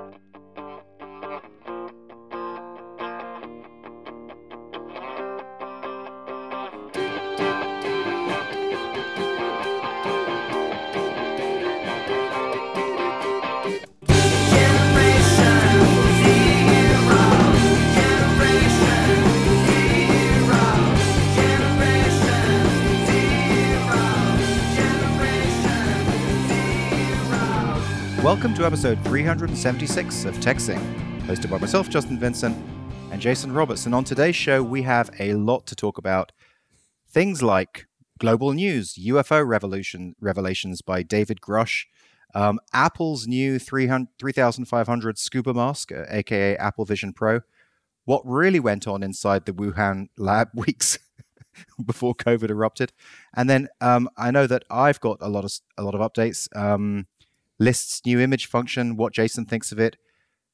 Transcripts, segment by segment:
Welcome to episode 376 of TechZing, hosted by myself, Justin Vincent, and Jason Roberts. And on today's show, we have a lot to talk about. Things like global news, UFO revolution revelations by David Grusch, um, Apple's new 3500 scuba mask, uh, aka Apple Vision Pro, what really went on inside the Wuhan lab weeks before COVID erupted, and then um, I know that I've got a lot of a lot of updates. Um, List's new image function, what Jason thinks of it,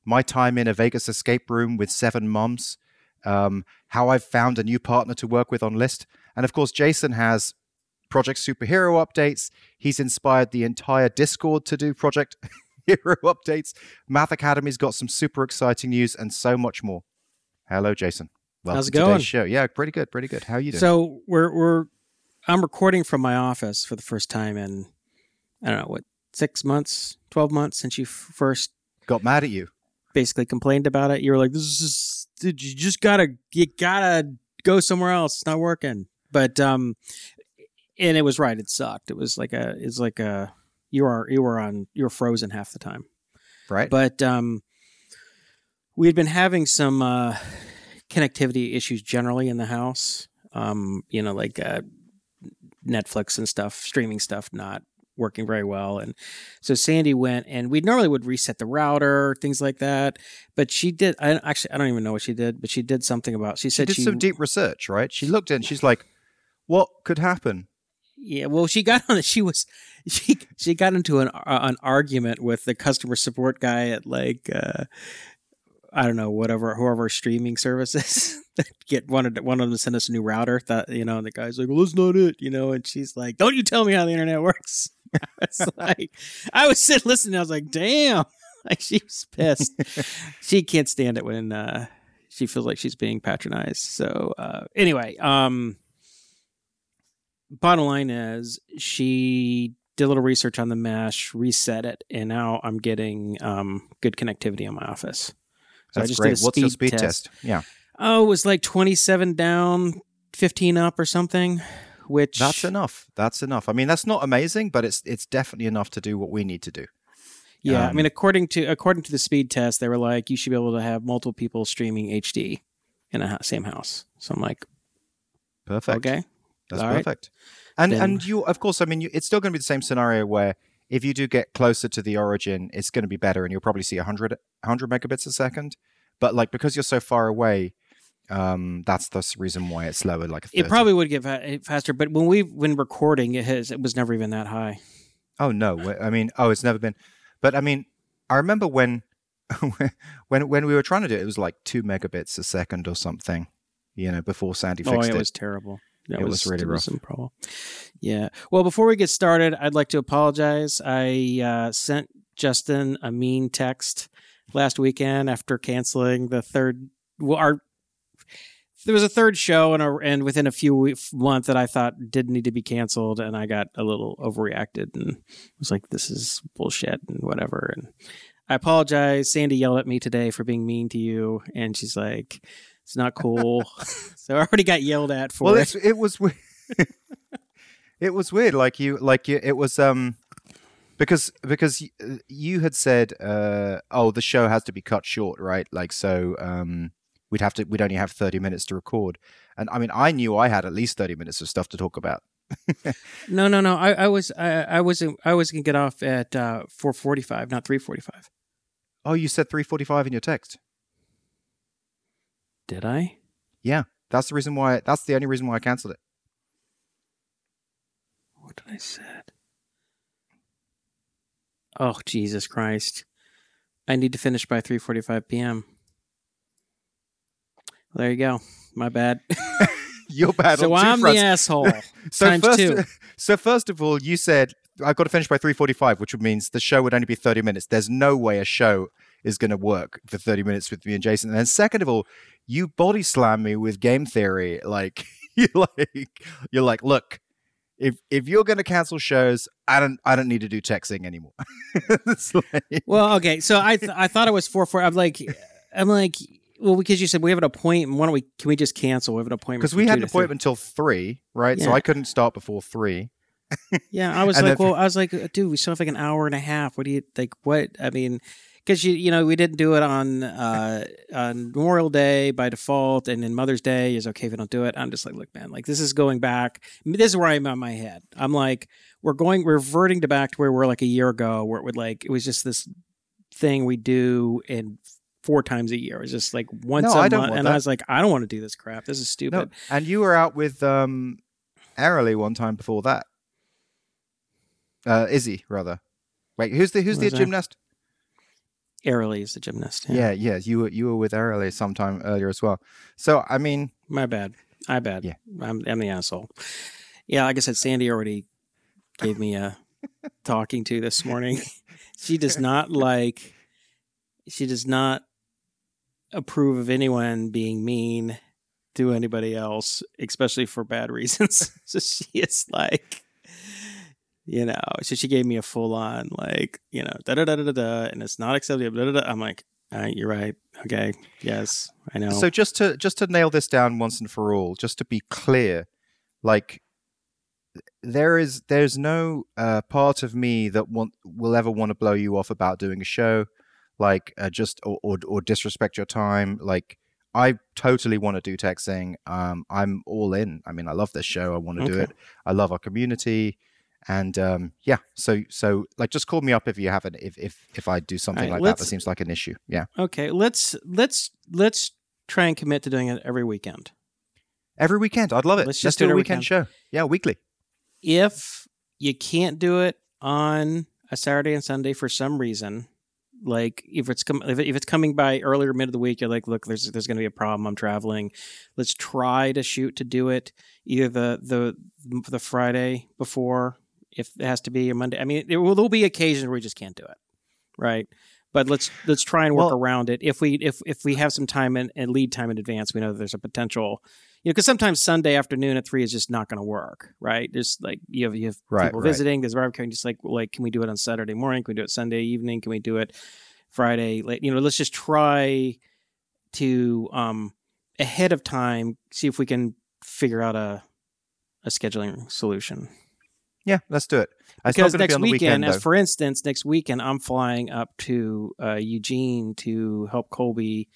my time in a Vegas escape room with seven moms, um, how I've found a new partner to work with on List. And of course, Jason has Project Superhero updates. He's inspired the entire Discord to do Project Hero updates. Math Academy's got some super exciting news and so much more. Hello, Jason. Welcome How's it going? Show. Yeah, pretty good, pretty good. How are you doing? So we're we're I'm recording from my office for the first time in I don't know what six months, 12 months since you first got mad at you. Basically complained about it. You were like, this is, dude, you just gotta, you gotta go somewhere else. It's not working. But, um, and it was right. It sucked. It was like a, it's like a, you are, you were on, you were frozen half the time. Right. But, um, we had been having some, uh, connectivity issues generally in the house. Um, you know, like, uh, Netflix and stuff, streaming stuff, not working very well. And so Sandy went and we normally would reset the router, things like that. But she did, I actually, I don't even know what she did, but she did something about, she said she did she, some deep research, right? She looked in, she's like, what could happen? Yeah, well, she got on. It. She was she she got into an uh, an argument with the customer support guy at like uh, I don't know whatever whoever streaming services that get wanted one of them to send us a new router. That you know, and the guy's like, "Well, that's not it," you know, and she's like, "Don't you tell me how the internet works." it's like I was sitting listening. I was like, damn. Like she was pissed. she can't stand it when uh, she feels like she's being patronized. So uh, anyway, um, bottom line is she did a little research on the mesh, reset it, and now I'm getting um, good connectivity in my office. So That's great. What's your speed test? test? Yeah. Oh, it was like 27 down, 15 up or something which that's enough. That's enough. I mean, that's not amazing, but it's it's definitely enough to do what we need to do. Yeah, um, I mean, according to according to the speed test, they were like, you should be able to have multiple people streaming HD in a same house. So I'm like, perfect. Okay, that's All perfect. Right. And then, and you, of course, I mean, you, it's still going to be the same scenario where if you do get closer to the origin, it's going to be better, and you'll probably see 100, 100 megabits a second. But like because you're so far away, um, that's the reason why it's lower. Like it probably would get fa- faster, but when we've been recording, it has it was never even that high. Oh no! I mean, oh, it's never been. But I mean, I remember when when when we were trying to do it, it was like two megabits a second or something. You know, before Sandy oh, fixed oh, it. it was terrible. That it was, was really rough. Some problem. Yeah. Well, before we get started, I'd like to apologize. I uh, sent Justin a mean text last weekend after canceling the third well, our there was a third show and a, and within a few weeks months that I thought did need to be canceled, and I got a little overreacted and was like, "This is bullshit" and whatever. And I apologize. Sandy yelled at me today for being mean to you, and she's like, "It's not cool." so I already got yelled at for well, it. it was weird. it was weird. Like you, like you, it was um because because you had said, uh, "Oh, the show has to be cut short," right? Like so. um we'd have to we'd only have 30 minutes to record and i mean i knew i had at least 30 minutes of stuff to talk about no no no i, I was I, I was i was gonna get off at uh 445 not 345 oh you said 345 in your text did i yeah that's the reason why that's the only reason why i canceled it what did i said oh jesus christ i need to finish by 3.45 p.m there you go. My bad. You're bad. so I'm fronts. the asshole. so first, two. so first of all, you said I've got to finish by 3:45, which means the show would only be 30 minutes. There's no way a show is going to work for 30 minutes with me and Jason. And then second of all, you body slam me with game theory. Like you're like you're like, look, if if you're going to cancel shows, I don't I don't need to do TechZing anymore. like... Well, okay, so I th- I thought it was four four. I'm like I'm like well because you said we have an appointment. Why don't we can we just cancel? We have an appointment because we had an appointment until three, right? Yeah. So I couldn't start before three. yeah, I was like, well, I was like, uh, dude, we still have like an hour and a half. What do you like? What I mean, because you you know we didn't do it on uh, on Memorial Day by default, and then Mother's Day is okay if we don't do it. I'm just like, look, man, like this is going back. This is where I'm at my head. I'm like, we're going, we're reverting to back to where we we're like a year ago, where it would like it was just this thing we do in four times a year. It was just like once no, a month, and that. I was like, I don't want to do this crap. This is stupid. No. And you were out with um, Airily one time before that. Uh, Izzy rather. Wait, who's the who's the gymnast? Airily is the gymnast. Yeah. yeah, yeah. You were you were with Airily sometime earlier as well. So I mean, my bad. I bad. Yeah, I'm, I'm the asshole. Yeah, like I said, Sandy already gave me a talking to this morning. she does not like. She does not approve of anyone being mean to anybody else, especially for bad reasons. so she is like, you know, so she gave me a full on like, you know, da da da da da, and it's not acceptable. Da, da, da. I'm like, you're right. Okay, yes, I know. So just to just to nail this down once and for all, just to be clear, like there is there's no uh, part of me that want will ever want to blow you off about doing a show, like uh, just or, or, or disrespect your time, like. I totally want to do TechZing. Um, I'm all in. I mean, I love this show. I want to okay. do it. I love our community and um, yeah so so like just call me up if you haven't if if if i do something right, like that that seems like an issue. Yeah. Okay let's let's let's try and commit to doing it every weekend. Every weekend. I'd love it. Let's just let's do, do a weekend, weekend. show. Yeah weekly. If you can't do it on a saturday and sunday for some reason like if it's com- if, it's coming by earlier mid of the week you're like look there's there's going to be a problem. I'm traveling. Let's try to shoot to do it either the the the friday before if it has to be a Monday. I mean, there will there'll be occasions where we just can't do it, right? But let's let's try and work well, around it. If we if if we have some time and, and lead time in advance, we know that there's a potential. You know, because sometimes Sunday afternoon at three is just not going to work, right? There's like you have you have right, people right. visiting. There's barbecue. Just like like, can we do it on Saturday morning? Can we do it Sunday evening? Can we do it Friday late? You know, let's just try to um ahead of time see if we can figure out a a scheduling solution. Yeah, let's do it. I because next be weekend, weekend as for instance, next weekend I'm flying up to uh, Eugene to help Colby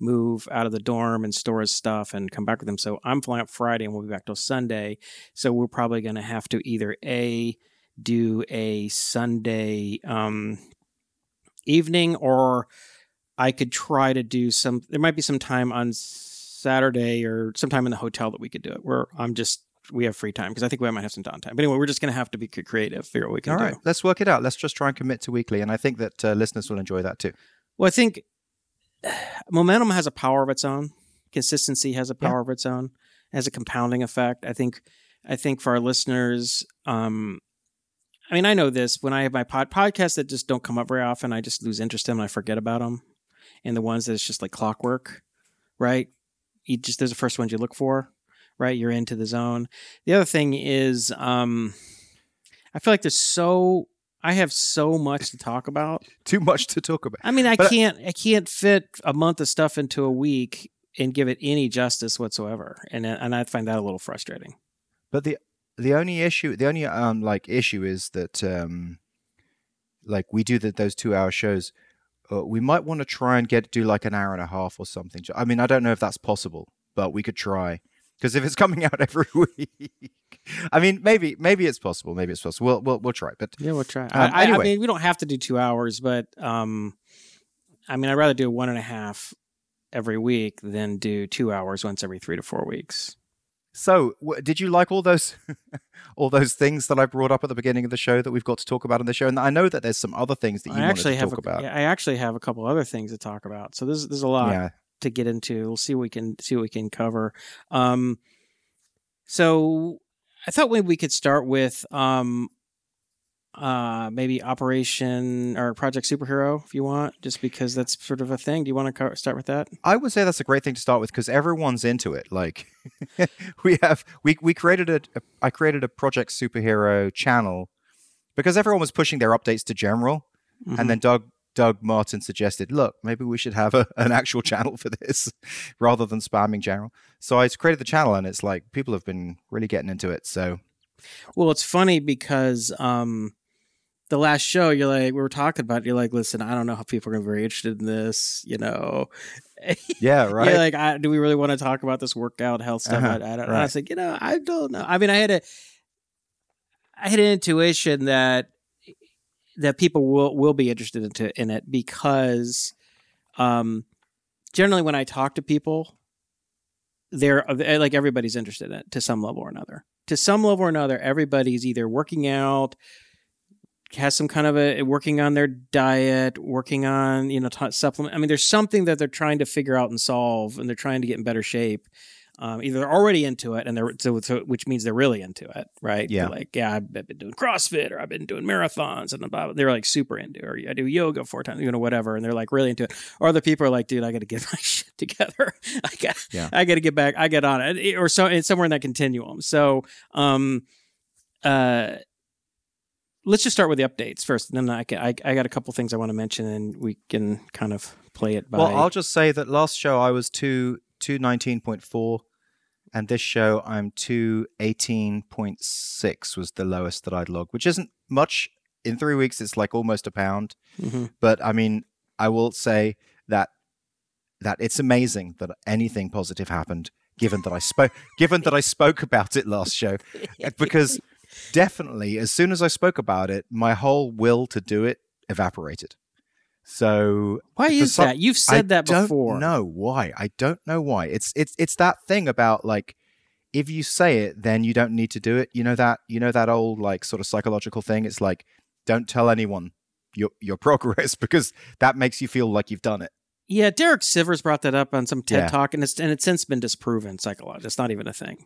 move out of the dorm and store his stuff and come back with him. So I'm flying up Friday and we'll be back till Sunday. So we're probably going to have to either a do a Sunday um, evening or I could try to do some. There might be some time on Saturday or sometime in the hotel that we could do it. Where I'm just we have free time because I think we might have some downtime. But anyway, we're just going to have to be creative, figure out what we can All do. right, let's work it out. Let's just try and commit to weekly, and I think that uh, listeners will enjoy that too. Well, I think momentum has a power of its own. Consistency has a power yeah. of its own. It has a compounding effect. I think. I think for our listeners, um, I mean, I know this when I have my pod podcasts that just don't come up very often. I just lose interest in them. I forget about them, and the ones that it's just like clockwork, right? You just there's the first ones you look for right? You're into the zone. The other thing is, um, I feel like there's so I have so much to talk about. Too much to talk about. I mean, I but can't I, I can't fit a month of stuff into a week and give it any justice whatsoever, and and I find that a little frustrating. But the the only issue, the only um like issue is that um like we do the, those two hour shows. Uh, we might want to try and get do like an hour and a half or something. I mean, I don't know if that's possible, but we could try. Because if it's coming out every week, I mean, maybe maybe it's possible. Maybe it's possible. We'll we'll, we'll try. But yeah, we'll try. Um, I, anyway. I mean, we don't have to do two hours, but um, I mean, I'd rather do one and a half every week than do two hours once every three to four weeks. So, w- did you like all those all those things that I brought up at the beginning of the show that we've got to talk about in the show? And I know that there's some other things that you I actually have talk a, about. Yeah, I actually have a couple other things to talk about. So there's there's a lot. Yeah to get into. We'll see what we can see what we can cover. Um, so I thought maybe we could start with um, uh, maybe Operation or Project Superhero if you want, just because that's sort of a thing. Do you want to co- start with that? I would say that's a great thing to start with because everyone's into it. Like we have, we we created a, a, I created a Project Superhero channel because everyone was pushing their updates to general, Mhm. and then Doug Doug Martin suggested, look, maybe we should have a, an actual channel for this rather than spamming general. So I created the channel, and it's like people have been really getting into it. So Well, it's funny because um, the last show, you're like, we were talking about, it, you're like, listen, I don't know how people are going to be very interested in this, you know. yeah, right. You're like, I, do we really want to talk about this workout health stuff? Uh-huh, I, I don't know. I right. was like, you know, I don't know. I mean, I had a, I had an intuition that that people will will be interested into in it because, um, generally when I talk to people, they're uh, eh, like everybody's interested in it to some level or another. To some level or another, everybody's either working out, has some kind of a eh, working on their diet, working on you know t- supplement. I mean, there's something that they're trying to figure out and solve, and they're trying to get in better shape um, either they're already into it and they're so, so, which means they're really into it, right? Yeah, they're like yeah, I've been doing CrossFit or I've been doing marathons and blah, they're like super into it. Or I do yoga four times, you know, whatever, and they're like really into it. Or other people are like, dude, I got to get my shit together. I got, yeah. I got to get back. I get on it, or so it's somewhere in that continuum. So, um, uh let's just start with the updates first, and then I, can, I, I got a couple things I want to mention, and we can kind of play it by. Well, I'll just say that last show I was too 219.4 and this show I'm 218.6 was the lowest that I'd logged, which isn't much. In three weeks, it's like almost a pound. Mm-hmm. But I mean, I will say that that it's amazing that anything positive happened, given that I spoke, given that I spoke about it last show, because definitely as soon as I spoke about it, my whole will to do it evaporated. So why is some- that you've said I that before I don't know why. I don't know why. It's it's it's that thing about like if you say it, then you don't need to do it. You know that you know that old like sort of psychological thing. It's like don't tell anyone your your progress because that makes you feel like you've done it. yeah derek sivers brought that up on some ted Yeah. talk and it's and it's since been disproven psychologically it's not even a thing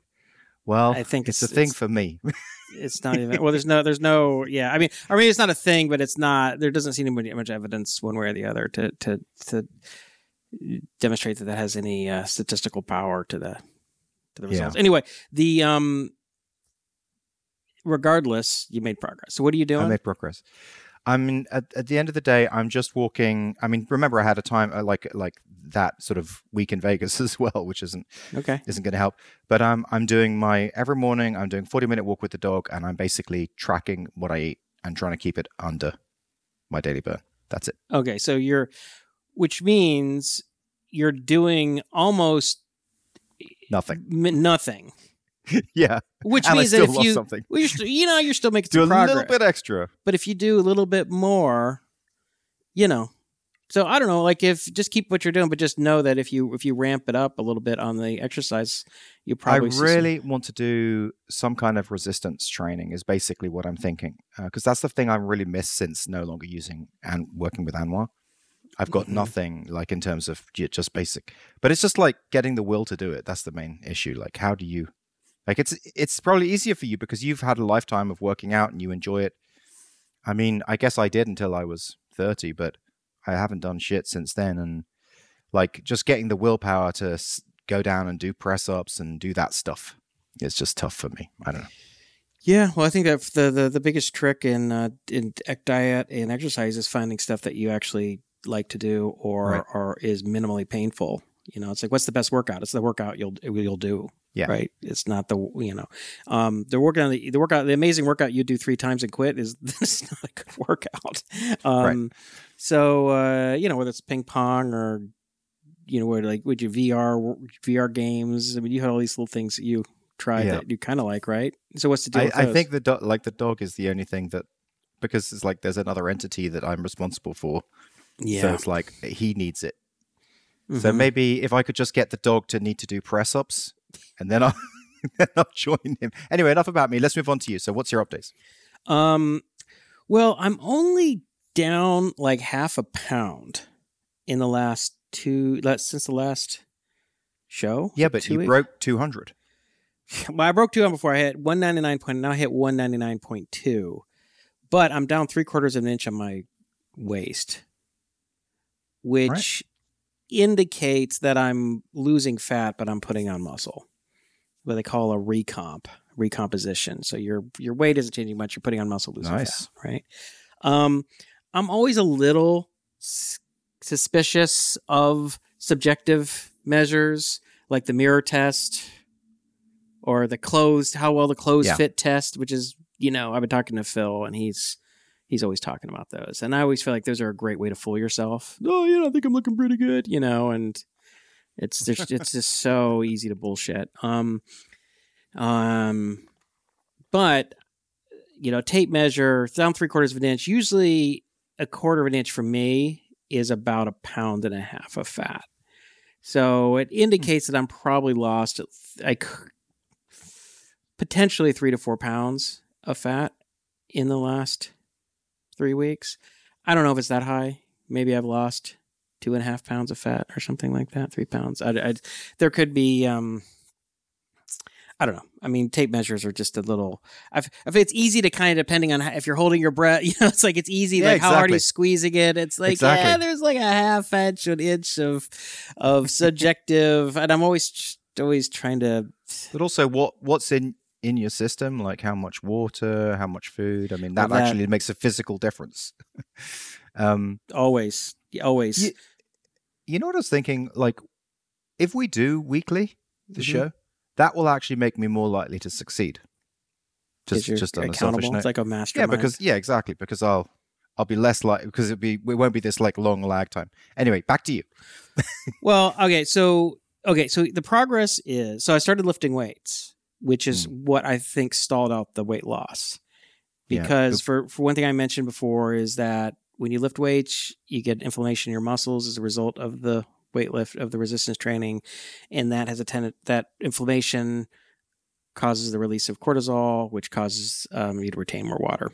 Well, I think it's, it's- a thing it's- for me. it's not even well there's no there's no yeah i mean i mean it's not a thing but it's not there doesn't seem to be much evidence one way or the other to to to demonstrate that that has any uh, statistical power to the to the Yeah. results anyway the um regardless you made progress so what are you doing I made progress. I mean, at, at the end of the day, I'm just walking. I mean, remember, I had a time uh, like like that sort of week in Vegas as well, which isn't okay isn't going to help. But I'm um, I'm doing my every morning. I'm doing 40 minute walk with the dog, and I'm basically tracking what I eat and trying to keep it under my daily burn. That's it. okay so you're which means you're doing almost Nothing. m- nothing yeah, which and I means that if you something. well, you're still, you know you're still making Do a progress little bit extra. But if you do a little bit more, you know. So I don't know, like if just keep what you're doing, but just know that if you if you ramp it up a little bit on the exercise, you probably I see some- really want to do some kind of resistance training. Is basically what I'm thinking because that's the thing I've really missed since no longer using and working with Anwar. I've got Mhm. nothing like in terms of just basic, but it's just like getting the will to do it. That's the main issue. Like, how do you? Like, it's it's probably easier for you because you've had a lifetime of working out and you enjoy it. I mean, I guess I did until I was thirty, but I haven't done shit since then. And like, just getting the willpower to go down and do press ups and do that stuff, it's just tough for me. I don't know. Yeah, well, I think that the the, the biggest trick in uh, in diet and exercise is finding stuff that you actually like to do or Right. or is minimally painful. You know, it's like what's the best workout? It's the workout you'll you'll do. Yeah. Right. It's not the you know, um, the workout on the the workout the amazing workout you do three times and quit is this is not a good workout. Um, So uh, you know whether it's ping pong or you know where like would you VR VR games? I mean, you had all these little things that you tried Yeah. that you kind of like, right? So what's the deal? I, with I think the dog, like the dog, is the only thing that because it's like there's another entity that I'm responsible for. So yeah. it's like he needs it. So Mhm. maybe if I could just get the dog to need to do press ups, and then I'll then I'll join him. Anyway, enough about me. Let's move on to you. So what's your updates? Um, well, I'm only down like half a pound in the last two last since the last show. Yeah, but you weeks? broke 200. Well, I broke 200 before. I hit one ninety nine point. Now I hit one ninety nine point two. but I'm down three quarters of an inch on my waist, which indicates that I'm losing fat, but I'm putting on muscle. What they call a recomp, recomposition. So your your weight isn't changing much. You're putting on muscle, losing Nice. fat, right? Um, I'm always a little s- suspicious of subjective measures like the mirror test or the closed how well the clothes Yeah. fit test, which is you know I've been talking to Phil and he's he's always talking about those, and I always feel like those are a great way to fool yourself. Oh, you know, I think I'm looking pretty good, you know, and it's just, it's just so easy to bullshit. Um, um, but you know, tape measure down three quarters of an inch. Usually, a quarter of an inch for me is about a pound and a half of fat. So it indicates that I'm probably lost like potentially three to four pounds of fat in the last three weeks. I don't know if it's that high. Maybe I've lost two and a half pounds of fat or something like that. Three pounds. I, I, there could be. Um, I don't know. I mean, tape measures are just a little. I've, if it's easy to kind of depending on how, if you're holding your breath, you know, it's like it's easy. Yeah, like how hard are you squeezing it? It's like Exactly. yeah, there's like a half inch, an inch of of subjective, and I'm always always trying to. But also, what what's in in your system? Like how much water, how much food? I mean, that, actually makes a physical difference. um, Always, always. Ye- you know what I was thinking? Like, if we do weekly the Mhm. show, that will actually make me more likely to succeed. Just just on a selfish accountable. note. It's like a master. yeah, because yeah, exactly. Because I'll I'll be less like because it'll be it won't be this like long lag time. Anyway, back to you. Well, okay, so okay, so the progress is so I started lifting weights, which is what I think stalled out the weight loss. Yeah, Because for for one thing I mentioned before is that when you lift weights, you get inflammation in your muscles as a result of the weight lift of the resistance training, and that has a tendency that inflammation causes the release of cortisol, which causes um, you to retain more water.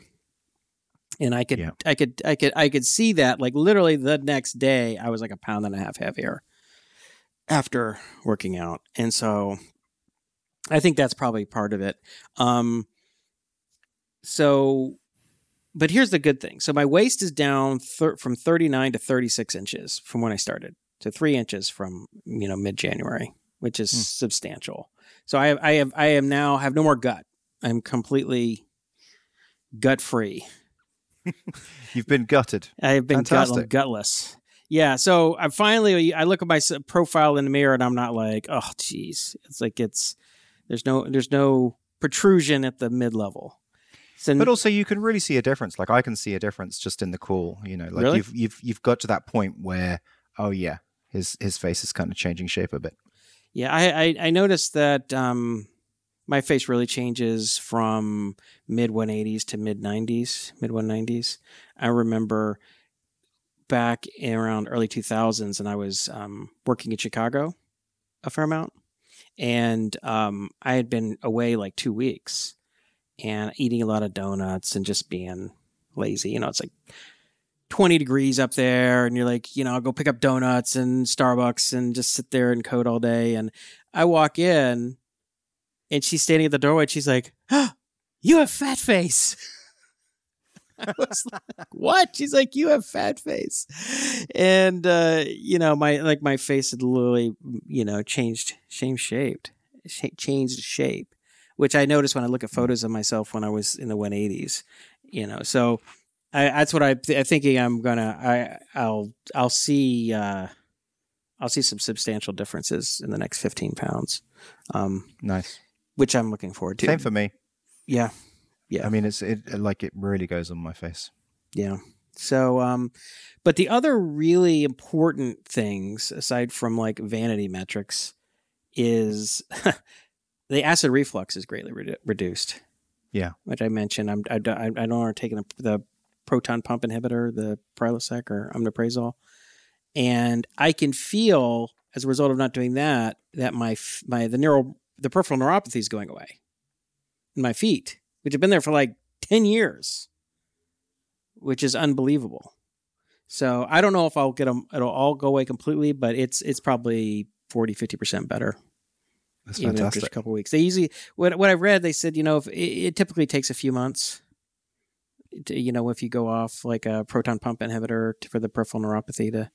And I could, Yeah. I could, I could, I could see that. Like literally, the next day, I was like a pound and a half heavier after working out, and so I think that's probably part of it. Um, so, but here's the good thing. So my waist is down thir- from 39 to 36 inches from when I started, to three inches from you know mid January, which is Hmm. substantial. So I have, I have, I am now have no more gut. I'm completely gut free. You've been gutted. I have been gut, gutless. Yeah. So I finally, I look at my profile in the mirror and I'm not like, oh, geez. It's like it's there's no there's no protrusion at the mid level. So But also, you can really see a difference. Like I can see a difference just in the call. You know, like Really? you've you've you've got to that point where, oh yeah, his his face is kind of changing shape a bit. Yeah, I, I I noticed that um, my face really changes from mid 180s to mid 90s, mid 190s. I remember back in around early 2000s, and I was um, working in Chicago a fair amount, and um, I had been away like two weeks and eating a lot of donuts and just being lazy. You know, it's like 20 degrees up there and you're like, you know, I'll go pick up donuts and Starbucks and just sit there and code all day. And I walk in and she's standing at the doorway and she's like, "Ah, you have fat face. I was like, what? She's like, you have fat face. And, uh, you know, my, like my face had literally, you know, changed, changed shaped, sh- changed shape, which I noticed when I look at photos of myself when I was in the 180s, you know, so, I, that's what I, I'm thinking. I'm gonna. I. I'll. I'll see. Uh, I'll see some substantial differences in the next 15 pounds, um, Nice. which I'm looking forward to. Same for me. yeah. Yeah. I mean, it's it like it really goes on my face. Yeah. So, um, but the other really important things, aside from like vanity metrics, is the acid reflux is greatly redu- reduced. Yeah. Which I mentioned. I'm, I, don't- I don't want to take the, the proton pump inhibitor, the Prilosec or omeprazole. And I can feel as a result of not doing that, that my, my, the neural, the peripheral neuropathy is going away in my feet, which have been there for like 10 years which is unbelievable. So I don't know if I'll get them. It'll all go away completely, but it's it's probably 40, 50 percent better. That's even after just a fantastic. couple weeks. They usually what what I've read. They said you know if it, it typically takes a few months to, you know, if you go off like a proton pump inhibitor to, for the peripheral neuropathy to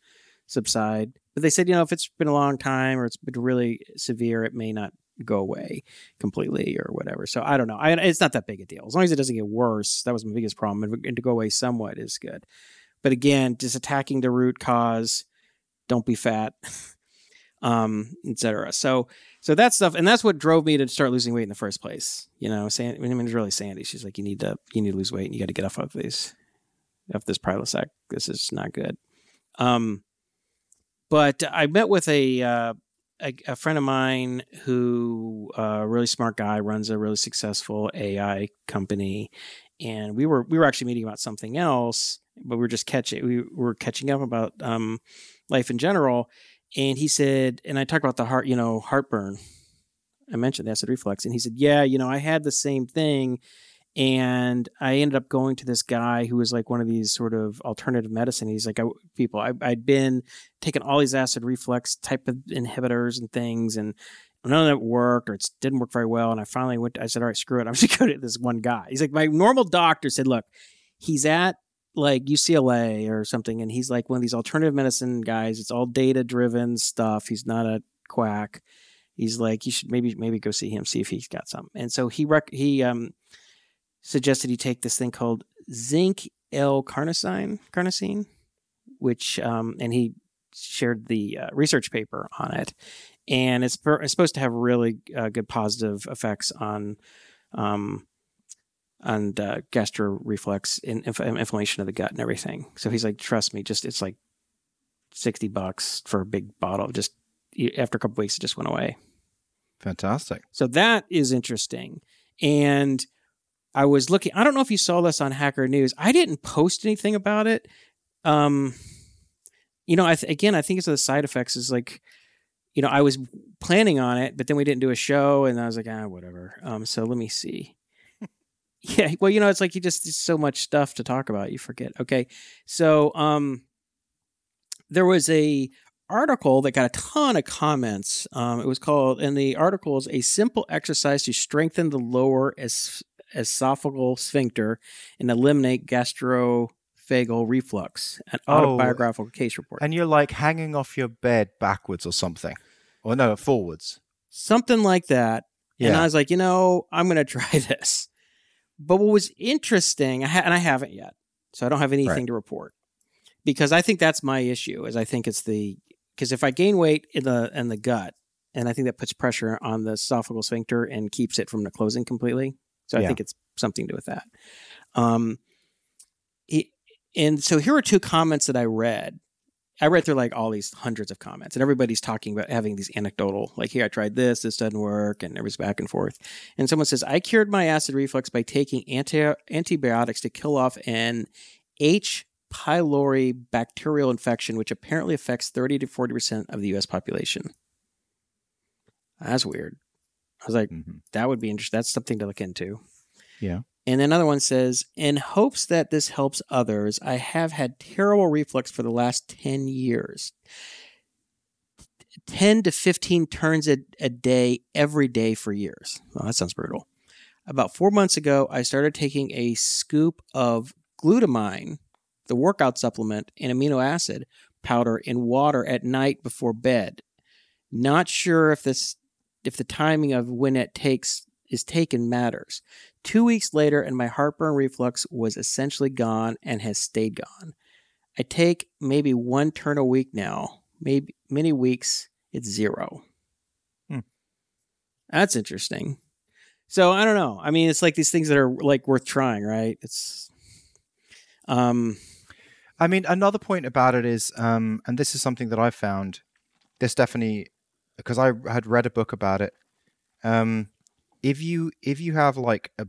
subside. But they said, you know, if it's been a long time or it's been really severe, it may not go away completely or whatever. So I don't know. I, it's not that big a deal as long as it doesn't get worse. That was my biggest problem, and to go away somewhat is good. But again, just attacking the root cause. Don't be fat, um, etc. So so that stuff, and that's what drove me to start losing weight in the first place. You know, Sandy, I mean, it's really Sandy. She's like, you need to you need to lose weight, and you got to get off of these, off this Prilosec. This is not good. Um, but I met with a uh, a, a, friend of mine who uh, a really smart guy runs a really successful AI company, and we were we were actually meeting about something else, but we were just catching we were catching up about um, life in general. And he said, and I talked about the heart, you know, heartburn. I mentioned the acid reflux, and he said, yeah, you know, I had the same thing, and I ended up going to this guy who was like one of these sort of alternative medicine. He's like, I, people, I, I'd been taking all these acid reflux type of inhibitors and things, and none of it worked or it didn't work very well. And I finally went, I said, all right, screw it. I'm just going to go to this one guy. He's like, my normal doctor said, look, he's at like UCLA or something, and he's like one of these alternative medicine guys. It's all data driven stuff. He's not a quack. He's like, you should maybe maybe go see him, see if he's got some. And so he rec- he um suggested he take this thing called zinc L-carnosine, carnosine, which um and he shared the uh, research paper on it, and it's, per- it's supposed to have really uh, good positive effects on um and uh, gastro reflux and inf- inflammation of the gut and everything. So he's like, trust me, just it's like sixty bucks for a big bottle. Just after a couple weeks, it just went away. Fantastic. So that is interesting. And I was looking. I don't know if you saw this on Hacker News. I didn't post anything about it. Um, you know, I th- again, I think it's the side effects. Is like, you know, I was planning on it, but then we didn't do a show, and I was like, ah, whatever. Um, so let me see. Yeah, well, you know, it's like you just so much stuff to talk about, you forget. Okay, so um, there was a article that got a ton of comments. Um, it was called, and the article is a simple exercise to strengthen the lower es- esophageal sphincter and eliminate gastroesophageal reflux. An oh, autobiographical case report. And you're like hanging off your bed backwards or something, or no, forwards, something like that. Yeah. And I was like, you know, I'm going to try this. But what was interesting, I ha- and I haven't yet, so I don't have anything right. to report because I think that's my issue. Is I think it's the because if I gain weight in the in the gut, and I think that puts pressure on the esophageal sphincter and keeps it from the closing completely. So I think it's something to do with that. Um, it, and so here are two comments that I read I read through like all these hundreds of comments, and everybody's talking about having these anecdotal, like, here, I tried this, this doesn't work, and it was back and forth. And someone says, I cured my acid reflux by taking anti- antibiotics to kill off an H. pylori bacterial infection, which apparently affects 30 to 40% of the US population. That's weird. I was like, mm-hmm. that would be interesting. That's something to look into. Yeah. And then another one says, in hopes that this helps others, I have had terrible reflux for the last 10 years. 10 to 15 turns a, a day every day for years. Well, that sounds brutal. About four months ago, I started taking a scoop of glutamine, the workout supplement, and amino acid powder in water at night before bed. Not sure if this if the timing of when it takes is taken matters. Two weeks later, and my heartburn reflux was essentially gone and has stayed gone. I take maybe one turn a week now. Maybe many weeks it's zero. Hmm. That's interesting. So I don't know. I mean, it's like these things that are like worth trying, right? It's um I mean, another point about it is um and this is something that I found this definitely because I had read a book about it. Um if you if you have like a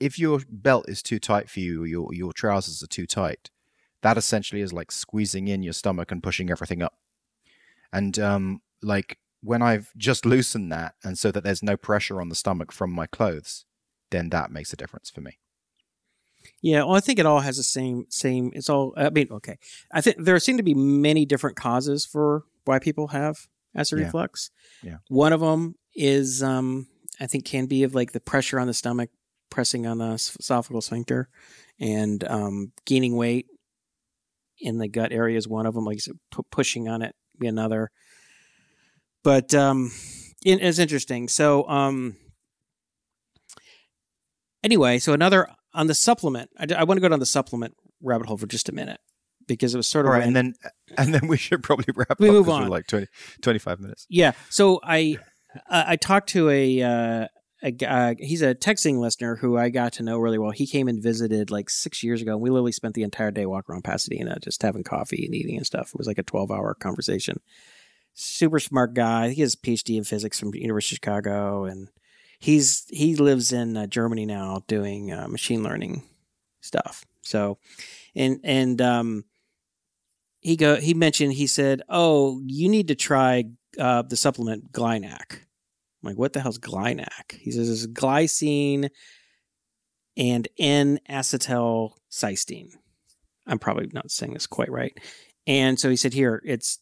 if your belt is too tight for you, your your trousers are too tight, that essentially is like squeezing in your stomach and pushing everything up. And um, like when I've just loosened that, and so that there's no pressure on the stomach from my clothes, then that makes a difference for me. Yeah, well, I think it all has the same same. It's all. I mean, okay. I think there seem to be many different causes for why people have acid yeah. reflux. Yeah. One of them is um, I think can be of like the pressure on the stomach pressing on the esophageal sphincter, and um, gaining weight in the gut area is one of them. Like said, p- pushing on it be another. But um, it, it's interesting. So um, anyway, so another on the supplement. I, I want to go down the supplement rabbit hole for just a minute because it was sort of right, and then and then we should probably wrap We up move on. like 20, 25 minutes. Yeah. So I I I talked to a uh, a guy. He's a TechZing listener who I got to know really well. He came and visited like six years ago. and We literally spent the entire day walking around Pasadena, just having coffee and eating and stuff. It was like a twelve hour conversation. Super smart guy. He has a PhD in physics from University of Chicago, and he's he lives in uh, Germany now doing uh, machine learning stuff. So, and and um, he go he mentioned he said, "Oh, you need to try uh, the supplement GlyNAC." I'm like, what the hell's GlyNAC? He says it's glycine and N-acetylcysteine. I'm probably not saying this quite right. And so he said, here, it's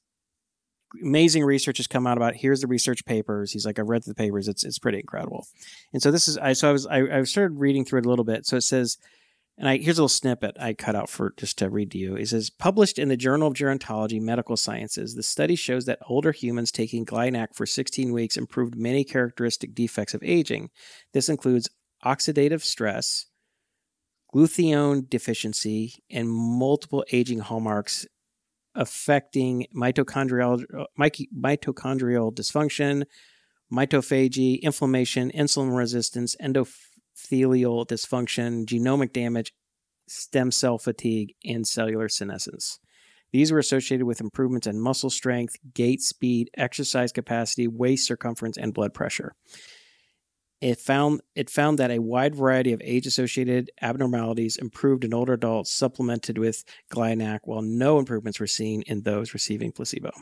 amazing research has come out about. it. Here's the research papers. He's like, I've read the papers. It's it's pretty incredible. And so this is I so I was I, I started reading through it a little bit. So it says, and I here's a little snippet I cut out for just to read to you. It says, published in the Journal of Gerontology Medical Sciences, the study shows that older humans taking GlyNAC for 16 weeks improved many characteristic defects of aging. This includes oxidative stress, glutathione deficiency, and multiple aging hallmarks affecting mitochondrial mitochondrial dysfunction, mitophagy, inflammation, insulin resistance, endothelial dysfunction, genomic damage, stem cell fatigue, and cellular senescence. These were associated with improvements in muscle strength, gait speed, exercise capacity, waist circumference, and blood pressure. It found it found that a wide variety of age-associated abnormalities improved in older adults supplemented with GlyNAC, while no improvements were seen in those receiving placebo.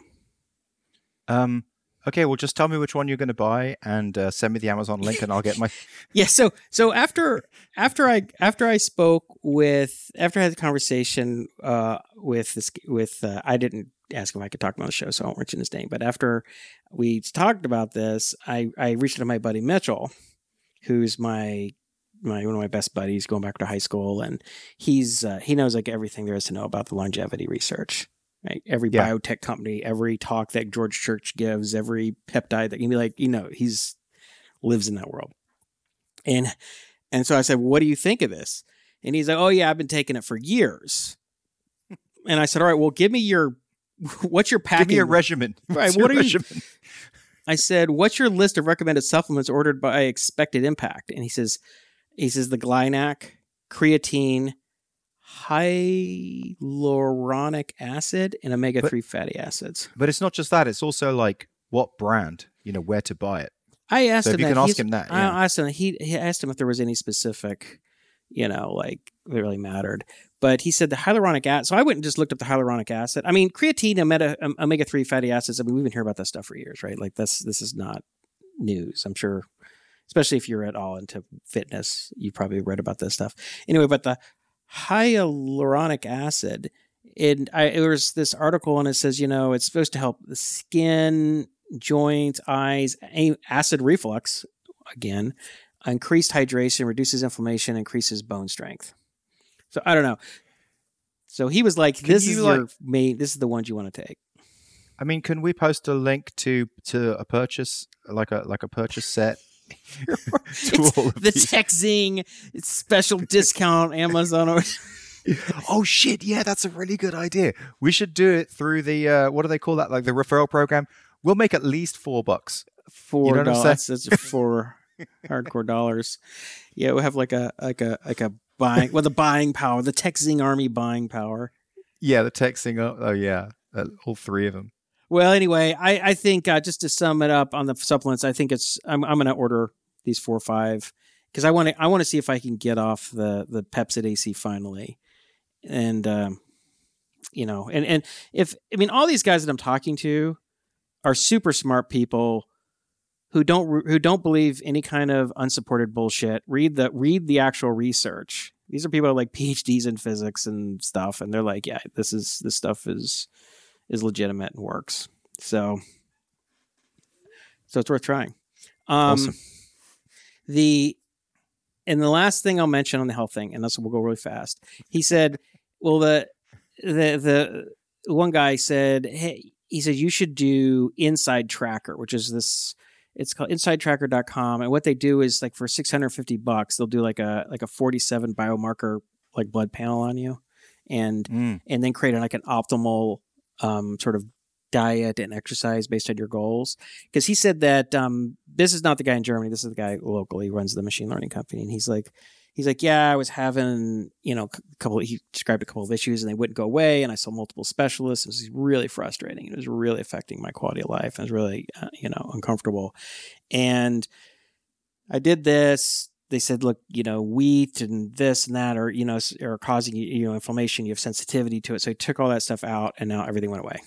Um, okay, well, just tell me which one you're going to buy and uh, send me the Amazon link, and I'll get my. Yeah, so so after after I after I spoke with after I had the conversation uh, with this with uh, I didn't ask him if I could talk about the show, so I won't mention his name. But after we talked about this, I I reached out to my buddy Mitchell, who's my my one of my best buddies going back to high school, and he's uh, he knows like everything there is to know about the longevity research. Right, every Yeah. biotech company, every talk that George Church gives, every peptide that you be like, you know, he's lives in that world. And and so I said, "What do you think of this?" And he's like, "Oh yeah, I've been taking it for years." And I said, "All right, well, give me your what's your Give packing?" me a regimen. Right, what your are you- regimen? I said, "What's your list of recommended supplements ordered by expected impact?" And he says, "He says the GlyNAC, creatine, hyaluronic acid, and omega three fatty acids." But it's not just that; it's also like what brand, you know, where to buy it. I asked So if him you that. can ask him that, I asked him. He, he asked him if there was any specific, you know, like that really mattered. But he said the hyaluronic acid. So I went and just looked up the hyaluronic acid. I mean, creatine, omega um, omega three fatty acids. I mean, we've been hearing about that stuff for years, right? Like this this is not news. I'm sure, especially if you're at all into fitness, you probably read about this stuff. Anyway, but the hyaluronic acid. And I, there was this article, and it says, you know, it's supposed to help the skin, joints, eyes, acid reflux, again, increased hydration, reduces inflammation, increases bone strength. So I don't know. So he was like, "This is like- your main. This is the ones you want to take." I mean, can we post a link to to a purchase, like a like a purchase set? to It's all of the these? TechZing special discount Amazon or oh shit! Yeah, that's a really good idea. We should do it through the uh, what do they call that? Like the referral program. We'll make at least four bucks. four know dollars. That's four hardcore dollars. Yeah, we have like a like a like a buying well the buying power, the TechZing army buying power. Yeah, the TechZing. Oh, oh yeah, uh, all three of them. Well, anyway, I I think uh, just to sum it up on the supplements, I think it's I'm I'm going to order these four or five because I want to I want to see if I can get off the the Pepcid AC finally, and um, you know, and and if I mean all these guys that I'm talking to are super smart people who don't who don't believe any kind of unsupported bullshit. Read the read the actual research. These are people with like PhDs in physics and stuff, and they're like, yeah, this is this stuff is is legitimate and works. So, so it's worth trying. Um, Awesome. The and the last thing I'll mention on the health thing, and this will go really fast. He said, "Well, the the the one guy said, hey, he said you should do Inside Tracker, which is this. It's called InsideTracker.com, and what they do is like for 650 bucks, they'll do like a like a 47 biomarker like blood panel on you, and Mm. and then create like an optimal um, sort of diet and exercise based on your goals. Because he said that um, this is not the guy in Germany. This is the guy locally runs the machine learning company, and he's like, he's like, yeah, I was having you know a couple. He described a couple of issues, and they wouldn't go away. And I saw multiple specialists. It was really frustrating. It was really affecting my quality of life. I was really uh, you know uncomfortable, and I did this. They said, look, you know, wheat and this and that are, you know, are causing you, you know, inflammation. You have sensitivity to it. So he took all that stuff out and now everything went away.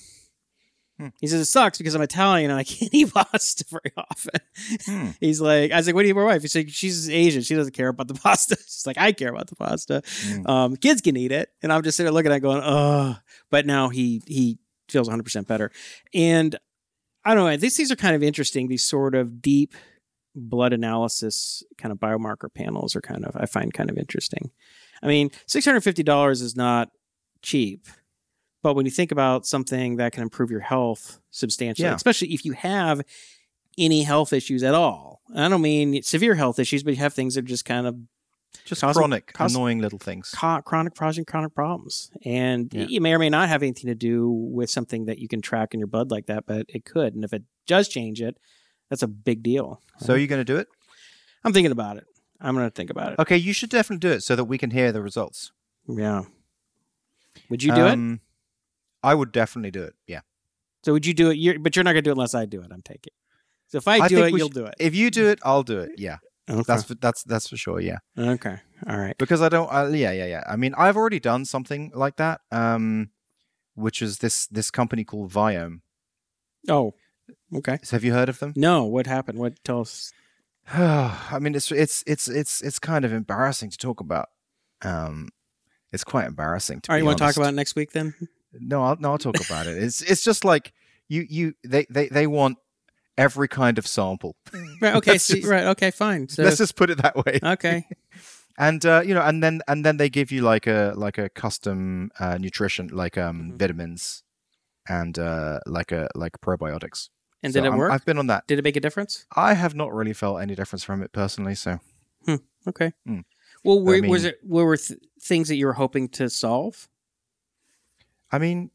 Hmm. He says, it sucks because I'm Italian and I can't eat pasta very often. Hmm. He's like, I was like, what do you eat your wife? He's like, she's Asian. She doesn't care about the pasta. She's like, I care about the pasta. Mm. Um, kids can eat it. And I'm just sitting there looking at it going, oh, but now he, he feels 100% better. And I don't know. These, these are kind of interesting. These sort of deep blood analysis kind of biomarker panels are kind of, I find kind of interesting. I mean, $650 is not cheap. But when you think about something that can improve your health substantially, Yeah. especially if you have any health issues at all, I don't mean severe health issues, but you have things that are just kind of Just Causing- chronic, causing- annoying little things. co- chronic causing chronic problems and Yeah. it may or may not have anything to do with something that you can track in your blood like that but it could and if it does change it that's a big deal So are you going to do it? i'm thinking about it i'm going to think about it Okay, you should definitely do it so that we can hear the results. yeah would you do it Um, I would definitely do it. Yeah. so would you do it you're, but you're not going to do it unless i do it i'm taking so if i, I do it you'll should- do it If you do it, I'll do it. Yeah. okay. That's for, that's that's for sure. Yeah. okay all right Because I don't. Uh, yeah, yeah, yeah. I mean, I've already done something like that. Um, which is this this company called Viome. oh okay So have you heard of them? no what happened what tell us I mean, it's it's it's it's it's kind of embarrassing to talk about. Um, it's quite embarrassing. To all right be you want to talk about it next week then No, I'll, no, I'll talk about it. It's it's just like you you they they they want every kind of sample. right okay see, just- right okay fine so Let's just put it that way. okay And uh, you know, and then and then they give you like a like a custom uh, nutrition, like um Mhm. vitamins, and uh, like a like probiotics. And So did it I'm- work I've been on that. did it make a difference I have not really felt any difference from it personally. So Okay. Mm. Well, were, I was it were th- things that you were hoping to solve? I mean,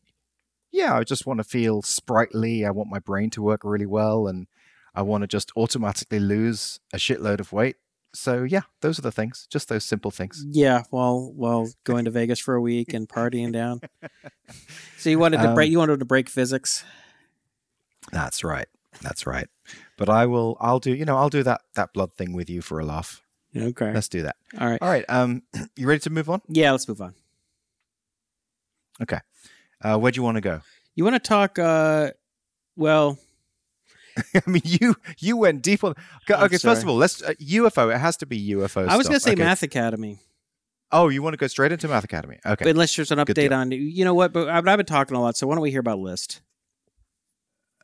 yeah, I just want to feel sprightly. I want my brain to work really well, and I want to just automatically lose a shitload of weight. So yeah, those are the things. Just those simple things. Yeah. Well, well, going to Vegas for a week and partying down. So you wanted to Um, break. You wanted to break physics. That's right. That's right. But I will. I'll do. You know, I'll do that that blood thing with you for a laugh. Okay. Let's do that. All right. All right. Um, you ready to move on? Yeah. Let's move on. Okay. Uh, where do you want to go? You want to talk? uh Well, I mean, you you went deep on. Okay, okay first of all, let's uh, UFO. It has to be UFO. I was going to say Okay. Math Academy, Oh, you want to go straight into Math Academy? Okay. but unless there's an update on. You know what? But I've, I've been talking a lot. So why don't we hear about List?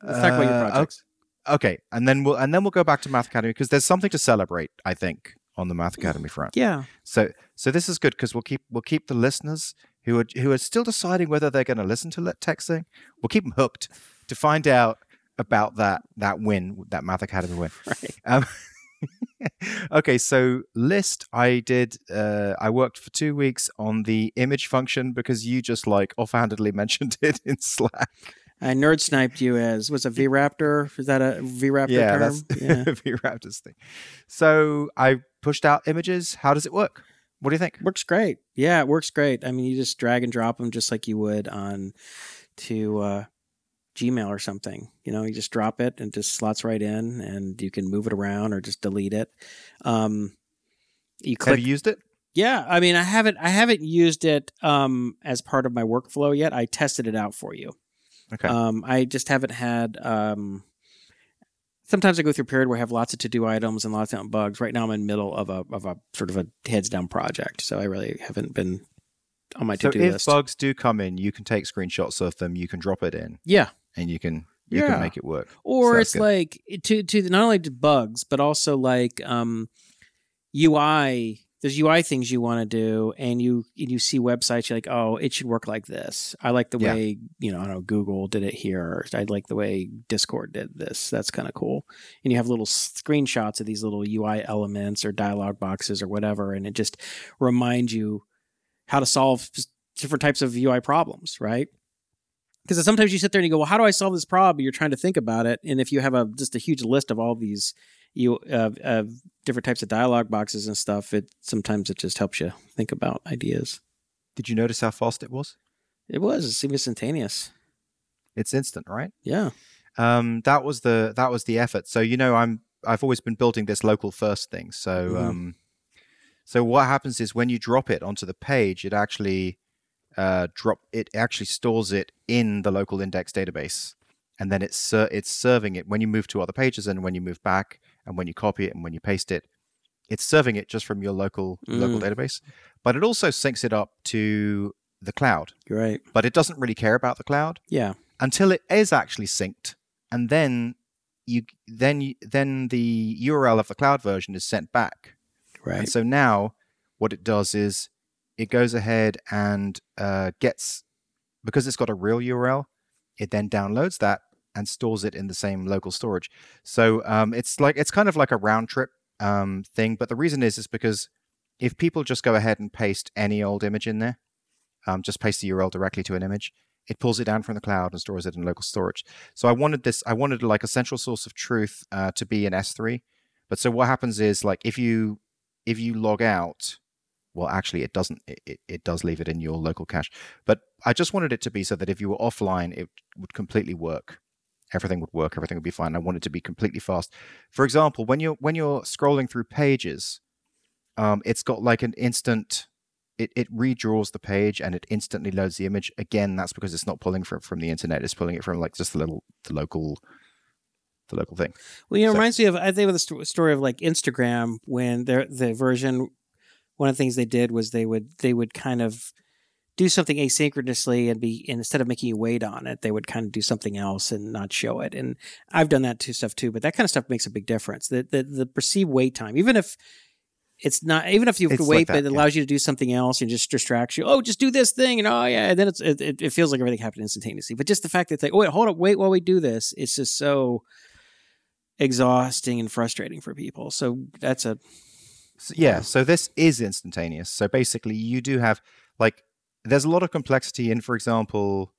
Let's talk about your Uh, projects. okay, and then we'll and then we'll go back to Math Academy because there's something to celebrate. I think on the Math Academy front. Yeah. So so this is good because we'll keep we'll keep the listeners who are who are still deciding whether they're going to listen to Let TechZing. We'll keep them hooked to find out about that that win, that Math Academy win. Right. Um, okay, so list I did. Uh, I worked for two weeks on the image function because you just like offhandedly mentioned it in Slack. I nerd sniped you as was a V Raptor. Is that a V Raptor yeah, term? that's Yeah. the Raptors thing. So I pushed out images. How does it work? What do you think? Works great. Yeah, it works great. I mean, you just drag and drop them just like you would on to uh, Gmail or something. You know, you just drop it and it just slots right in, and you can move it around or just delete it. Um, you Have you used it? yeah, I mean, I haven't. I haven't used it um, as part of my workflow yet. I tested it out for you. Okay. Um, I just haven't had. Um, sometimes I go through a period where I have lots of to do items and lots of bugs. Right now, I'm in the middle of a of a sort of a heads down project, so I really haven't been on my to do list. so if list. bugs do come in, you can take screenshots of them. You can drop it in, yeah, and you can you Yeah. can make it work. or that's it's good. like to to not only to bugs but also like um UI there's UI things you want to do, and you and you see websites, you're like, oh, it should work like this. I like the Yeah. way you know, I don't know, Google did it here. I like the way Discord did this. That's kind of cool. And you have little screenshots of these little UI elements or dialog boxes or whatever, and it just reminds you how to solve different types of UI problems, right? Because sometimes you sit there and you go, well, how do I solve this problem? You're trying to think about it, and if you have a just a huge list of all these you uh, uh, different types of dialogue boxes and stuff, it sometimes it just helps you think about ideas. Did you notice how fast it was? It was it seemed instantaneous. It's instant, right? Yeah. Um, that was the that was the effort. So you know, I'm I've always been building this local first thing. So Mhm. um, so what happens is when you drop it onto the page, it actually uh, drop it actually stores it in the local index database, and then it's ser- it's serving it when you move to other pages and when you move back and when you copy it and when you paste it, it's serving it just from your local local Mm. database. But it also syncs it up to the cloud. Right. But it doesn't really care about the cloud Yeah. until it is actually synced, and then you then you, then the URL of the cloud version is sent back. Right. And so now what it does is it goes ahead and uh, gets because it's got a real URL, it then downloads that and stores it in the same local storage. So um, it's like it's kind of like a round trip um, thing. But the reason is is because if people just go ahead and paste any old image in there, um, just paste the URL directly to an image, it pulls it down from the cloud and stores it in local storage. So I wanted this, I wanted like a central source of truth uh, to be in S3. But so what happens is like if you if you log out, well, actually it doesn't. It, it, it does leave it in your local cache. But I just wanted it to be so that if you were offline, it would completely work. Everything would work. Everything would be fine. I want it to be completely fast. For example, when you're when you're scrolling through pages, um, it's got like an instant. It, it redraws the page and it instantly loads the image. Again, that's because it's not pulling from from the internet. It's pulling it from like just the little the local the local thing. Well, you know, it reminds me of I think of the sto- story of like Instagram when their the version. One of the things they did was they would they would kind of do something asynchronously and be and instead of making you wait on it, they would kind of do something else and not show it. And I've done that to stuff too, but that kind of stuff makes a big difference. The the, the perceived wait time, even if it's not even if you have to wait, like but it yeah. allows you to do something else and just distracts you. Oh, just do this thing, and oh yeah, and then it's it, it, it feels like everything happened instantaneously. But just the fact that it's like, oh wait, hold up, wait while we do this, it's just so exhausting and frustrating for people. So that's a So, yeah, so this is instantaneous. So basically, you do have like there's a lot of complexity in, for example.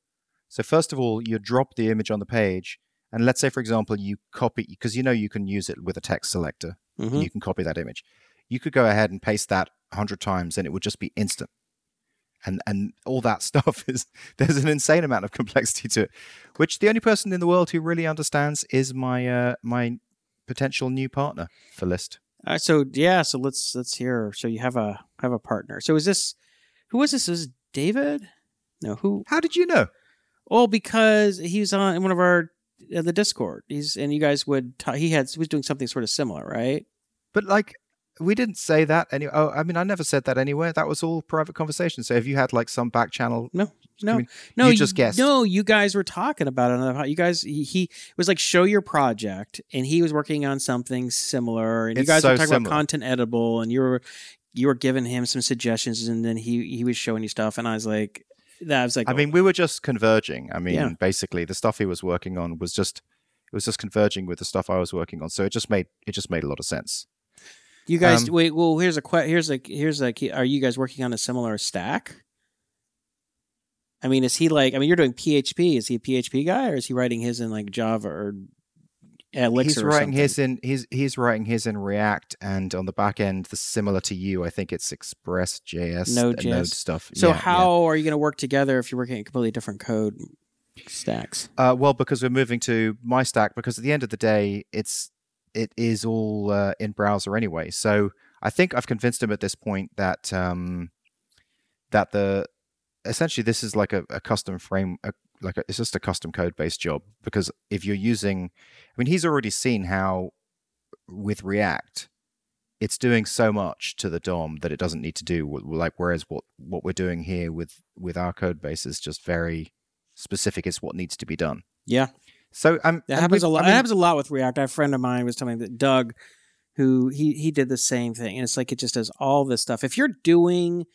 So first of all, you drop the image on the page, and let's say, for example, you copy because you know you can use it with a text selector. and mhm. You can copy that image. You could go ahead and paste that a hundred times, and it would just be instant. And and all that stuff is there's an insane amount of complexity to it, which the only person in the world who really understands is my uh, my potential new partner for List. Uh, so yeah, so let's let's hear. So you have a have a partner. So is this who is this? Is David? No, who? How did you know? Well, because he was on one of our uh, the Discord. He's and you guys would ta- he had he was doing something sort of similar, right? But like, we didn't say that any. Oh, I mean, I never said that anywhere. That was all private conversation. So if you had like some back channel, No, no, mean, no. you just guessed. No, you guys were talking about it. You guys he, he was like show your project, and he was working on something similar, and you guys so were talking similar. about content editable, and you were you were giving him some suggestions, and then he he was showing you stuff, and I was like, that was like, I mean, we were just converging. I mean, Yeah. basically, the stuff he was working on was just it was just converging with the stuff I was working on. So it just made it just made a lot of sense. you guys um, wait. Well, here's a que- here's a here's a key- are you guys working on a similar stack? I mean, is he like? I mean, you're doing PHP. Is he a PHP guy, or is he writing his in like Java or Elixir? he's writing his in he's he's writing his in React, and on the back end, the similar to you, I think it's Express JS, the Node.js. Node stuff. So Yeah, yeah. how are you going to work together if you're working at completely different code stacks? Uh, well, because we're moving to my stack. Because at the end of the day, it's it is all uh, in browser anyway. So I think I've convinced him at this point that um, that the essentially this is like a, a custom frame, a, like a, it's just a custom code based job. Because if you're using, I mean, he's already seen how with React. It's doing so much to the DOM that it doesn't need to do. Like whereas what what we're doing here with with our code base is just very specific. It's what needs to be done. Yeah, So um, that happens a lot. I that mean, happens a lot with React. I have a friend of mine was telling me that Doug who he he did the same thing, and it's like it just does all this stuff. If you're doing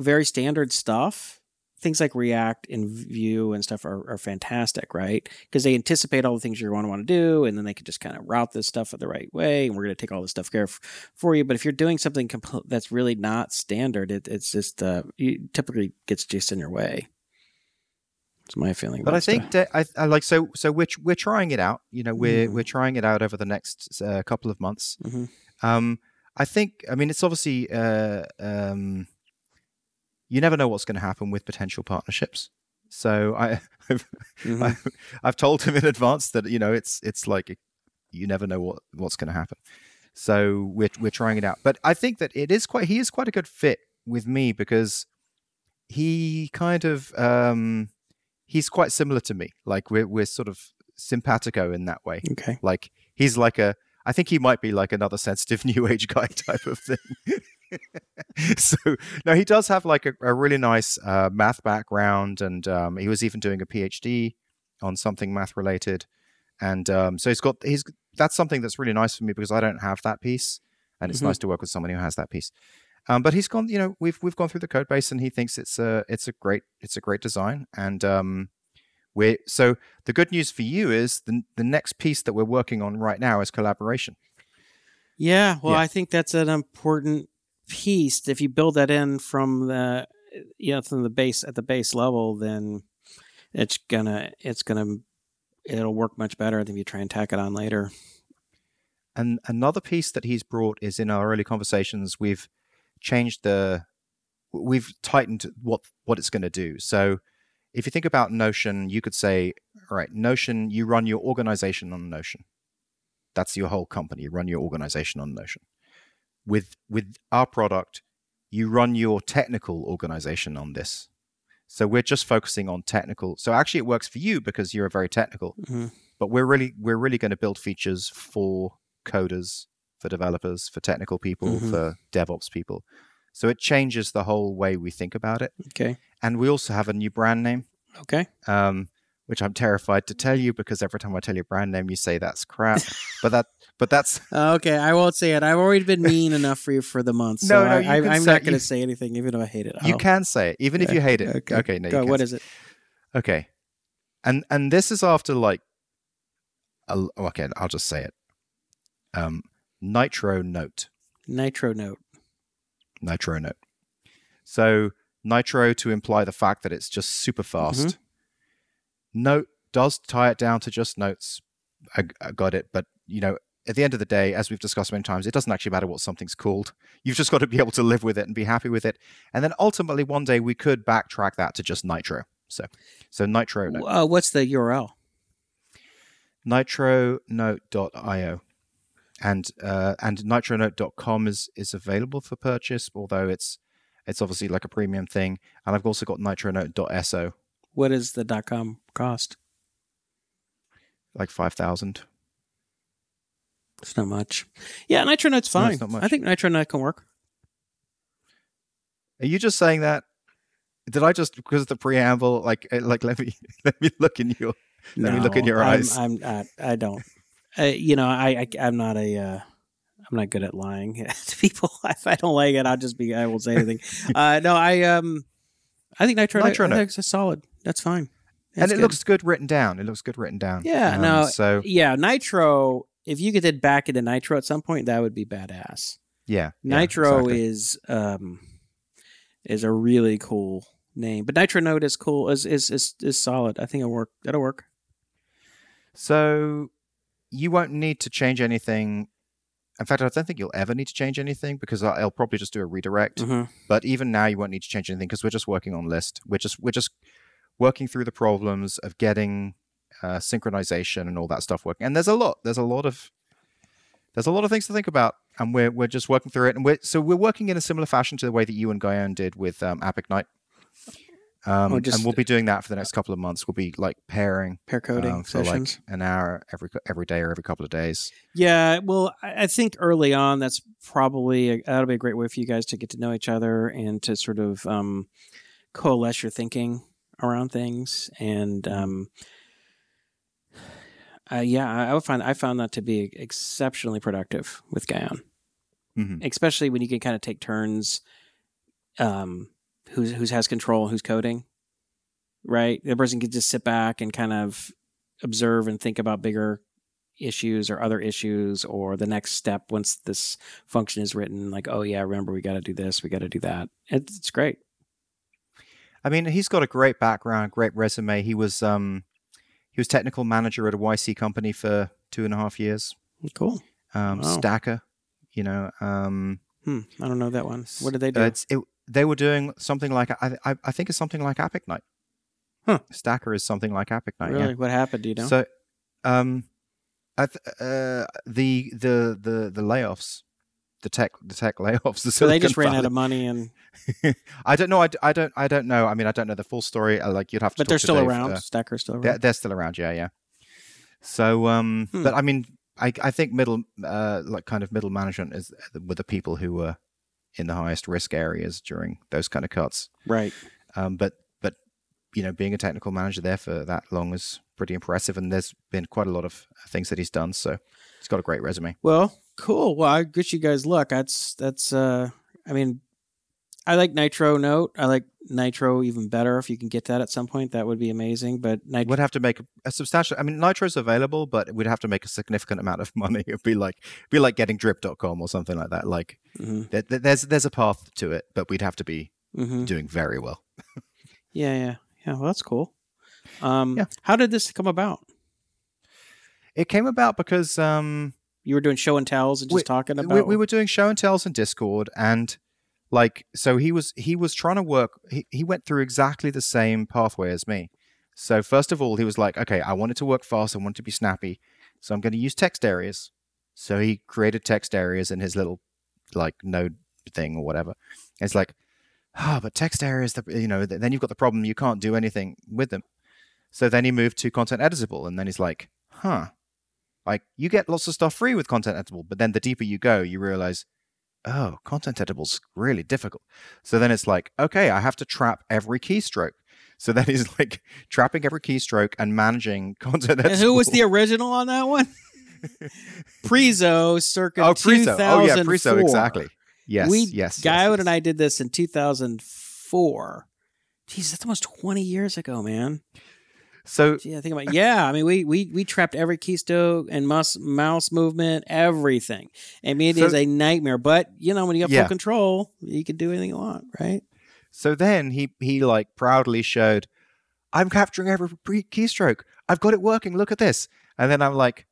very standard stuff, things like React and Vue and stuff are, are fantastic, right? Because they anticipate all the things you're going to want to do, and then they can just kind of route this stuff the right way. And we're going to take all this stuff care for you. But if you're doing something compl- that's really not standard, it, it's just uh, it typically gets just in your way. It's my feeling. But I think that I, I like so so we're we're trying it out. You know, we're Mhm. we're trying it out over the next uh, couple of months. Mhm. Um, I think. I mean, it's obviously. Uh, um, you never know what's going to happen with potential partnerships. So I, I've, Mhm. I, I've told him in advance that you know it's it's like you never know what what's going to happen. So we're we're trying it out. But I think that it is quite he is quite a good fit with me because he kind of um he's quite similar to me. Like we're we're sort of simpatico in that way. okay. Like he's like a I think he might be like another sensitive new age guy type of thing. So no, he does have like a, a really nice uh, math background, and um, he was even doing a PhD on something math related. And um, so he's got he's that's something that's really nice for me because I don't have that piece, and it's Mhm. nice to work with someone who has that piece. Um, but he's gone, you know, we've we've gone through the code base, and he thinks it's a it's a great it's a great design, and um, we're so the good news for you is the the next piece that we're working on right now is collaboration. Yeah, well, Yeah. I think that's an important piece. If you build that in from the you know from the base at the base level, then it's gonna it's gonna it'll work much better than if you try and tack it on later. And another piece that he's brought is in our early conversations, we've changed the, we've tightened what what it's going to do. So, if you think about Notion, you could say, all right, Notion, you run your organization on Notion. That's your whole company. You run your organization on Notion. With with our product, you run your technical organization on this. So we're just focusing on technical. So actually, it works for you because you're very technical Mhm. but we're really we're really going to build features for coders for developers for technical people Mhm. for devops people so it changes the whole way we think about it Okay. and we also have a new brand name Okay. um, which i'm terrified to tell you because every time i tell you brand name you say that's crap but that but that's okay. I won't say it. I've already been mean enough for you for the month. So No, no, I, you I, can I'm say- not going to say anything, even though I hate it. you I'll- can say it even if you hate it Okay. okay, no Go, what it? Okay. And and this is after like a, l- okay, I'll just say it. Um Nitro Note. Nitro Note. Nitro Note. So Nitro to imply the fact that it's just super fast. Note does tie it down to just notes. I, I got it, but you know, at the end of the day, as we've discussed many times, it doesn't actually matter what something's called. You've just got to be able to live with it and be happy with it. And then ultimately, one day we could backtrack that to just Nitro. So, so Nitro Note. Uh, what's the URL? nitronote.io and uh, and nitronote.com is is available for purchase although it's it's obviously like a premium thing and i've also got nitronote.so What is the dot com cost? like 5000 It's not much. Yeah, Nitro Note's No, fine. it's not much. I think Nitro Note can work. are you just saying that did i just because of the preamble like uh, like let me let me look in your Let me look in your I'm- eyes. I'm, not. I don't. Uh, you know, I, I I'm not a. Uh, I'm not good at lying to people. If I don't like it, I'll just be. I won't say anything. uh, no, I um, I think Nitro, Nitro Note. Note. I think it's solid. That's fine. and it good. looks good written down it looks good written down Yeah, Um, no, so Yeah, Nitro. If you get it back into Nitro at some point, that would be badass. yeah yeah, Nitro exactly. is um is a really cool name, but Nitro Note is cool. is is is, is solid. I think it'll work. That'll work. So you won't need to change anything. In fact, I don't think you'll ever need to change anything because I'll probably just do a redirect. Mhm. But even now, you won't need to change anything because we're just working on list. We're just we're just working through the problems of getting uh, synchronization and all that stuff working. And there's a lot. There's a lot of there's a lot of things to think about, and we're we're just working through it. And we're so we're working in a similar fashion to the way that you and Guyon did with um, App Ignite. Um, Oh, just- and we'll be doing that for the next couple of months. We'll be like pairing Pair coding um, for sessions. like an hour every every day or every couple of days. Yeah, well, I I think early on that's probably a, that'll be a great way for you guys to get to know each other and to sort of um, coalesce your thinking around things. And um, Uh, yeah, I, I would find I found that to be exceptionally productive with Guyon, Mhm. especially when you can kind of take turns. Um, who's who's has control, who's coding, right? The person can just sit back and kind of observe and think about bigger issues or other issues or the next step once this function is written. Like, oh yeah, remember we got to do this, we got to do that. It's, it's great. I mean, he's got a great background, great resume. He was um, he was technical manager at a YC company for two and a half years. Cool. Um, Wow. Stacker, you know, um, Hmm. I don't know that one. What did they do? uh, it's it, they were doing something like I, I I think it's something like App Ignite. Huh. Stacker is something like App Ignite. really? Yeah. What happened? Do you know? So, um, th- uh, the the the the layoffs, the tech the tech layoffs. The so they just ran out of money, and I don't know. I, I don't. I don't know. I mean, I don't know the full story. Uh, Like you'd have to. but they're still Dave, around. uh, Stacker's still around. they're, they're still around. Yeah, yeah. So, um, Hmm. but I mean, I I think middle, uh, like kind of middle management is with the people who were in the highest risk areas during those kind of cuts. right. Um, but but you know, being a technical manager there for that long is pretty impressive, and there's been quite a lot of things that he's done. So he's got a great resume. Well, cool. Well, I wish you guys luck. That's that's. uh I mean, I like Nitro Note. I like Nitro even better. If you can get that at some point, that would be amazing. But Nitro, Would have to make a, substantial. I mean, Nitro's available, but we'd have to make a significant amount of money. It'd be like be like getting Drip.com or something like that. Like Mhm, there, there- there's there's a path to it, but we'd have to be mhm. doing very well. yeah, yeah, yeah. Well, that's cool. Um, Yeah. How did this come about? It came about because um, You were doing show and tells and just We- talking about. we, we were doing show and tells in Discord, and like so he was he was trying to work. He he went through exactly the same pathway as me. So first of all, he was like, okay, I want it to work fast. I want it to be snappy. So I'm going to use text areas. So he created text areas in his little like node thing or whatever. It's like, ah, but text areas, the you know, then you've got the problem. You can't do anything with them. So then he moved to content editable, and then he's like, huh, like you get lots of stuff free with content editable, but then the deeper you go, you realize, oh, content editable's really difficult. So then it's like, okay, I have to trap every keystroke. So then he's like trapping every keystroke and managing content editable. And who was the original on that one? Preso, circa oh Preso? Oh yeah, 2004. Preso exactly. Yes, we, yes. Guy yes, and I did this in 2004. Jeez, that's almost 20 years ago, man. So Gee, I think about yeah. I mean, we we we trapped every keystroke and mouse mouse movement, everything. I mean, it is So- a nightmare. But you know, when you have Yeah. full control, you can do anything you want, right? So then he he like proudly showed, I'm capturing every pre- keystroke. I've got it working. Look at this. And then I'm like,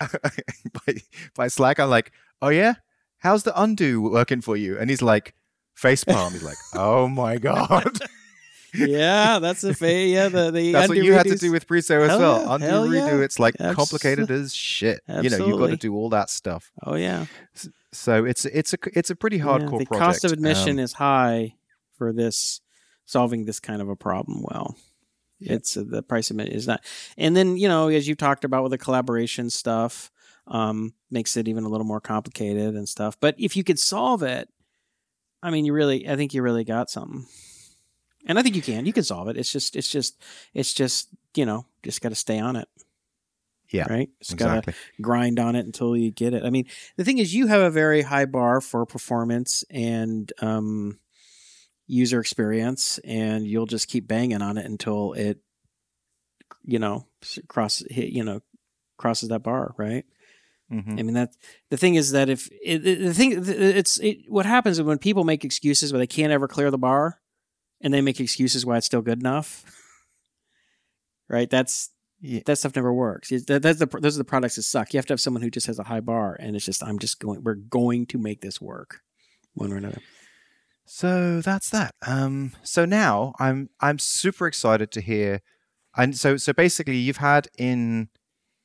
by, by Slack, I'm like, oh yeah, how's the undo working for you? And he's like, facepalm. He's like, oh my god, yeah, that's a fa- yeah. The the that's what you had to do with Preso as Hell well. yeah, Undo redo. yeah. It's like complicated as shit. You know, you've got to do all that stuff. Oh yeah, So it's it's a it's a pretty Yeah, hardcore the project. cost of admission Um, is high for this solving this kind of a problem. Well, Yeah. it's uh, the price of it is not. And then you know, as you talked about with the collaboration stuff, um, makes it even a little more complicated and stuff. But if you could solve it, I mean, you really, I think you really got something. And I think you can. You can solve it. It's just, it's just, it's just, you know, just got to stay on it. Yeah, Right. Just got to exactly. grind on it until you get it. I mean, the thing is, you have a very high bar for performance and um, user experience, and you'll just keep banging on it until it, you know, cross hit, you know, crosses that bar, right? Mhm. I mean, that the thing is that if it, the thing, it's it, what happens is when people make excuses but they can't ever clear the bar, and they make excuses why it's still good enough, right? That's Yeah. that stuff never works. That- that's the those are the products that suck. You have to have someone who just has a high bar, and it's just I'm just going. We're going to make this work, one or another. So that's that. Um, so now I'm I'm super excited to hear, and so so basically you've had in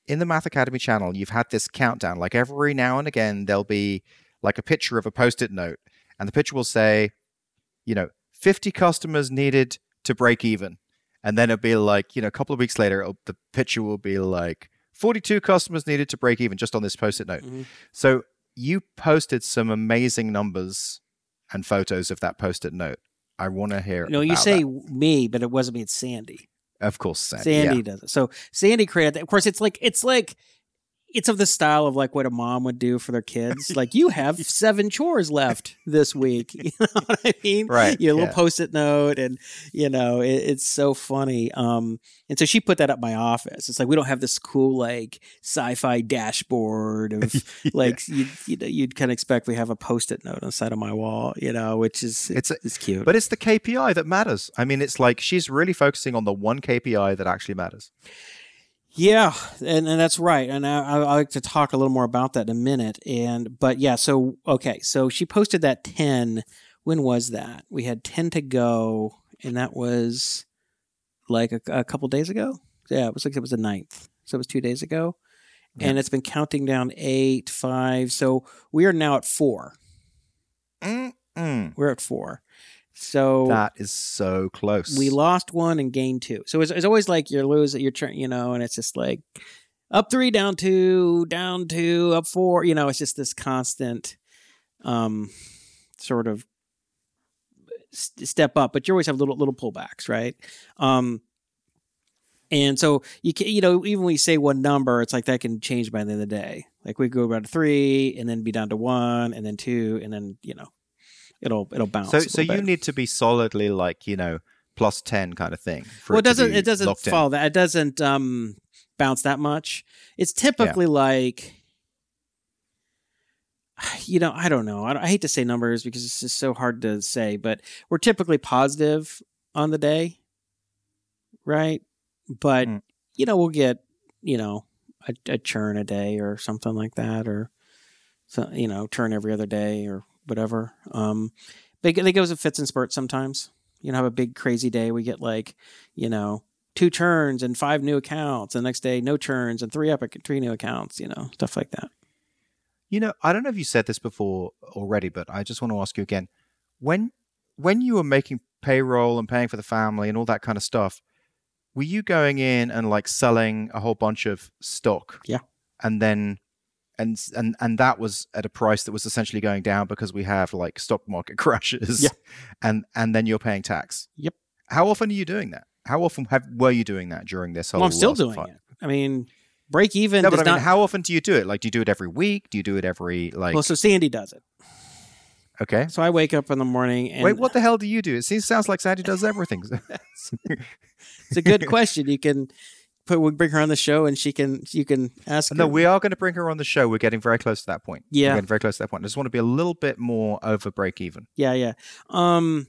in the Math Academy channel you've had this countdown. Like every now and again there'll be like a picture of a post-it note, and the picture will say, you know, 50 customers needed to break even, and then it'll be like you know a couple of weeks later it'll, the picture will be like 42 customers needed to break even just on this post-it note. Mhm. So you posted some amazing numbers and photos of that post-it note. I want to hear. No, you say that. me, but it wasn't me. It's Sandy. Of course, Sandy. Sandy yeah. does it. So Sandy created that. Of course, it's like it's like it's of the style of like what a mom would do for their kids. like you have seven chores left this week. You know what I mean? Right, Your yeah. little post-it note, and you know it, it's so funny. Um, and so she put that up my office. It's like we don't have this cool like sci-fi dashboard of like you you know you'd kind of expect we have a post-it note on the side of my wall. You know, which is It's it's a- it's cute. But it's the KPI that matters. I mean, it's like she's really focusing on the one KPI that actually matters. Yeah, and, and that's right. And I, I I like to talk a little more about that in a minute. And but yeah, so okay, so she posted that ten. When was that? We had ten to go, and that was like a, a couple days ago. Yeah, it was like it was the 9th. so it was two days ago. And it's been counting down eight, five. So we are now at four. Mm-mm. We're at four. So That is so close. we lost one and gained two. So it's, it's always like you're losing, you're trying, you know, and it's just like up three, down two, down two, up four. You know, it's just this constant, um, sort of step up. But you always have little little pullbacks, right? Um, and so you can, you know, even when you say one number, it's like that can change by the end of the day. Like we go about three, and then be down to one, and then two, and then you know, it'll it'll bounce. So, so you bit. need to be solidly like you know plus ten kind of thing. For well, it to doesn't it doesn't locked in. that. It doesn't um bounce that much. It's typically like you know, I don't know. I, don't- I hate to say numbers because it's just so hard to say, but we're typically positive on the day, right? But Mm. you know, we'll get you know a, a churn a day or something like that, or so, you know, churn every other day or whatever. Um, they they goes in fits and spurts sometimes. You know, have a big crazy day. We get like you know two churns and five new accounts. The next day, no churns and three epic three new accounts. You know, stuff like that. You know, I don't know if you said this before already, but I just want to ask you again. When when you were making payroll and paying for the family and all that kind of stuff, were you going in and like selling a whole bunch of stock? Yeah. And then and and and that was at a price that was essentially going down because we have like stock market crashes. Yeah. And and then you're paying tax. Yep. How often are you doing that? How often have were you doing that during this whole Well, I'm still doing fight? it. I mean, break even No, does but I mean, not. how often do you do it? Like, do you do it every week? Do you do it every like? well, so Sandy does it. okay. So I wake up in the morning and Wait, what the hell do you do? It seems sounds like Sandy does everything. It's a good question. You can put we bring her on the show and she can you can ask. no, her. we are going to bring her on the show. We're getting very close to that point. Yeah. We're getting very close to that point. I just want to be a little bit more over break even. Yeah, yeah. Um,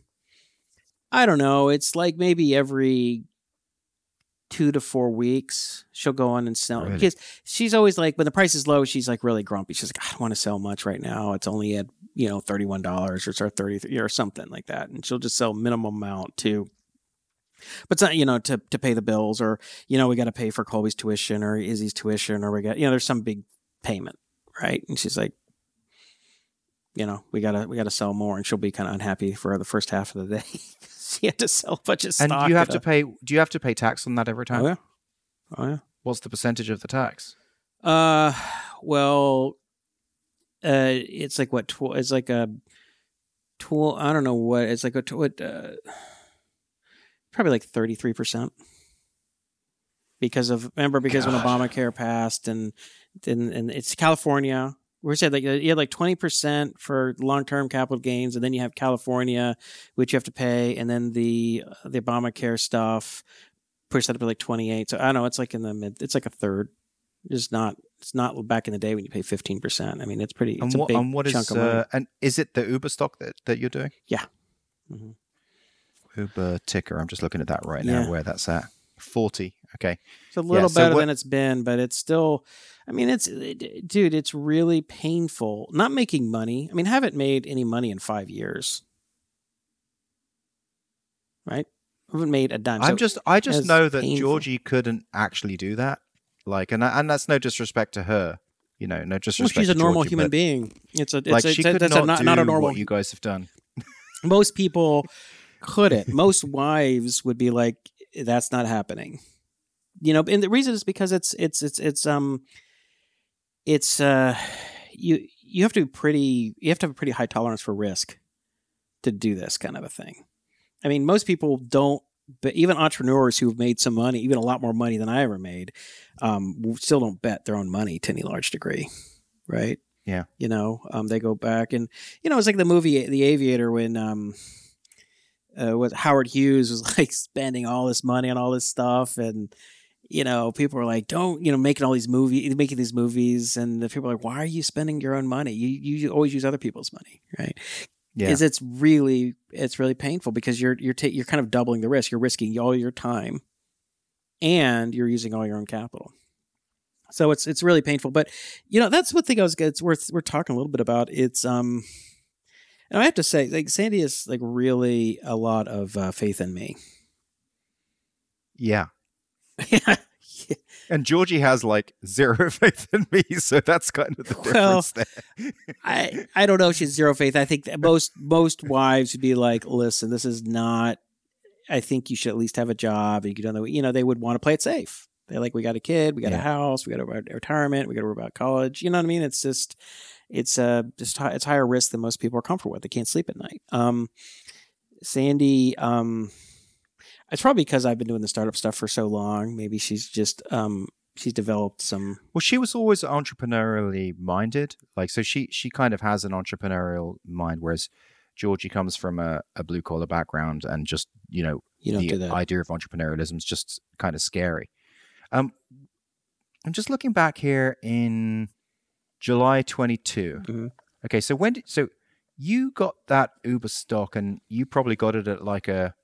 I don't know. It's like maybe every two to four weeks she'll go on and sell Really? because she's always like when the price is low she's like really grumpy she's like i don't want to sell much right now it's only at you know $31 or it's or 33 or something like that and she'll just sell minimum amount to but it's not you know to, to pay the bills or you know we got to pay for colby's tuition or izzy's tuition or we got you know there's some big payment right and she's like you know we gotta we gotta sell more and she'll be kind of unhappy for the first half of the day she had to sell a bunch of stock And you have to a- pay. Do you have to pay tax on that every time? oh yeah oh yeah What's the percentage of the tax? Uh, well, uh, it's like what? Tw- it's like a tool. I don't know what. It's like a tw- what? Uh, probably like thirty three percent. Because of remember because when Obamacare passed and then and it's California. We said like you had like twenty percent for long term capital gains, and then you have California, which you have to pay, and then the the Obamacare stuff push that up to like twenty eight. So I don't know. It's like in the mid. It's like a third. It's not. It's not back in the day when you pay fifteen percent. I mean, it's pretty. It's And a big And what is? chunk of money. Uh, and is it the Uber stock that, that you're doing? Yeah. Mhm. Uber ticker. I'm just looking at that right Yeah. now. Where that's at. Forty. Okay. It's a little so better what- than it's been, but it's still. I mean, it's it- dude. It's really painful not making money. I mean, haven't made any money in five years. Right, haven't made a dime. I'm So- just. I just know that painful. Georgie couldn't actually do that. Like, and and that's no disrespect to her. You know, no well, disrespect. she's a normal Georgie, human being. It's a it's Like, a, she it's could that's not, a, not, do not a normal what you guys have done. most people couldn't. Most wives would be like, "That's not happening." You know, and the reason is because it's it's it's it's um, it's uh, you you have to be pretty. You have to have a pretty high tolerance for risk to do this kind of a thing. I mean, most people don't but even entrepreneurs who've made some money, even a lot more money than I ever made, um, still don't bet their own money to any large degree, right? Yeah. You know, um, they go back and you know it's like the movie The Aviator when um, uh, Howard Hughes was like spending all this money on all this stuff and you know, people were like, don't, you know, making all these movies, making these movies. And the people are like, why are you spending your own money? You, you always use other people's money, right? Yeah. Is it's really, it's really painful because you're, you're, ta- you're kind of doubling the risk. You're risking all your time and you're using all your own capital. So it's, it's really painful. But, you know, that's what thing I was, it's worth, we're talking a little bit about. It's, um, and I have to say, like, Sandy is like really a lot of uh, faith in me. yeah. yeah. And Georgie has like zero faith in me, so that's kind of the Well, difference there. I I don't know if she's zero faith. I think that most most wives would be like, listen, this is not. I think you should at least have a job. You know, you know, they would want to play it safe. They're like, we got a kid, we got a house, we got a retirement, we got to worry about college. You know what I mean? It's just, it's uh, just hi- it's higher risk than most people are comfortable with. They can't sleep at night. Um, Sandy, um, it's probably because I've been doing the startup stuff for so long. Maybe she's just um, she's developed some Well, she was always entrepreneurially minded. Like, so she she kind of has an entrepreneurial mind, whereas Georgie comes from a, a blue collar background and just you know you the do idea of entrepreneurialism is just kind of scary. Um, I'm just looking back here in July 22. Mhm. Okay, so when did so you got that Uber stock and you probably got it at like a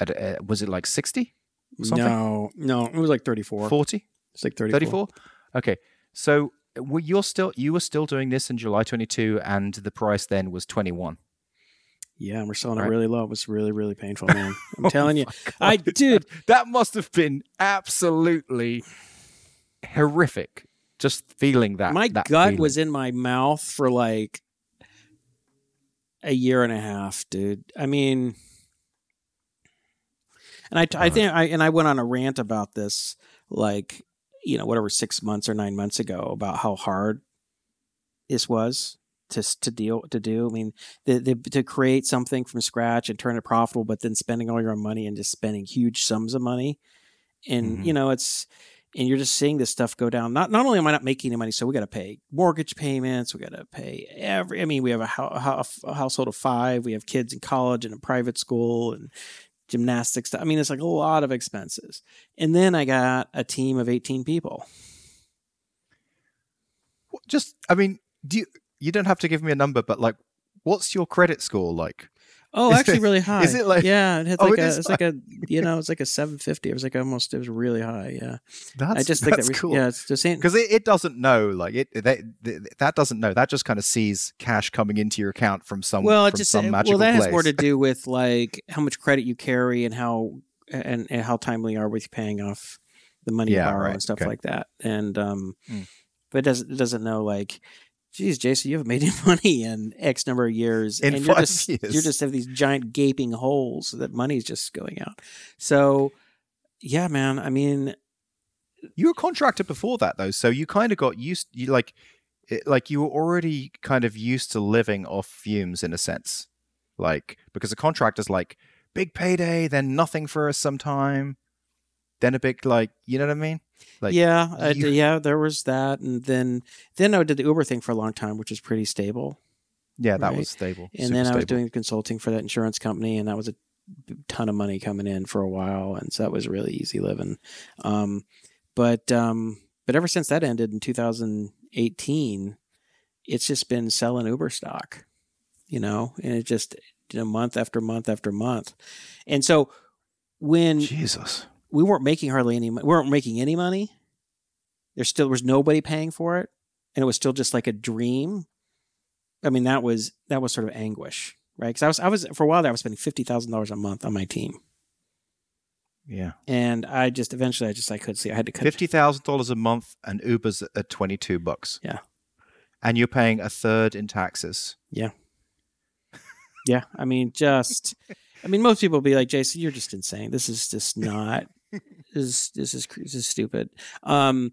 at a, was it like 60 something? no, no, it was like 34. 40 It's like 34. 34 okay so were you're still you were still doing this in july 22 and the price then was 21 Yeah, and we're selling it really low. It was really, really painful, man. I'm Oh telling you. I God. dude, that must have been absolutely horrific just feeling that my that gut feeling. was in my mouth for like a year and a half, dude. I mean, and I, I think I and I went on a rant about this, like you know, whatever six months or nine months ago about how hard this was to to deal to do. I mean, the, the, to create something from scratch and turn it profitable, but then spending all your own money and just spending huge sums of money, and Mhm. you know, it's and you're just seeing this stuff go down. Not not only am I not making any money, so we got to pay mortgage payments, we got to pay every. I mean, we have a, hou- a household of five, we have kids in college and a private school and gymnastics. I mean, it's like a lot of expenses. And then I got a team of 18 people. just i mean do you you don't have to give me a number but like what's your credit score like Oh, Is actually, it- really high. is it like- Yeah, it had Oh, like it a. It's like a. You know, it's like a 750. It was like almost. It was really high. Yeah. that's I just think that's that. We, cool Yeah, it's just because it, it doesn't know like it that that doesn't know that just kind of sees cash coming into your account from some well, it from just some well that place has more to do with like how much credit you carry and how and, and how timely you are with paying off the money Yeah, you borrow right, and stuff okay. like that. And um, Mm. but it doesn't it doesn't know like. Geez, Jason, you haven't made any money in X number of years, In and you're just years. you just have these giant gaping holes that money's just going out. So, yeah, man. I mean, you were contracted before that though so you kind of got used you like it, like you were already kind of used to living off fumes in a sense like because a contractor's like big payday then nothing for us sometime then a big like you know what i mean Like, yeah, you- yeah, there was that, and then then I did the Uber thing for a long time, which is pretty stable. yeah that Right. was stable And super then I was stable. doing consulting for that insurance company, and that was a ton of money coming in for a while, and so that was really easy living. Um, but um, but ever since that ended in 2018, it's just been selling Uber stock, you know, and it just you know month after month after month, and so when jesus we weren't making hardly any money. We weren't making any money. There still was nobody paying for it, and it was still just like a dream. I mean, that was that was sort of anguish, right? Because I was I was for a while there, I was spending fifty thousand dollars a month on my team, yeah and I just eventually I just I could see I had to cut. $50000 a month and uber's at 22 bucks Yeah. and you're paying a third in taxes Yeah, yeah. I mean, just I mean, most people will be like, Jason, you're just insane. This is just not. This is this is this is stupid. Um,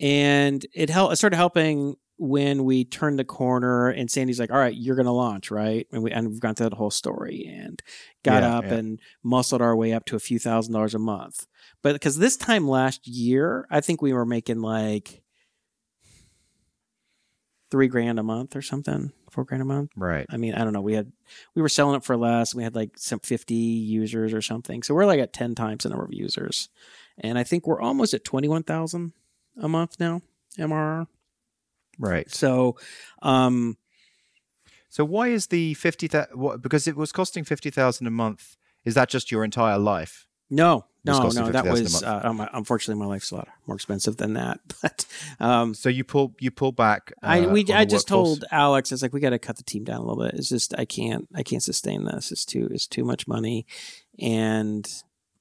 and it helped. It started helping when we turned the corner and Sandy's like, "All right, you're going to launch, right?" And we and we've gone through that whole story and got Yeah, up yeah. and muscled our way up to a few thousand dollars a month. But because this time last year, I think we were making like three grand a month or something, four grand a month. Right. I mean, I don't know. We had we were selling it for less. We had like some fifty users or something. So we're like at ten times the number of users, and I think we're almost at twenty one thousand a month now MRR. Right. So, um, So why is the fifty thousand? What? Because it was costing fifty thousand a month. Is that just your entire life? no, no, no. That was uh, um, unfortunately my life's a lot more expensive than that. But um, So you pull you pull back. Uh, I we I just workforce? told Alex, it's like we got to cut the team down a little bit. It's just I can't I can't sustain this. It's too it's too much money, and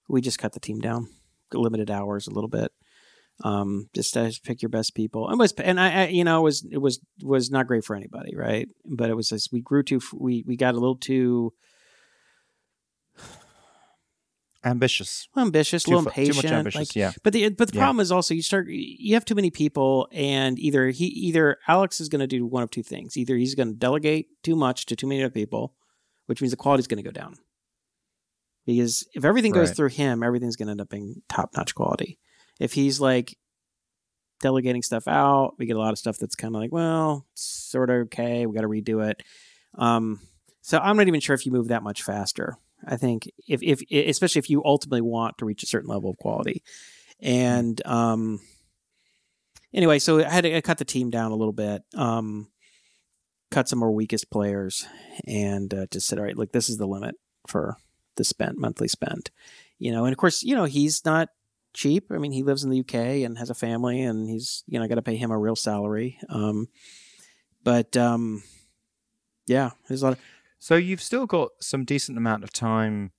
we just cut the team down, limited hours a little bit. Um, just uh, pick your best people. And was and I, I you know it was it was was not great for anybody, right? But it was just we grew too we we got a little too ambitious. ambitious, a little fu- too impatient. much ambitious. like, yeah. But the but the Yeah. problem is also you start you have too many people, and either he either Alex is going to do one of two things: either he's going to delegate too much to too many other people, which means the quality is going to go down. Because if everything goes Right. through him, everything's going to end up being top notch quality. If he's like delegating stuff out, we get a lot of stuff that's kind of like, well, sort of okay. We got to redo it. Um, so I'm not even sure if you move that much faster. I think if, if especially if you ultimately want to reach a certain level of quality, and um, anyway, so I had to I cut the team down a little bit, um, cut some more weakest players, and uh, just said, all right, look, this is the limit for the spent monthly spend, you know, and of course, you know, he's not cheap. I mean, he lives in the UK and has a family, and he's you know got to pay him a real salary. Um, but um, yeah, there's a lot of So you've still got some decent amount of time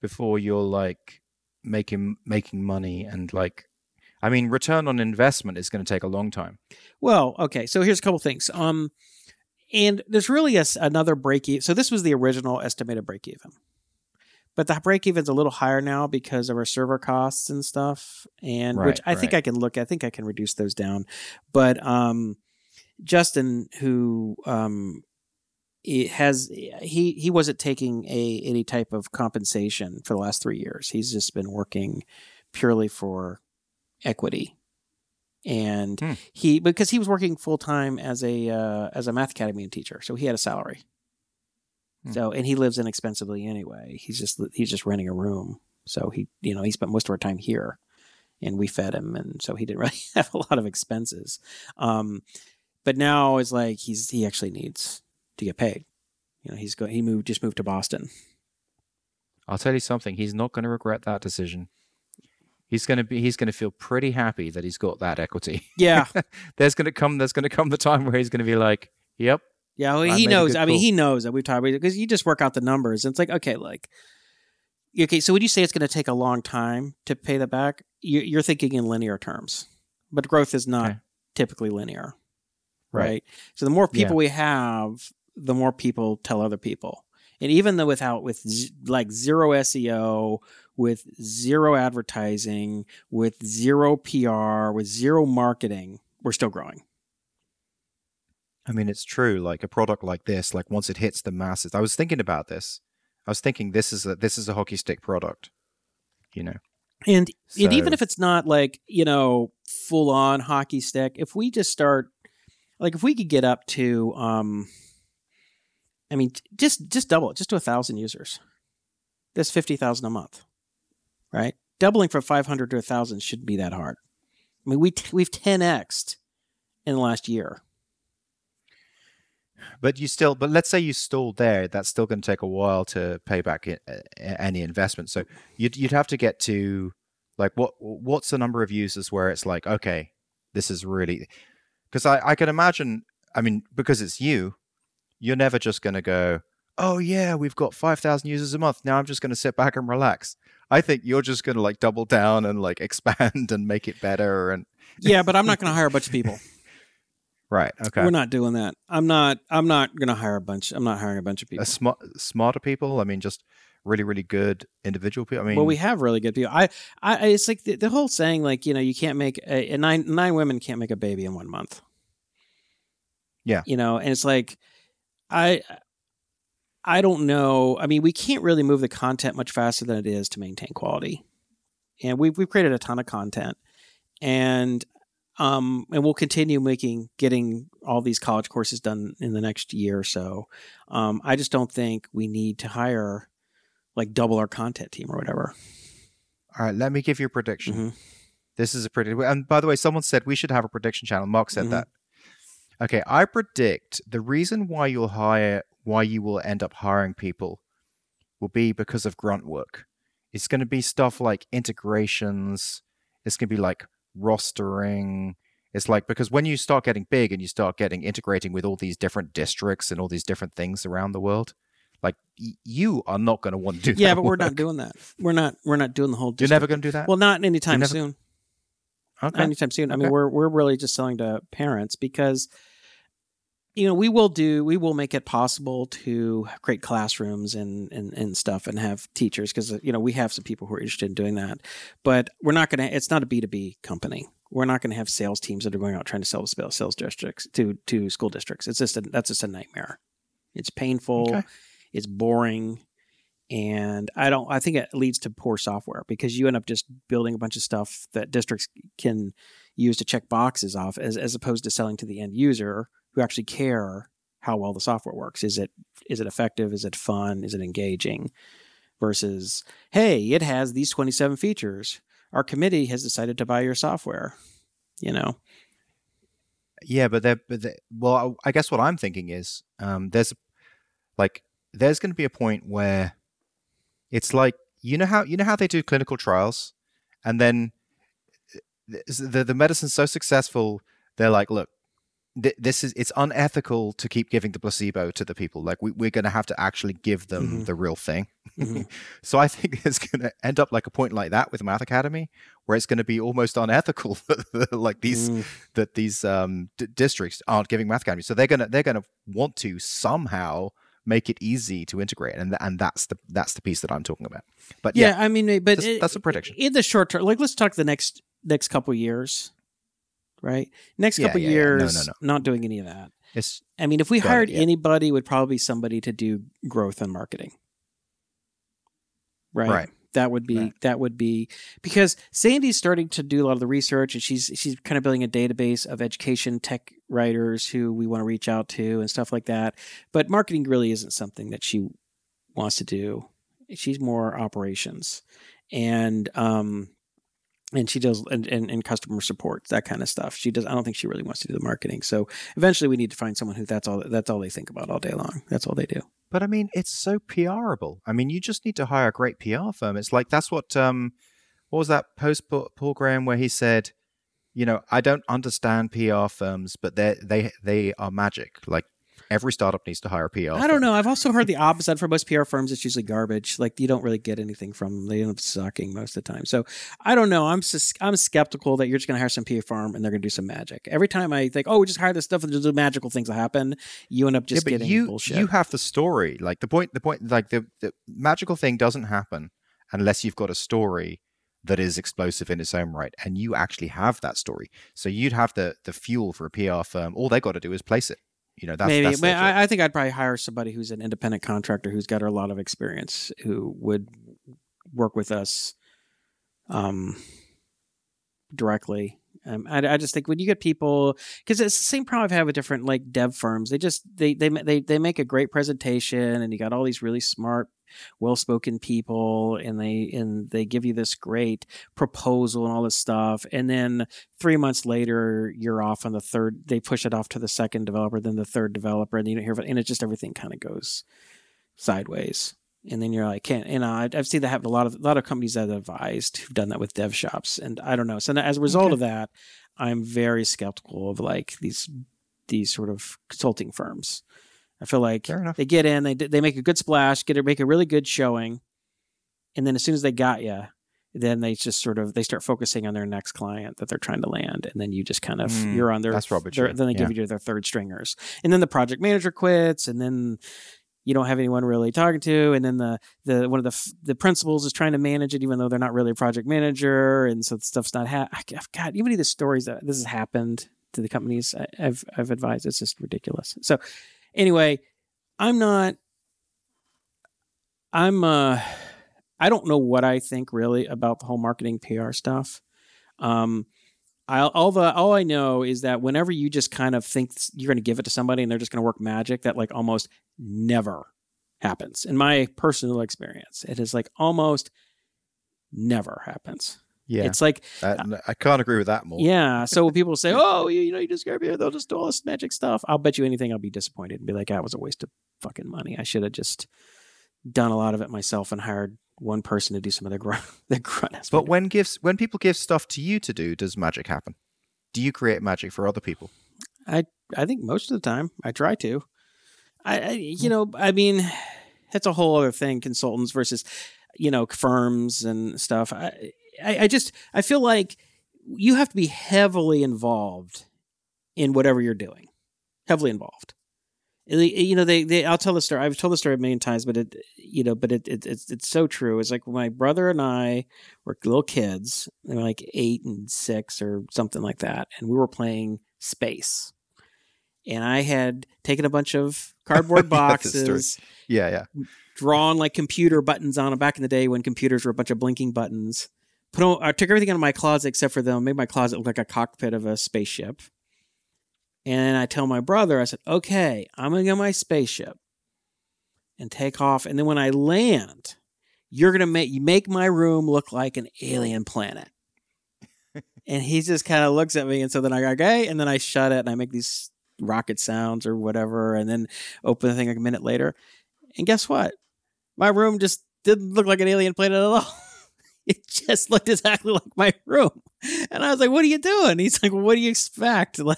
before you're like making making money and like I mean return on investment is going to take a long time. Well, okay. So here's a couple things. Um, and there's really a another break even. So this was the original estimated break even, but the break even's a little higher now because of our server costs and stuff. And which Right, I think. I can look. I think I can reduce those down. But um, Justin, who um, it has he he wasn't taking a any type of compensation for the last three years. He's just been working purely for equity, and Hmm. he because he was working full time as a uh, as a math academy teacher, so he had a salary. Hmm. So and he lives inexpensively anyway. He's just he's just renting a room, so he you know he spent most of our time here, and we fed him, and so he didn't really have a lot of expenses. Um, but now it's like he's he actually needs to get paid. You know, he's go he moved just moved to Boston. I'll tell you something, he's not going to regret that decision. He's going to be he's going to feel pretty happy that he's got that equity. Yeah, there's going to come there's going to come the time where he's going to be like, "Yep, yeah. Well, he knows. I mean, he knows that we've talked about because you just work out the numbers. And it's like okay, like okay. So when you say it's going to take a long time to pay that back, you- you're thinking in linear terms, but growth is not Okay. typically linear, Right. right? So the more people Yeah. we have, the more people tell other people. And even though without with z- like zero SEO, with zero advertising, with zero PR, with zero marketing, we're still growing. I mean, it's true. Like a product like this, like once it hits the masses, I was thinking about this. I was thinking this is a this is a hockey stick product. You know, And and even if it's not like, you know, full on hockey stick, if we just start like if we could get up to um I mean just just double it, just to a thousand users. That's fifty thousand a month. Right? Doubling from five hundred to a thousand shouldn't be that hard. I mean we t- we've ten X'd in the last year. but you still, but let's say you stalled there, that's still going to take a while to pay back any investment. So you'd you'd have to get to like what what's the number of users where it's like, okay, this is really because I I can imagine. I mean, because it's you, you're never just going to go. Oh yeah, we've got five thousand users a month. Now I'm just going to sit back and relax. I think you're just going to like double down and like expand and make it better. And Yeah, but I'm not gonna hire a bunch of people. right, okay, We're not doing that. I'm not I'm not gonna hire a bunch I'm not hiring a bunch of people. smart smarter people. I mean, just really really good individual people. I mean, well, we have really good people. I, I, it's like the, the whole saying, like you know, you can't make a, a nine nine women can't make a baby in one month. Yeah. You know, and it's like I I don't know. I mean, we can't really move the content much faster than it is to maintain quality. And we've we've created a ton of content. And um and we'll continue making getting all these college courses done in the next year or so. Um I just don't think we need to hire like double our content team or whatever. All right, let me give you a prediction. Mhm. This is a prediction. And by the way, someone said we should have a prediction channel. Mark said Mhm. that. Okay, I predict the reason why you'll hire, why you will end up hiring people will be because of grunt work. It's going to be stuff like integrations. It's going to be like rostering. It's like because when you start getting big and you start getting integrating with all these different districts and all these different things around the world, like y- you are not going to want to do Yeah, but we're not doing that. We're not we're not doing the whole You're never going to do that. Well, not anytime never- soon. okay. Not anytime soon. I mean, we're we're really just selling to parents because you know we will do we will make it possible to create classrooms and and, and stuff and have teachers because uh, you know we have some people who are interested in doing that, but we're not going to. It's not a B two B company. We're not going to have sales teams that are going out trying to sell sales districts to to school districts. It's just a, that's just a nightmare. It's painful. Okay. It's boring and i don't i think it leads to poor software because you end up just building a bunch of stuff that districts can use to check boxes off as, as opposed to selling to the end user who actually care how well the software works. Is it is it effective? Is it fun? Is it engaging? Versus hey it has these 27 features. Our committee has decided to buy your software you know? Yeah, but they're, but well, I guess what I'm thinking is, um, there's like there's going to be a point where it's like you know how you know how they do clinical trials, and then th- the the medicine's so successful, they're like, look, th- this is it's unethical to keep giving the placebo to the people. Like we, we're going to have to actually give them Mhm. the real thing. Mhm. so I think it's going to end up like a point like that with Math Academy, where it's going to be almost unethical, like these Mm. that these um, d- districts aren't giving math academy so they're gonna they're gonna want to somehow make it easy to integrate and and that's the that's the piece that i'm talking about but yeah, yeah, I mean, but that's- it- that's a prediction. In the short term, like let's talk the next next couple years, right? Next Yeah, couple yeah, yeah. No, no, no. not doing any of that. it's I mean, if we it, hired yeah. anybody, it would probably be somebody to do growth and marketing, right? Right. That would be Right. that would be because Sandy's starting to do a lot of the research, and she's she's kind of building a database of education tech writers who we want to reach out to and stuff like that. But marketing really isn't something that she wants to do. She's more operations, and um, and she does and, and, and customer support that kind of stuff. She does. I don't think she really wants to do the marketing. So eventually, we need to find someone who that's all that's all they think about all day long. That's all they do. but i mean it's so prable i mean you just need to hire a great pr firm it's like that's what um what was that post paul graham where he said you know i don't understand pr firms but they they they are magic like every startup needs to hire a pr I don't know. I've also heard the opposite for most PR firms. It's usually garbage. Like you don't really get anything from them. They end up sucking most of the time. So I don't know. I'm I'm skeptical that you're just going to hire some PR firm and they're going to do some magic. Every time I think, oh, we just hire this stuff and just do magical things will happen, you end up just yeah, getting you bullshit. you have the story. Like the point, the point, like the the magical thing doesn't happen unless you've got a story that is explosive in its own right, and you actually have that story. So you'd have the the fuel for a PR firm. All they got to do is place it. You know, that's Maybe, that's job. I, I think I'd probably hire somebody who's an independent contractor who's got a lot of experience who would work with us um, directly. Um, I, I just think when you get people, because it's the same problem I've had with different like dev firms. They just they they they they make a great presentation, and you got all these really smart, well-spoken people, and they and they give you this great proposal and all this stuff, and then three months later you're off on the third they push it off to the second developer then the third developer and you don't hear and it just everything kind of goes sideways. And then you're like can't and I, i've seen that happen a lot of a lot of companies that have advised who've done that with dev shops and i don't know. So as a result Okay. of that i'm very skeptical of like these these sort of consulting firms i feel like Fair enough. they get in they they make a good splash get a, make a really good showing and then as soon as they got you then they just sort of they start focusing on their next client that they're trying to land and then you just kind of Mm, you're on their that's rubbish, their- then they give you their third stringers and then the project manager quits and then you don't have anyone really talking to and then the the one of the the principals is trying to manage it even though they're not really a project manager and so the stuff's not ha- God even the stories that this has happened to the companies I, I've I've advised. It's just ridiculous. So anyway, I'm not. I'm uh, I don't know what I think really about the whole marketing PR stuff. Um, I all the all I know is that whenever you just kind of think you're going to give it to somebody and they're just going to work magic, that like almost never happens. In my personal experience, it is like almost never happens. Yeah, It's like Uh, I can't agree with that more. yeah. So when people say, "Oh, you, you know, you just grab here, they'll just do all this magic stuff," I'll bet you anything I'll be disappointed and be like, "That was a waste of fucking money. I should have just done a lot of it myself and hired one person to do some of the grunt, the grunt aspect." But when gives when people give stuff to you to do, does magic happen? Do you create magic for other people? I think most of the time I try to. I, I you know, I mean, that's a whole other thing. Consultants versus, you know, firms and stuff. I, I, I just I feel like you have to be heavily involved in whatever you're doing. Heavily involved. You know, they, they I'll tell the story. I've told the story a million times, but it, you know, but it, it it's it's so true. It's like my brother and I were little kids, they were like eight and six or something like that, and we were playing space and I had taken a bunch of cardboard Yeah, that's the story. boxes, Yeah, yeah. drawn like computer buttons on them back in the day when computers were a bunch of blinking buttons. Put on, I took everything out of my closet except for them, made my closet look like a cockpit of a spaceship. And I tell my brother, I said, okay, I'm gonna get my spaceship and take off. And then when I land, you're gonna make you make my room look like an alien planet. and he just kind of looks at me, and so then I go, okay, and then I shut it and I make these rocket sounds or whatever, and then open the thing like a minute later. And guess what? My room just didn't look like an alien planet at all. it just looked exactly like my room. And I was like, what are you doing? He's like, well, what do you expect?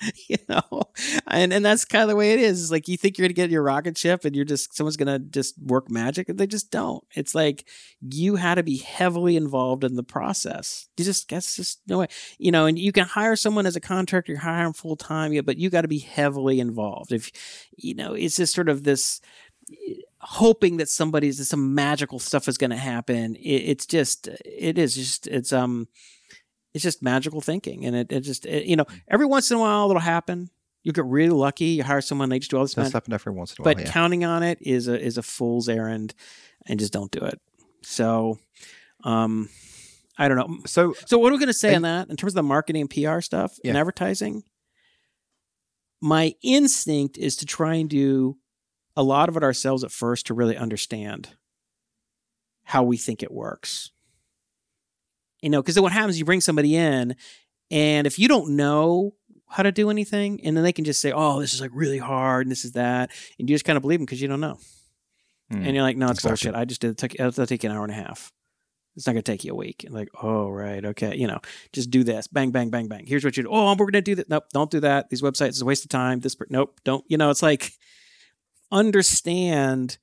Like, you know, and and that's kind of the way it is. It's like you think you're gonna get your rocket ship and you're just someone's gonna just work magic and they just don't. It's like you had to be heavily involved in the process. You just guess just no way. You know, and you can hire someone as a contractor, you hire them full time, yeah, but you got to be heavily involved. If you know, it's just sort of this hoping that somebody's some magical stuff is going to happen. It, it's just it is just it's um it's just magical thinking, and it, it just it, you know every once in a while it'll happen. You get really lucky. You hire someone, they just do all this, Does magic, happen every once in a while. but yeah. counting on it is a is a fool's errand, and just don't do it. So, um, I don't know. so So what are we going to say Are on that in terms of the marketing and PR stuff and advertising? My instinct is to try and do a lot of it ourselves at first to really understand how we think it works. You know, because then what happens, you bring somebody in, and if you don't know how to do anything, and then they can just say, "Oh, this is like really hard, and this is that," and you just kind of believe them because you don't know, Hmm. and you're like, "No, it's Exactly. bullshit. I just did. It took, it'll take you an hour and a half. It's not going to take you a week." And like, "Oh, right, okay, you know, just do this. Bang, bang, bang, bang. Here's what you do. Oh, we're going to do that. Nope, don't do that. These websites is a waste of time. This, nope, don't. You know, it's like understand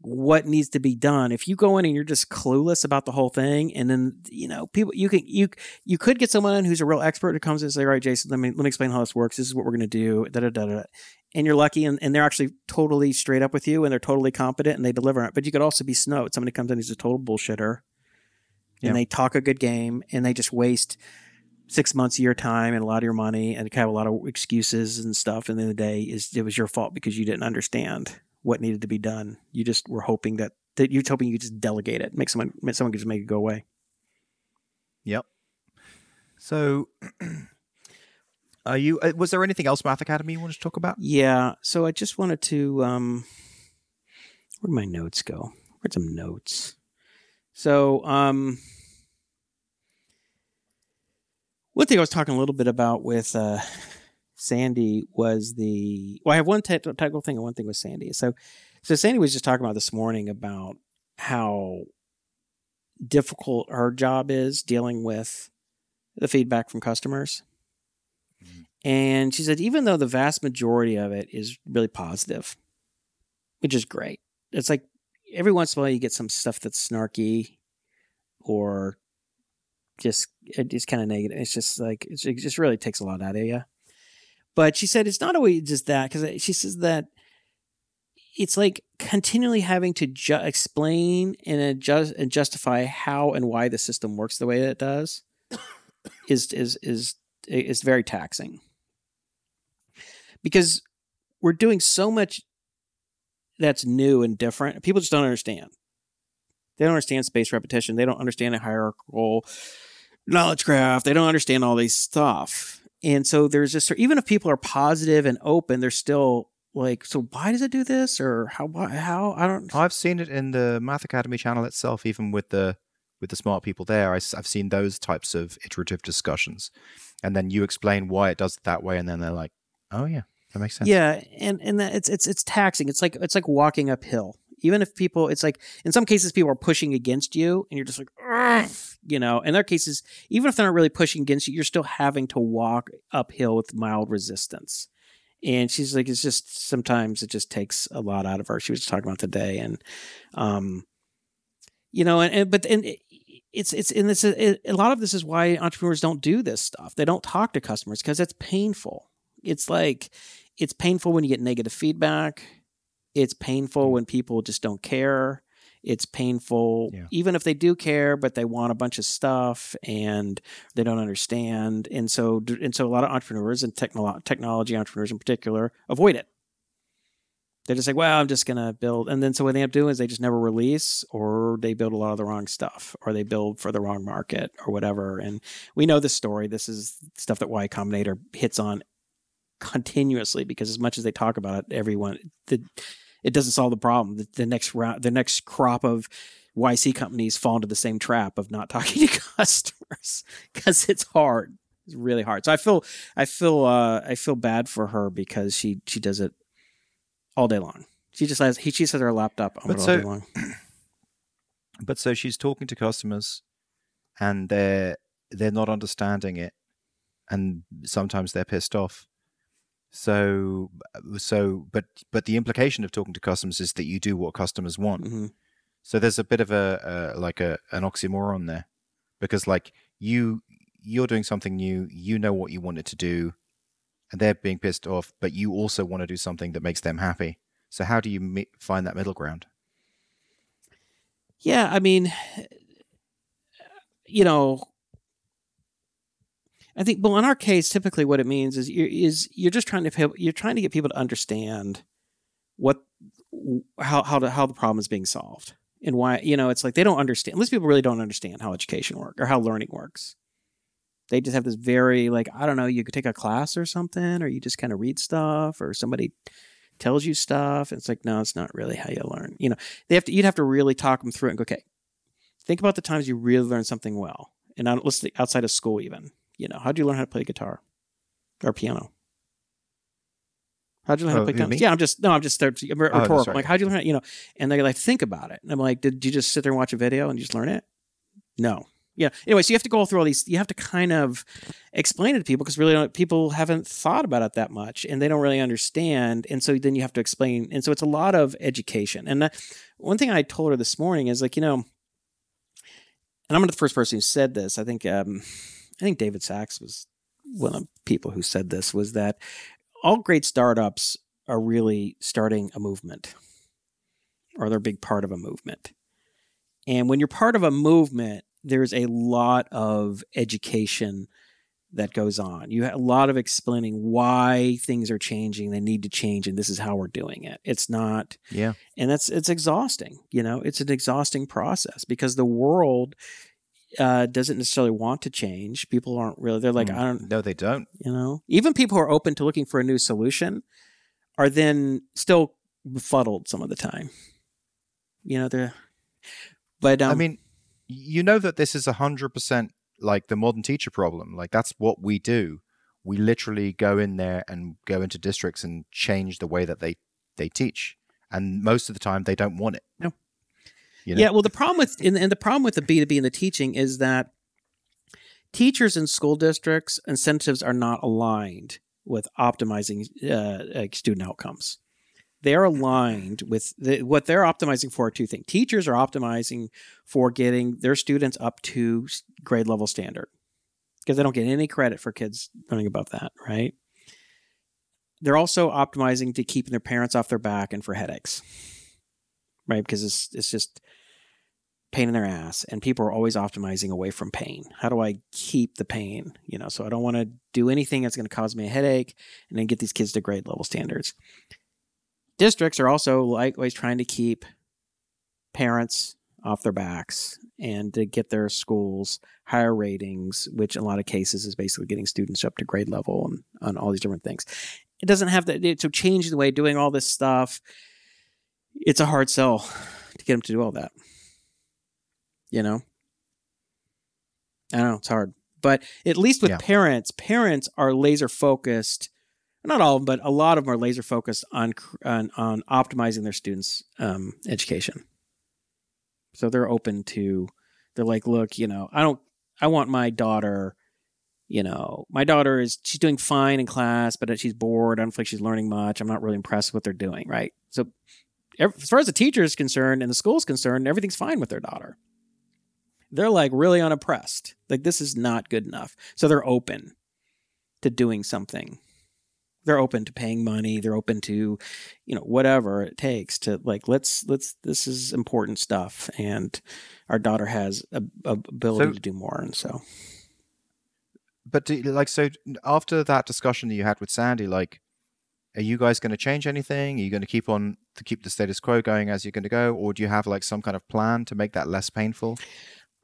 what needs to be done. If you go in and you're just clueless about the whole thing, and then you know people, you can you you could get someone who's a real expert who comes in and say, "All right, Jason, let me let me explain how this works. This is what we're going to do." Da da da da. And you're lucky, and, and they're actually totally straight up with you, and they're totally competent, and they deliver it. But you could also be snowed. Somebody comes in who's a total bullshitter, Yeah. and they talk a good game, and they just waste six months of your time and a lot of your money, and kind have a lot of excuses and stuff. And then the day is it was your fault because you didn't understand what needed to be done. You just were hoping that that you're hoping you could just delegate it, make someone make someone could just make it go away. Yep. So are you? Uh, was there anything else Math Academy you wanted to talk about? Yeah. So I just wanted to um where'd my notes go? Where'd some notes? So um one thing I was talking a little bit about with uh Sandy was the well, I have one te- technical thing and one thing with Sandy. So so Sandy was just talking about this morning about how difficult her job is dealing with the feedback from customers. And she said, even though the vast majority of it is really positive, which is great, it's like every once in a while you get some stuff that's snarky or just it's kind of negative. It's just like it's, it just really takes a lot out of you. But she said it's not always just that because she says that it's like continually having to ju- explain and adjust and justify how and why the system works the way that it does is is is it's very taxing because we're doing so much that's new and different. People just don't understand. They don't understand spaced repetition. They don't understand a hierarchical knowledge graph. They don't understand all these stuff. And so there's just even if people are positive and open, they're still like, so why does it do this or how? How I don't. I've seen it in the Math Academy channel itself, even with the with the smart people there. I, have seen those types of iterative discussions, and then you explain why it does it that way, and then they're like, oh yeah, that makes sense. Yeah, and and that it's it's it's taxing. It's like it's like walking uphill. Even if people, it's like in some cases people are pushing against you, and you're just like, you know. In their cases, even if they're not really pushing against you, you're still having to walk uphill with mild resistance. And she's like, it's just sometimes it just takes a lot out of her. She was talking about today, and um, you know, and, and but and it's it's and this a lot of this is why entrepreneurs don't do this stuff. They don't talk to customers because it's painful. It's like it's painful when you get negative feedback. It's painful when people just don't care. It's painful yeah. even if they do care, but they want a bunch of stuff and they don't understand. And so and so a lot of entrepreneurs and technolo- technology entrepreneurs in particular avoid it. They're just like, well, I'm just gonna build, and then so what they end up doing is they just never release, or they build a lot of the wrong stuff, or they build for the wrong market, or whatever. And we know this story. This is stuff that Y Combinator hits on continuously because as much as they talk about it, everyone the, it doesn't solve the problem. The, the next round, the next crop of YC companies fall into the same trap of not talking to customers because it's hard. It's really hard. So I feel I feel uh, I feel bad for her because she she does it all day long. She just has he she has her laptop on all so, day long. But so she's talking to customers and they're they're not understanding it and sometimes they're pissed off so, so, but but the implication of talking to customers is that you do what customers want. Mm-hmm. So there's a bit of a, a like a an oxymoron there, because like you you're doing something new, you know what you want it to do, and they're being pissed off, but you also want to do something that makes them happy. So how do you find that middle ground? Yeah, I mean, you know, I think, well, in our case, typically what it means is you're, is you're just trying to you're trying to get people to understand what how how to, how the problem is being solved and why you know it's like they don't understand. Most people really don't understand how education works or how learning works. They just have this very like I don't know. You could take a class or something, or you just kind of read stuff, or somebody tells you stuff. It's like no, it's not really how you learn. You know, they have to. You'd have to really talk them through it and go, okay, think about the times you really learned something well, and outside of school even you know, how'd you learn how to play guitar or piano? How'd you learn how to oh, play piano? Yeah, I'm just no, I'm just I'm oh, rhetorical. Oh, like, how'd you learn? How, you know, and they like think about it. And I'm like, did you just sit there and watch a video and you just learn it? No. Yeah. Anyway, so you have to go through all these. You have to kind of explain it to people because really people haven't thought about it that much and they don't really understand. And so then you have to explain. And so it's a lot of education. And that, one thing I told her this morning is like, you know, and I'm not the first person who said this. I think um, I think David Sacks was one of the people who said this was that all great startups are really starting a movement or they're a big part of a movement. And when you're part of a movement, there's a lot of education that goes on. You have a lot of explaining why things are changing, they need to change, and this is how we're doing it. It's not, yeah, and that's it's exhausting. You know, it's an exhausting process because the world uh, doesn't necessarily want to change. People aren't really. They're like, mm. I don't. No, they don't. You know, even people who are open to looking for a new solution are then still befuddled some of the time. You know, they're. But um, I mean, you know that this is a hundred percent like the modern teacher problem. Like that's what we do. We literally go in there and go into districts and change the way that they they teach, and most of the time they don't want it. No. You know? Yeah, well, the problem with and, and the problem with the B two B and the teaching is that teachers in school districts incentives are not aligned with optimizing uh, student outcomes. They're aligned with the, what they're optimizing for. Two things: teachers are optimizing for getting their students up to grade level standard because they don't get any credit for kids learning above that, right? They're also optimizing to keeping their parents off their back and for headaches, right? Because it's it's just pain in their ass and people are always optimizing away from pain. How do i keep the pain? You know so i don't want to do anything that's going to cause me a headache and then get these kids to grade level standards. Districts are also likewise trying to keep parents off their backs and to get their schools higher ratings which in a lot of cases is basically getting students up to grade level and on all these different things. It doesn't have to so the way doing all this stuff it's a hard sell to get them to do all that you know? I don't know it's hard. But at least with Yeah. parents parents are laser focused not all of them but a lot of them are laser focused on on, on optimizing their students um, education. So they're open to they're like look you know i don't i want my daughter you know my daughter is she's doing fine in class but she's bored i don't feel like she's learning much i'm not really impressed with what they're doing right? So as far as the teacher is concerned and the school is concerned everything's fine with their daughter they're like really unoppressed. like this is not good enough so they're open to doing something they're open to paying money they're open to you know whatever it takes to like let's let's this is important stuff and our daughter has a, a ability So- to do more and so But do, like, so after that discussion that you had with Sandy, like, are you guys going to change anything? Are you going to keep on to keep the status quo going as you're going to go, or do you have like some kind of plan to make that less painful?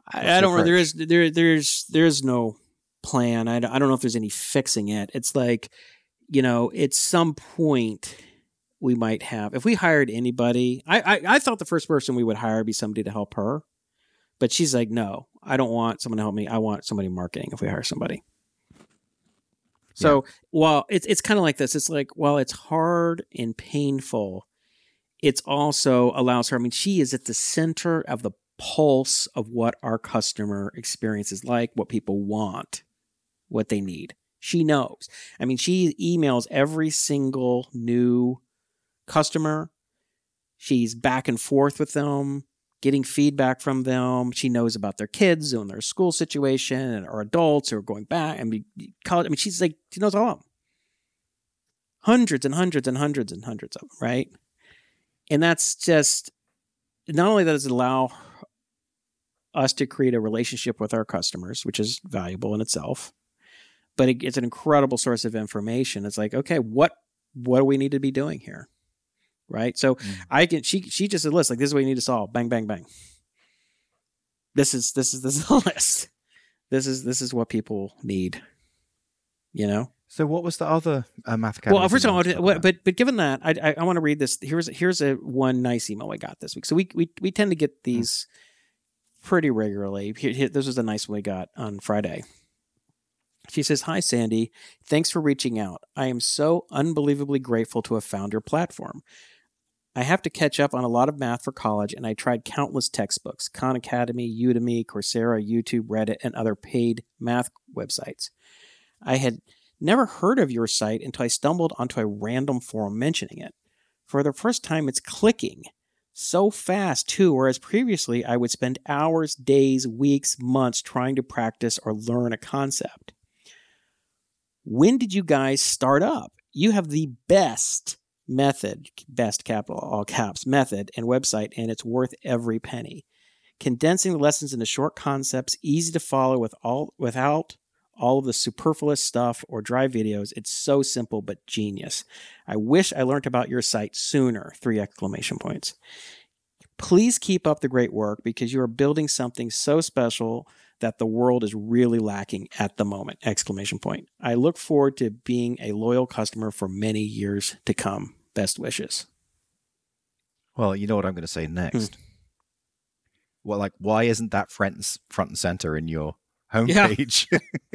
I, I don't know. There is there there's there's no plan. I, don't- I don't know if there's any fixing it. It's like you know, at some point we might have if we hired anybody. I, I I thought the first person we would hire be somebody to help her, but she's like, no, I don't want someone to help me. I want somebody marketing if we hire somebody. So while it's it's kind of like this, it's like while it's hard and painful, it's also allows her. I mean, she is at the center of the pulse of what our customer experience is like, what people want, what they need. She knows. I mean, she emails every single new customer. She's back and forth with them, getting feedback from them. She knows about their kids and their school situation or adults who are going back. I mean. I mean, she's like, she knows all of them. Hundreds and hundreds and hundreds and hundreds of them, right? And that's just not only does it allow us to create a relationship with our customers, which is valuable in itself, but it, it's an incredible source of information. It's like, okay, what what do we need to be doing here, right? So Mm. I can she she just a list like this is what you need to solve. Bang bang bang. This is this is this is the list. This is this is what people need. You know. So, what was the other uh, math? Well, first of all, wanted to talk what- but but given that, I I, I want to read this. Here's here's a one nice email I got this week. So we we we tend to get these pretty regularly. This was a nice one we got on Friday. She says, "Hi Sandy, thanks for reaching out. I am so unbelievably grateful to have found your platform." I have to catch up on a lot of math for college, and I tried countless textbooks Khan Academy, Udemy, Coursera, YouTube, Reddit, and other paid math websites. I had never heard of your site until I stumbled onto a random forum mentioning it. For the first time, it's clicking so fast, too, whereas previously I would spend hours, days, weeks, months trying to practice or learn a concept. When did you guys start up? You have the best method, best capital, all caps method and website, and it's worth every penny. Condensing the lessons into short concepts, easy to follow with all without all of the superfluous stuff or dry videos. It's so simple but genius. I wish I learned about your site sooner. Three exclamation points. Please keep up the great work because you are building something so special that the world is really lacking at the moment. Exclamation point. I look forward to being a loyal customer for many years to come. Best wishes. Well, you know what I'm going to say hmm. next. Well, like, why isn't that front front and center in your Yeah. homepage?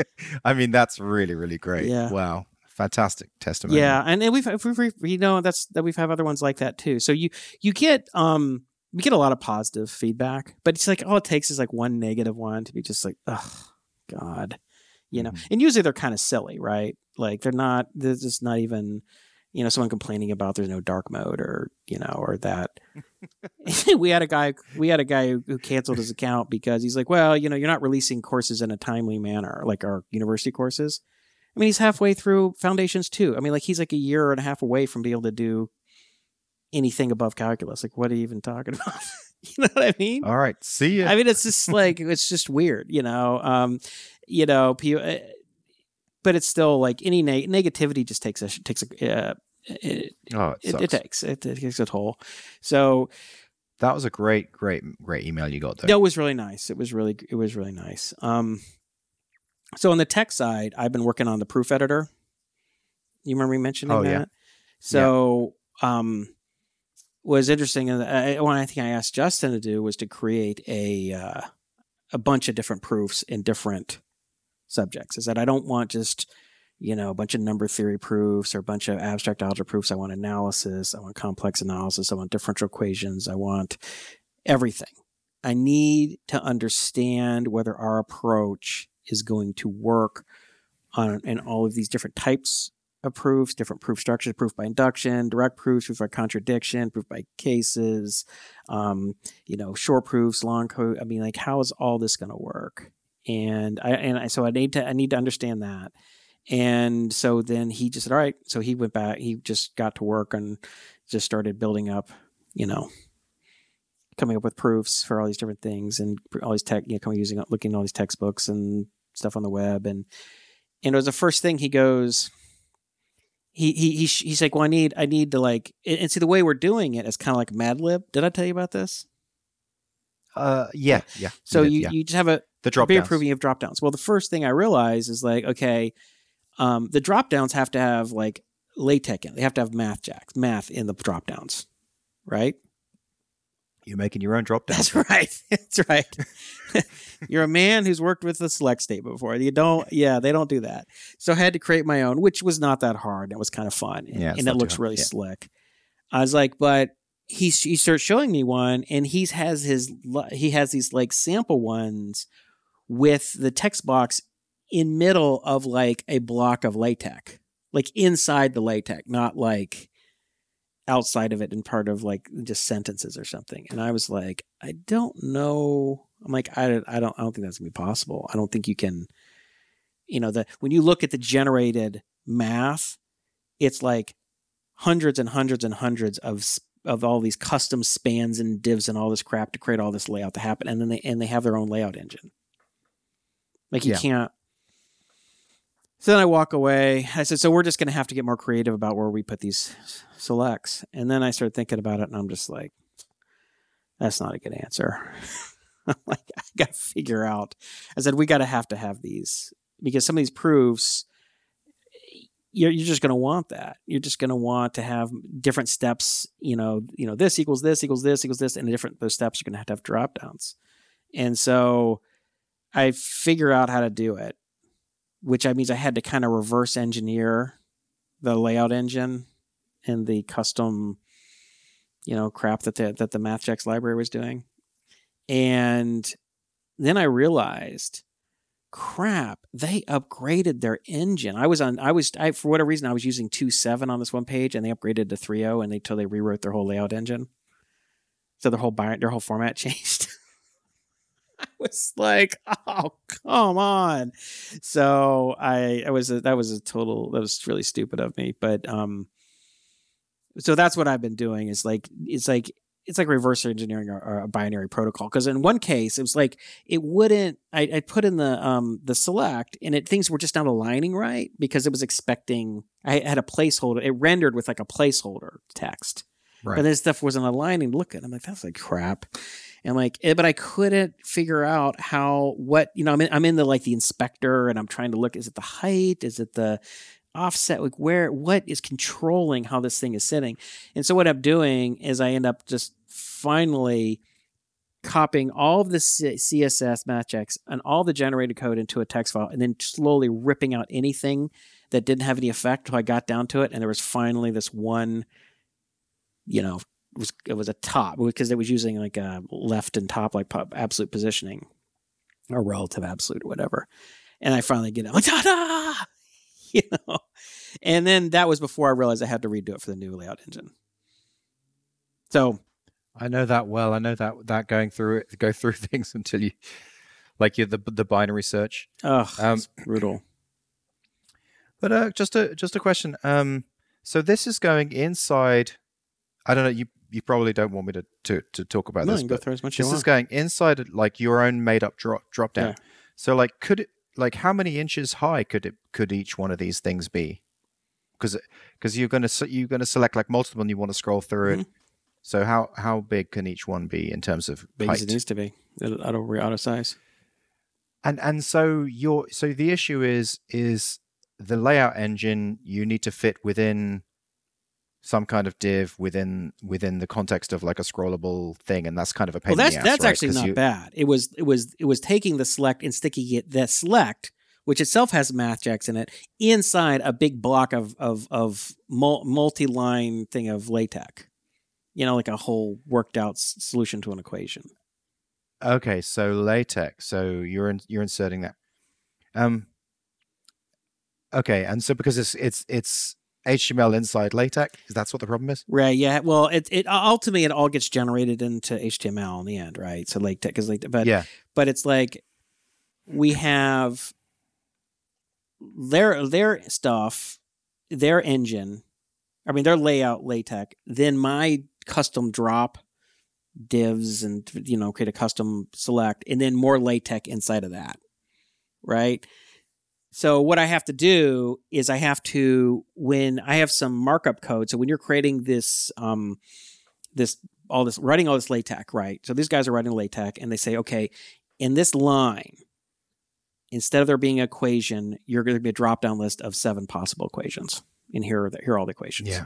I mean, that's really, really great. Yeah. Wow. Fantastic testimony. Yeah, and, and we've, we've, you know that's that we've had other ones like that too. So you you get um we get a lot of positive feedback, but it's like all it takes is like one negative one to be just like, oh God, you know. Mhm. And usually they're kind of silly, right? Like they're not. They're just not even. You know, someone complaining about there's no dark mode, or you know, or that. we had a guy. We had a guy who, canceled his account because he's like, well, you know, you're not releasing courses in a timely manner, like our university courses. I mean, he's halfway through foundations too. I mean, like he's like a year and a half away from being able to do anything above calculus. Like, what are you even talking about? You know what I mean? All right. See ya. I mean, it's just like it's just weird, you know. Um, you know, uh, but it's still like any neg- negativity just takes a takes a uh, it, oh, it, it, it, takes it, it takes a toll. So that was a great, great, great email you got there. That was really nice. It was really it was really nice. Um, so on the tech side, I've been working on the proof editor. You remember me mentioning oh, that? Yeah. So yeah. um was interesting. And one I think I asked Justin to do was to create a uh, a bunch of different proofs in different subjects. Is that I don't want just you know a bunch of number theory proofs or a bunch of abstract algebra proofs. I want analysis. I want complex analysis. I want differential equations. I want everything. I need to understand whether our approach is going to work on in all of these different types of proofs, different proof structures, proof by induction, direct proofs, proof by contradiction, proof by cases, um, you know, short proofs, long code. I mean, like, how is all this going to work? And I and I, so I need to I need to understand that. And so then he just said, all right. So he went back. He just got to work and just started building up, you know, coming up with proofs for all these different things and all these tech, you know, coming using looking at all these textbooks and stuff on the web and and it was the first thing he goes he he he's, he's like, well, I need I need to like and see the way we're doing it is kind of like Mad Lib. Did I tell you about this? Uh, yeah, yeah. So you, you, yeah. you just have a the drop downs. proving you have drop downs. Well, the first thing I realize is like, okay, um, the drop downs have to have like LaTeX in. They have to have MathJax, math in the drop downs, right? You're making your own drop downs. That's right. That's right. You're a man who's worked with the select state before. You don't, yeah, they don't do that. So I had to create my own, which was not that hard. It was kind of fun. And, yeah, and it looks really yeah. slick. I was like, but he, he starts showing me one and he has his, he has these like sample ones with the text box in middle of like a block of LaTeX, like inside the LaTeX, not like, outside of it and part of like just sentences or something. And I was like, I don't know. I'm like, I, I don't, I don't think that's gonna be possible. I don't think you can, you know, the, when you look at the generated math, it's like hundreds and hundreds and hundreds of, of all these custom spans and divs and all this crap to create all this layout to happen. And then they, and they have their own layout engine. Like you yeah. can't, so then I walk away. I said, so we're just going to have to get more creative about where we put these selects. And then I started thinking about it and I'm just like, that's not a good answer. I'm like, I got to figure out. I said, we got to have to have these because some of these proofs, you're, you're just going to want that. You're just going to want to have different steps. You know, you know, this equals this equals this equals this, and different those steps are going to have to have drop downs. And so I figure out how to do it which I means I had to kind of reverse engineer the layout engine and the custom, you know, crap that the that the MathJax library was doing. And then I realized, crap, they upgraded their engine. I was on I was I for whatever reason I was using 2.7 on this one page and they upgraded to 3.0 and they till they rewrote their whole layout engine. So their whole their whole format changed. I was like, oh, come on. So I, I was, a, that was a total, that was really stupid of me. But, um, so that's what I've been doing is like, it's like, it's like reverse engineering a, a binary protocol. Cause in one case, it was like, it wouldn't, I, I put in the, um, the select and it, things were just not aligning right because it was expecting, I had a placeholder. It rendered with like a placeholder text. Right. But this stuff wasn't aligning. Look at, I'm like, that's like crap and like eh, but i couldn't figure out how what you know i'm in, I'm in the like the inspector and i'm trying to look is it the height? Is it the offset? Like where what is controlling how this thing is sitting? And so what i'm doing is i end up just finally copying all of the css MathJax and all the generated code into a text file and then slowly ripping out anything that didn't have any effect until i got down to it and there was finally this one you know was it was a top because it was using like a left and top like absolute positioning or relative absolute or whatever. And I finally get it like ta-da! you know. And then that was before I realized I had to redo it for the new layout engine. So I know that well. I know that that going through it, go through things until you like you the the binary search. Oh, um, brutal. But uh, just a just a question. Um, so this is going inside. I don't know. You you probably don't want me to to, to talk about No, this, you go but through as much you this is want. going inside like your own made up drop drop down. Yeah. So like could it like how many inches high could it could each one of these things be? Because because you're gonna you're gonna select like multiple and you want to scroll through Mm-hmm. it. So how how big can each one be in terms of Big as height? it needs to be. It'll auto auto size. And and so your so the issue is is the layout engine you need to fit within some kind of div within within the context of like a scrollable thing, and that's kind of a pain Well, that's in the ass, that's right? actually not you- bad. It was it was it was taking the select and sticking it the select, which itself has MathJax in it, inside a big block of of of multi-line thing of LaTeX. You know, like a whole worked out solution to an equation. Okay, so latex. So you're in, you're inserting that. Um. Okay, and so because it's it's it's HTML inside latex, is that's what the problem is? Right. Yeah. Well, it it uh, ultimately it all gets generated into HTML in the end, right? So LaTeX is like, but yeah. but it's like we have their their stuff, their engine. I mean, their layout LaTeX. Then my custom drop divs and you know create a custom select, and then more LaTeX inside of that, right? So what I have to do is I have to when I have some markup code. So when you're creating this um this all this writing all this LaTeX, right? So these guys are writing LaTeX and they say, okay, in this line, instead of there being an equation, you're going to be a drop down list of seven possible equations. And here are the, here are all the equations. Yeah.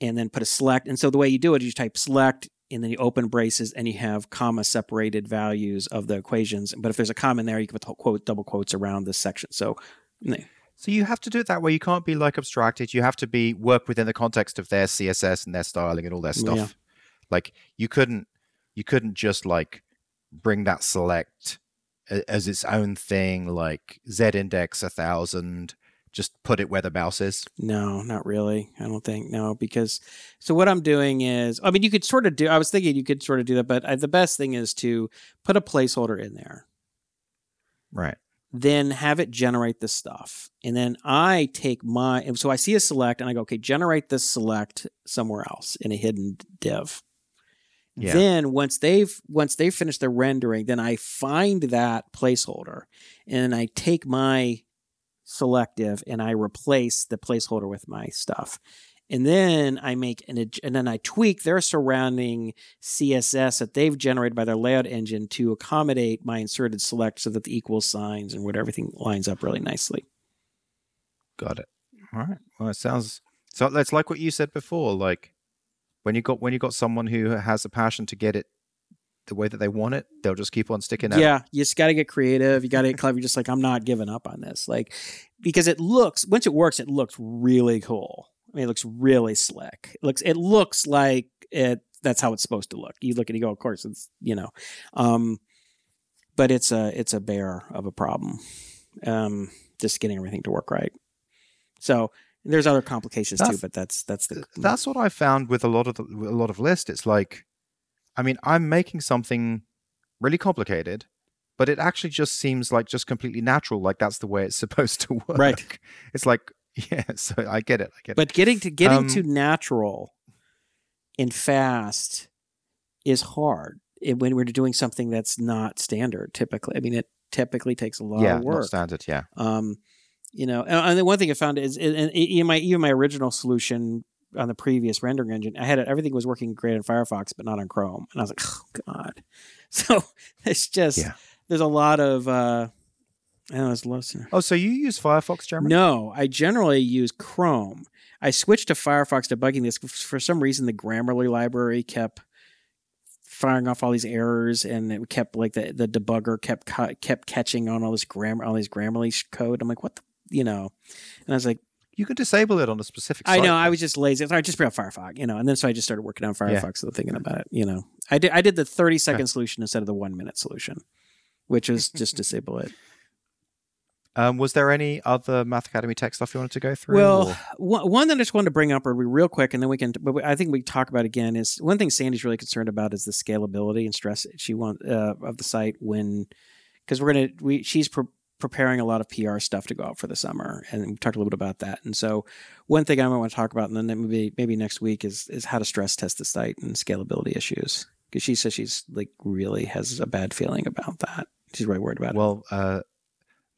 And then put a select. And so the way you do it is you type select and then you open braces and you have comma separated values of the equations. But if there's a comma in there, you can put quote double quotes around this section. So mm, So you have to do it that way. You can't be like abstracted. You have to be work within the context of their CSS and their styling and all their stuff. Yeah. Like you couldn't you couldn't just like bring that select as its own thing, like Z index a thousand, just put it where the mouse is. No, not really. I don't think no because so what I'm doing is I mean you could sort of do I was thinking you could sort of do that but I, the best thing is to put a placeholder in there Right. then have it generate the stuff and then I take my so I see a select and I go okay generate this select somewhere else in a hidden div Yeah. then once they've once they've finished their rendering then I find that placeholder and I take my selective and I replace the placeholder with my stuff. And then I make an and then I tweak their surrounding CSS that they've generated by their layout engine to accommodate my inserted select so that the equal signs and what everything lines up really nicely. Got it. All right. Well, it sounds so. It's like what you said before. Like when you got when you got someone who has a passion to get it the way that they want it, they'll just keep on sticking at it. Yeah, you just got to get creative. You got to get clever. You're just like, I'm not giving up on this. Like, because it looks, once it works, it looks really cool. I mean, it looks really slick. It looks, it looks like it, that's how it's supposed to look. You look at it, you go, of course, it's, you know, um, but it's a, it's a bear of a problem. Um, just getting everything to work right. So there's other complications too, but that's, that's the, That's what I found with a lot of the, a lot of lists. It's like, I mean, I'm making something really complicated, but it actually just seems like just completely natural. Like that's the way it's supposed to work. Right. It's like, yeah. So I get it. I get it. But getting to getting Um, to natural and fast is hard it, when we're doing something that's not standard. Typically, I mean, it typically takes a lot yeah, of not standard. Yeah. Um, you know, and, the one thing I found is, in my even my original solution on the previous rendering engine, I had it, everything was working great in Firefox, but not on Chrome, and I was like, oh god. So it's just Yeah. there's a lot of. uh I know it's. Oh, so you use Firefox, Jeremy? No, I generally use Chrome. I switched to Firefox debugging this for some reason. The Grammarly library kept firing off all these errors, and it kept like the, the debugger kept kept catching on all this grammar, all these Grammarly code. I'm like, what the, you know? And I was like, You can disable it on a specific. I know, I was just lazy. I just bring up Firefox, you know, and then so I just started working on Yeah. Firefox, so thinking about it, you know. I did I did the 30 second solution instead of the one minute solution, which is just disable it. Um, was there any other Math Academy tech stuff you wanted to go through? Well, or- one one that I just wanted to bring up really real quick, and then we can. But I think we talk about again is one thing Sandy's really concerned about is the scalability and stress she want uh, of the site when because we're gonna we she's pro- preparing a lot of PR stuff to go out for the summer, and we talked a little bit about that. And so, one thing I might want to talk about, and then maybe maybe next week is is how to stress test the site and scalability issues because she says she's like really has a bad feeling about that. She's really worried about well, it. Well, uh,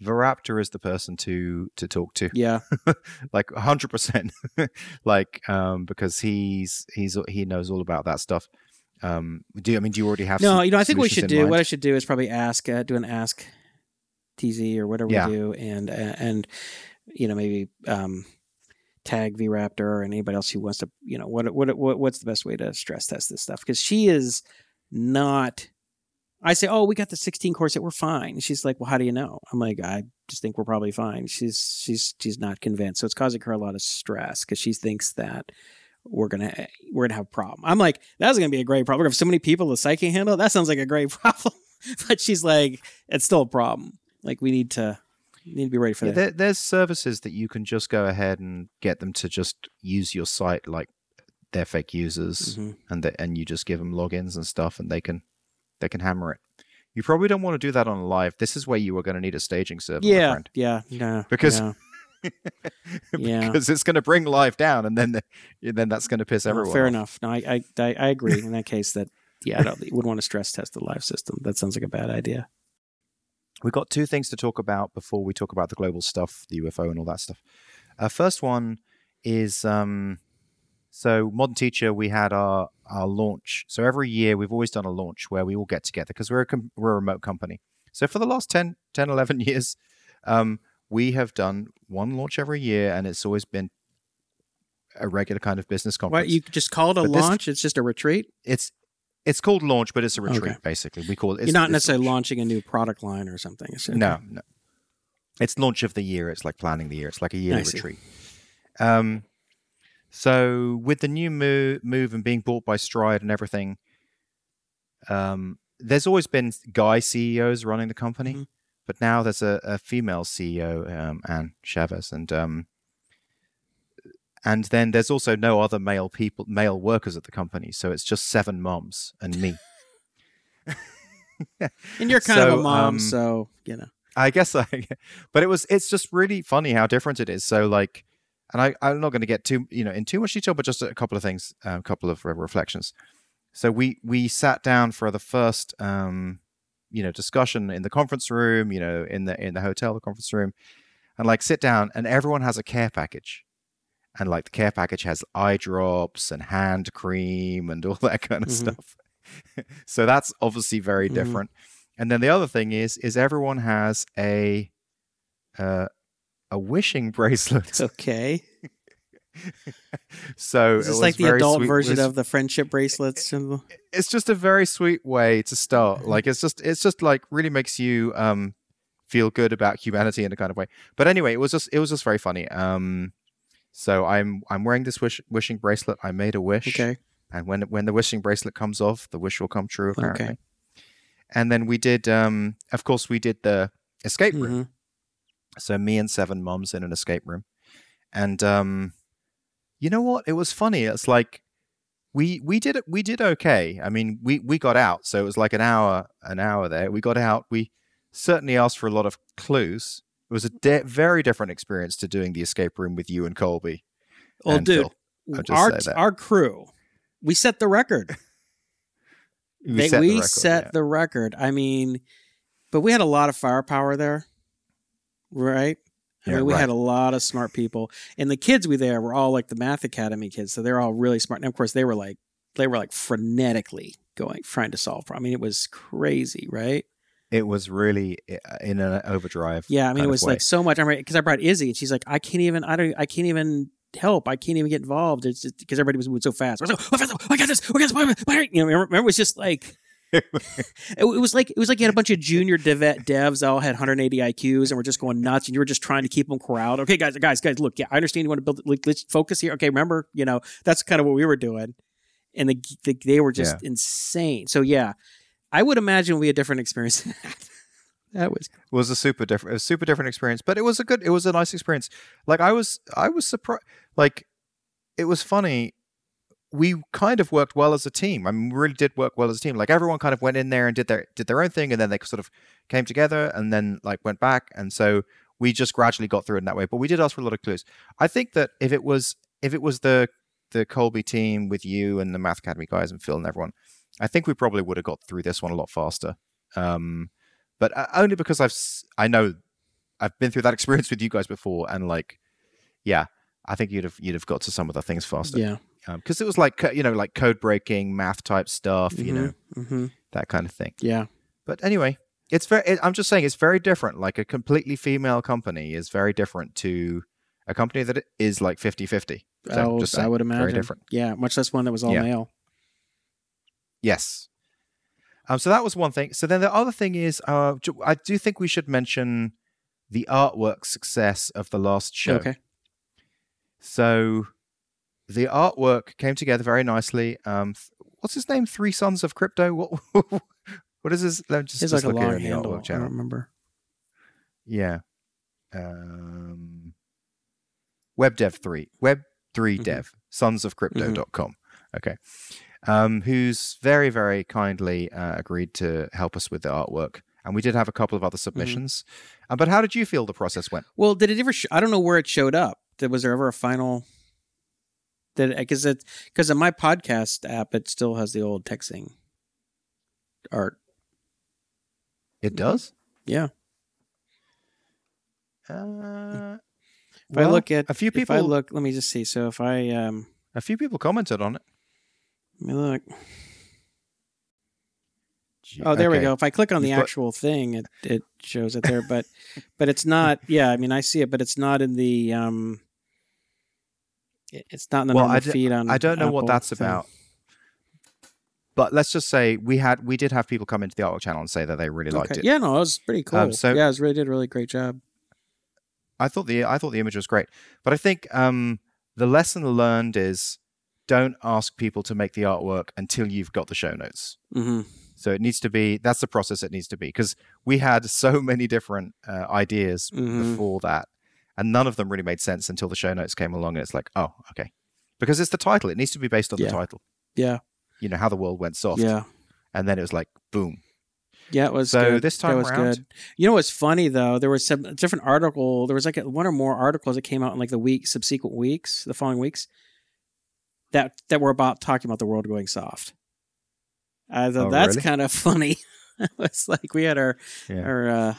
Viraptor is the person to to talk to. Yeah, like hundred percent. Like um, because he's he's he knows all about that stuff. Um, do I mean do you already have? No, you know I think we should do. Mind? What I should do is probably ask, uh, do an ask TZ or whatever yeah. we do, and and you know maybe um, tag Viraptor or anybody else who wants to. You know what what what what's the best way to stress test this stuff because she is not I say, "Oh, we got the 16 core set. We're fine." And she's like, "Well, how do you know?" I'm like, "I just think we're probably fine." She's she's she's not convinced, so it's causing her a lot of stress because she thinks that we're gonna we're gonna have a problem. I'm like, "That's gonna be a great problem. If so many people the psyche handle, that sounds like a great problem." but she's like, "It's still a problem. Like we need to." need to be ready for yeah, that. There, there's services that you can just go ahead and get them to just use your site like they're fake users, mm-hmm. and the, and you just give them logins and stuff, and they can they can hammer it. You probably don't want to do that on live. This is where you are going to need a staging server. Yeah, yeah, yeah. Because yeah. because it's going to bring live down, and then the, then that's going to piss everyone. fair off. enough. No, I, I I agree in that case. That yeah, I don't, you wouldn't want to stress test the live system. That sounds like a bad idea. We've got two things to talk about before we talk about the global stuff, the UFO, and all that stuff. Uh, first one is um, so Modern Teacher, we had our our launch. So every year we've always done a launch where we all get together because we're a com- we're a remote company. So for the last 10, 10 11 years, um, we have done one launch every year, and it's always been a regular kind of business conference. What you just call it a but launch? This, it's just a retreat. It's it's called launch, but it's a retreat okay. basically. We call it. You're not necessarily launching a new product line or something. No, no. It's launch of the year. It's like planning the year. It's like a yearly retreat. Um, so with the new move, move and being bought by Stride and everything, um, there's always been guy CEOs running the company, mm-hmm. but now there's a, a female CEO, um, Anne Chavez, and um, and then there's also no other male people, male workers at the company. So it's just seven moms and me. and you're kind so, of a mom, um, so you know. I guess I, but it was it's just really funny how different it is. So like and I, I'm not going to get too you know in too much detail, but just a couple of things, uh, a couple of reflections. So we we sat down for the first um, you know discussion in the conference room, you know in the in the hotel, the conference room, and like sit down, and everyone has a care package, and like the care package has eye drops and hand cream and all that kind of mm-hmm. stuff. so that's obviously very mm-hmm. different. And then the other thing is is everyone has a uh, a wishing bracelet. Okay. so it's like the adult sweet. version of the friendship bracelets. It's just a very sweet way to start. Like it's just it's just like really makes you um feel good about humanity in a kind of way. But anyway, it was just it was just very funny. Um so I'm I'm wearing this wish, wishing bracelet. I made a wish. Okay. And when when the wishing bracelet comes off, the wish will come true apparently. Okay. And then we did um of course we did the escape room. Mm-hmm so me and seven moms in an escape room. And um, you know what? It was funny. It's like we we did it. We did okay. I mean, we we got out. So it was like an hour an hour there. We got out. We certainly asked for a lot of clues. It was a de- very different experience to doing the escape room with you and Colby. Oh, and dude, our our crew, we set the record. we they, set, we the record, set yeah. the record. I mean, but we had a lot of firepower there right? I mean, we right. had a lot of smart people, and the kids we there were all like the math academy kids, so they're all really smart. And of course, they were like they were like frenetically going trying to solve. I mean, it was crazy, right? It was really uh, in an overdrive. Yeah, I mean, it was like so much. I mean, because I brought Izzy, and she's like, I can't even, I don't, I can't even help. I can't even get involved. It's just because everybody was moving so fast. I was like, oh, I got this. We got this. You know, remember, it was just like it, it, was like it was like you had a bunch of junior dev- devs all had 180 IQs and were just going nuts, and you were just trying to keep them corralled. Okay, guys, guys, guys, look, yeah, I understand you want to build. Like, let's focus here. Okay, remember, you know, that's kind of what we were doing, and the, the they were just yeah. insane. So yeah, I would imagine we had different experience. that was was a super different, a super different experience, but it was a good, it was a nice experience. Like I was, I was surprised. Like it was funny we kind of worked well as a team. I mean, we really did work well as a team. Like everyone kind of went in there and did their did their own thing, and then they sort of came together, and then like went back, and so we just gradually got through in that way. But we did ask for a lot of clues. I think that if it was if it was the the Colby team with you and the Math Academy guys and Phil and everyone, I think we probably would have got through this one a lot faster. Um, but uh, only because I've I know I've been through that experience with you guys before, and like, yeah, I think you'd have you'd have got to some of the things faster. Yeah, because um, it was like you know like code breaking, math type stuff, mm-hmm, you know, mm-hmm. that kind of thing. Yeah. But anyway, it's very. It, I'm just saying it's very different. Like a completely female company is very different to a company that is like 50-50. So oh, I would imagine. Very different. Yeah, much less one that was all yeah. male. Yes. Um, so that was one thing. So then the other thing is, uh, I do think we should mention the artwork success of the last show. Okay. So the artwork came together very nicely. Um, what's his name? Three Sons of Crypto. What? what is his? Let me just, it's just like look a long here in the handle. artwork channel. I don't remember. Yeah. Um, WebDev3, Web3 mm-hmm. Dev, sons of crypto.com. Mm-hmm. Okay. Um, who's very, very kindly uh, agreed to help us with the artwork. And we did have a couple of other mm-hmm. submissions. Mm-hmm. Uh, but how did you feel the process went? Well, did it ever? Sh- I don't know where it showed up. Did, was there ever a final? Did because it because in my podcast app it still has the old TechZing art. It does. Yeah. Uh, if well, I look at a few people, if I look, let me just see. So if I um, a few people commented on it. Let me look. Oh, there okay. we go. If I click on the actual thing, it it shows it there, but but it's not. Yeah, I mean, I see it, but it's not in the um. It's not in the well, I d- feed on. I don't know Apple what that's thing. about. But let's just say we had we did have people come into the artwork channel and say that they really liked okay. it. Yeah, no, it was pretty cool. Um, so yeah, it was really did a really great job. I thought the I thought the image was great, but I think um, the lesson learned is don't ask people to make the artwork until you've got the show notes. Mm-hmm. So it needs to be that's the process it needs to be because we had so many different uh, ideas mm-hmm. before that, and none of them really made sense until the show notes came along. And it's like, oh, okay, because it's the title. It needs to be based on yeah. the title. Yeah, you know how the world went soft. Yeah, and then it was like, boom, yeah, it was. So good. this time that was around, good. You know what's funny though? There was some different article. There was like one or more articles that came out in like the week subsequent weeks, the following weeks, that that were about talking about the world going soft. I thought Oh, that's really? kind of funny. it's like we had our Yeah. our uh,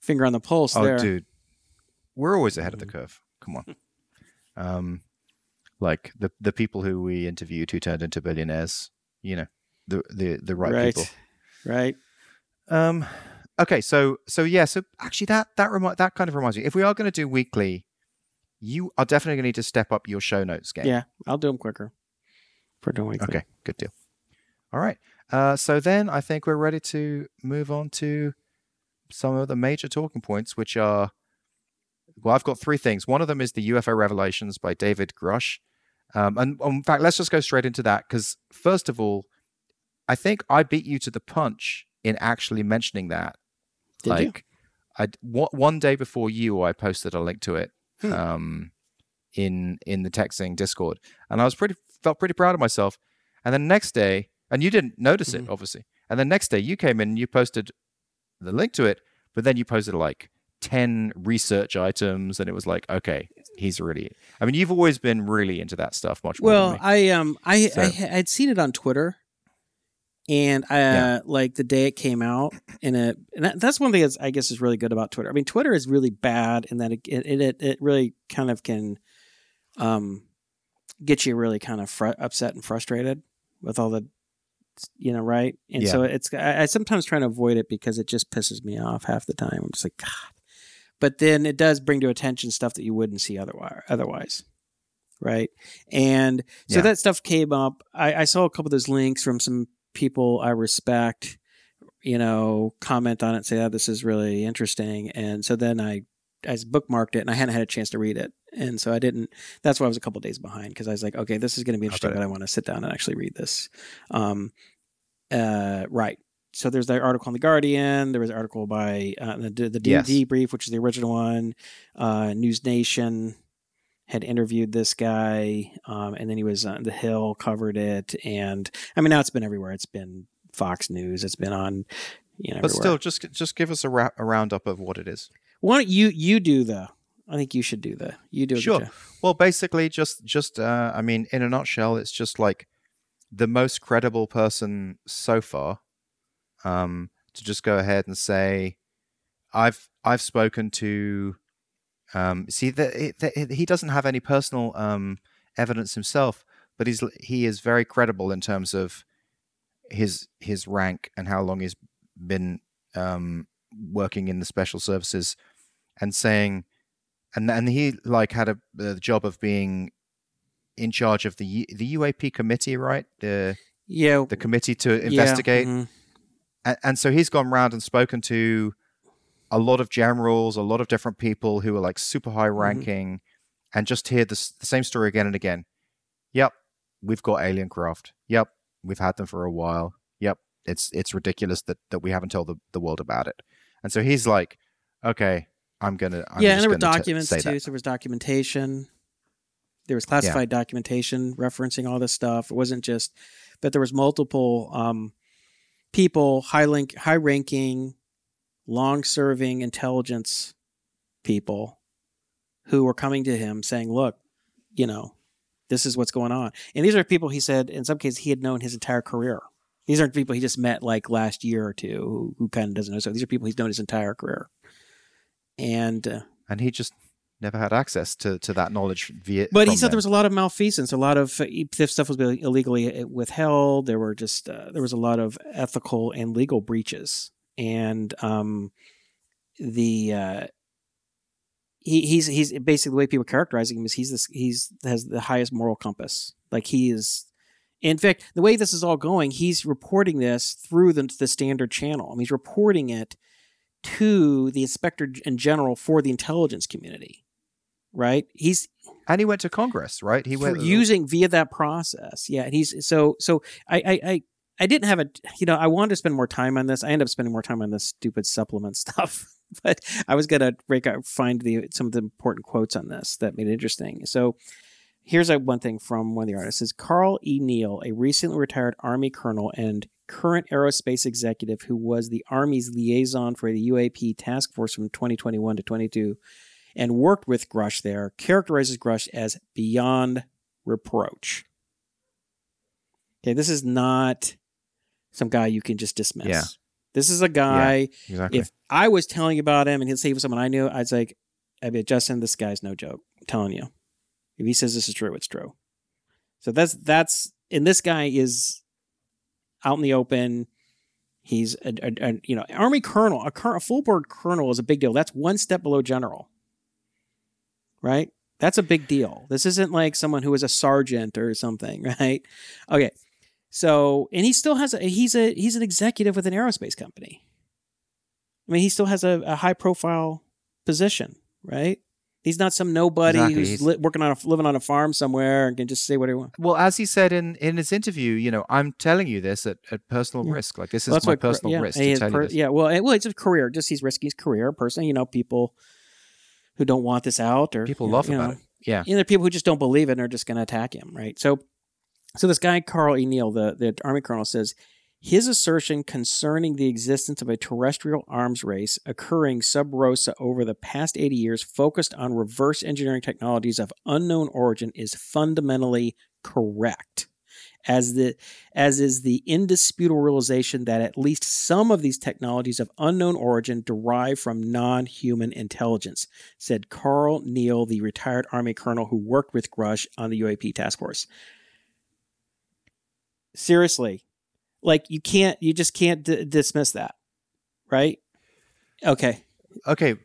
finger on the pulse oh, there. dude, we're always ahead of the curve. Come on, um, like the the people who we interviewed who turned into billionaires. You know, the the the right, right, people. right. Um, okay, so so yeah, so actually that that remi- that kind of reminds me. If we are going to do weekly, you are definitely going to need to step up your show notes game. Yeah, I'll do them quicker for doing weekly. Okay, good deal. All right. Uh, so then I think we're ready to move on to some of the major talking points, which are well, I've got three things. One of them is the UFO Revelations by David Grusch. Um, and um, in fact, let's just go straight into that because, first of all, I think I beat you to the punch in actually mentioning that. Did you? I one day before you, I posted a link to it Hmm. um, in in the TechZing Discord, and I was pretty felt pretty proud of myself. And then next day, and you didn't notice it, Mhm. obviously. And then next day, you came in and you posted the link to it, but then you posted like 10 research items and it was like okay he's really i mean you've always been really into that stuff much more Well. I um I, So- I had seen it on Twitter, and I Yeah. like the day it came out, and it and that, that's one thing that's I guess is really good about Twitter. I mean, Twitter is really bad in that it it it, it really kind of can um get you really kind of fr- upset and frustrated with all the you know right and so it's I, I sometimes try to avoid it because it just pisses me off half the time i'm just like god but then it does bring to attention stuff that you wouldn't see otherwise otherwise right and so Yeah. that stuff came up I, I saw a couple of those links from some people i respect you know comment on it say oh this is really interesting and so then i i bookmarked it and i hadn't had a chance to read it and so i didn't that's why i was a couple of days behind because i was like okay this is going to be interesting but i want to sit down and actually read this um uh right so there's that article in the Guardian. There was an article by uh, the the Yes. debrief, which is the original one. Uh, News Nation had interviewed this guy, um, and then he was on the Hill, covered it, and I mean now it's been everywhere. It's been Fox News. It's been on, you know, But everywhere. still, just just give us a, ra- a roundup of what it is. why don't you you do the? I think you should do the. You do Sure. Well, basically, just just uh, I mean, in a nutshell, it's just like the most credible person so far um, to just go ahead and say, "I've I've spoken to." Um, see that he doesn't have any personal um, evidence himself, but he's he is very credible in terms of his his rank and how long he's been um, working in the special services, and saying and and he like had a the job of being in charge of the the UAP committee, right? The Yeah. the committee to yeah, investigate, mhm. and, and so he's gone round and spoken to a lot of generals, a lot of different people who are like super high ranking, and just hear this, the same story again and again. Yep, we've got alien craft. Yep, we've had them for a while. Yep, it's it's ridiculous that that we haven't told the, the world about it. And so he's like, okay, I'm gonna. I'm yeah, and there were gonna t- documents too. So there was documentation. There was classified documentation referencing all this stuff. It wasn't just, but there was multiple um, people, high link, high ranking, long serving intelligence people who were coming to him saying, "Look, you know, this is what's going on." And these are people he said in some cases he had known his entire career. These aren't people he just met like last year or two who, who kind of doesn't know. So these are people he's known his entire career. And uh, and he just never had access to, to that knowledge via. But he said them. there was a lot of malfeasance, a lot of uh, stuff was illegally withheld. There were just uh, there was a lot of ethical and legal breaches, and um, the uh, he he's he's basically the way people characterizing him is he's this he's has the highest moral compass. Like he is. In fact, the way this is all going, he's reporting this through the, the standard channel. I mean, he's reporting it to the inspector in general for the intelligence community, right? He's and he went to Congress, right? He went using via that process. Yeah, and he's so so. I I I, I didn't have a you know I wanted to spend more time on this. I ended up spending more time on this stupid supplement stuff, but I was gonna break out find the some of the important quotes on this that made it interesting. So. Here's a, one thing from one of the artists: is Carl E. Neal, a recently retired Army colonel and current aerospace executive who was the Army's liaison for the UAP task force from 2021 to 22, and worked with Grusch there, characterizes Grusch as beyond reproach. Okay, this is not some guy you can just dismiss. Yeah. This is a guy. exactly. If I was telling you about him and he'd say he was someone I knew, I'd say, I'd be Justin, this guy's no joke. I'm telling you. If he says this is true, it's true. So that's that's and this guy is out in the open. He's a, a, a you know army colonel. A, cur- a full board colonel is a big deal. That's one step below general, right? That's a big deal. This isn't like someone who is a sergeant or something, right? Okay, so and he still has a he's a he's an executive with an aerospace company. I mean, he still has a, a high profile position, right? He's not some nobody Exactly. who's li- working on a living on a farm somewhere and can just say whatever he wants. Well, as he said in, in his interview, you know, I'm telling you this at, at personal Yeah. risk. Like this is Well, that's my what personal yeah, risk to tell per- you this. Yeah, well, it- well, it's a career. Just he's risking his career. Personally, you know, people who don't want this out or People you know, laugh you about it. Yeah. You know, there are people who just don't believe it and are just going to attack him, right? So, so this guy Carl E. Neal, the the army colonel, says his assertion concerning the existence of a terrestrial arms race occurring sub rosa over the past 80 years, focused on reverse engineering technologies of unknown origin, is fundamentally correct. As the as is the indisputable realization that at least some of these technologies of unknown origin derive from non-human intelligence, said Karl Nell, the retired Army colonel who worked with Grusch on the UAP task force. Seriously, like you can't, you just can't d- dismiss that, right? Okay, Okay.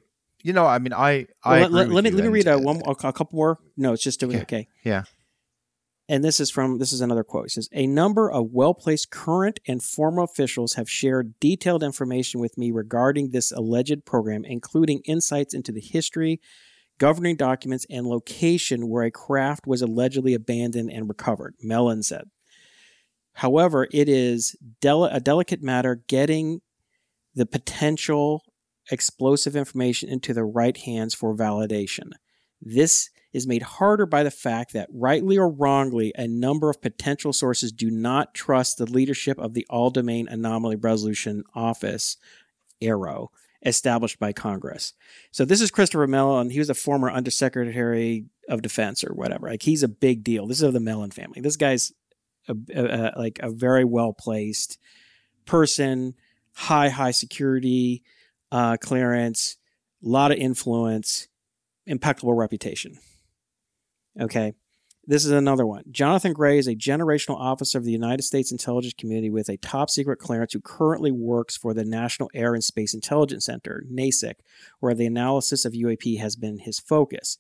You know, I mean, I I Well, let, let- me let me read a one a, couple more. No, it's just Okay. okay. Yeah. And this is from this is another quote. It says a number of well-placed current and former officials have shared detailed information with me regarding this alleged program, including insights into the history, governing documents, and location where a craft was allegedly abandoned and recovered. Mellon said. However, it is deli- a delicate matter getting the potential explosive information into the right hands for validation. This is made harder by the fact that, rightly or wrongly, a number of potential sources do not trust the leadership of the All Domain Anomaly Resolution Office, AARO, established by Congress. So this is Christopher Mellon. He was a former Undersecretary of Defense or whatever. Like he's a big deal. This is of the Mellon family. This guy's a, a, a, like a very well placed person, high high security uh, clearance, a lot of influence, impeccable reputation. Okay. This is another one. Jonathan Gray is a generational officer of the United States intelligence community with a top secret clearance who currently works for the National Air and Space Intelligence Center, NASIC, where the analysis of UAP has been his focus.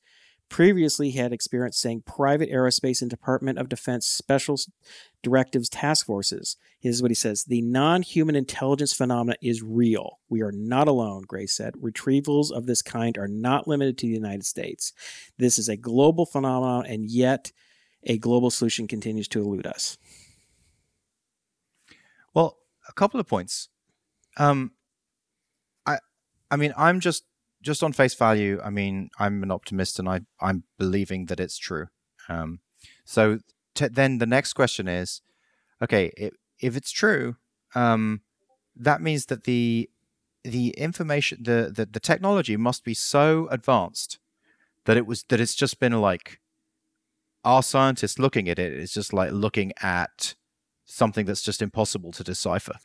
Previously, he had experience saying private aerospace and Department of Defense special directives task forces. Here's what he says The non human intelligence phenomena is real. We are not alone, Gray said. Retrievals of this kind are not limited to the United States. This is a global phenomenon, and yet a global solution continues to elude us. Well, a couple of points. Um, I, I mean, I'm just just on face value, I mean, I'm an optimist and I, I'm believing that it's true. Um, so t- then the next question is, okay, if, if it's true, um, that means that the the information, the, the the technology must be so advanced that it was that it's just been like our scientists looking at it is just like looking at something that's just impossible to decipher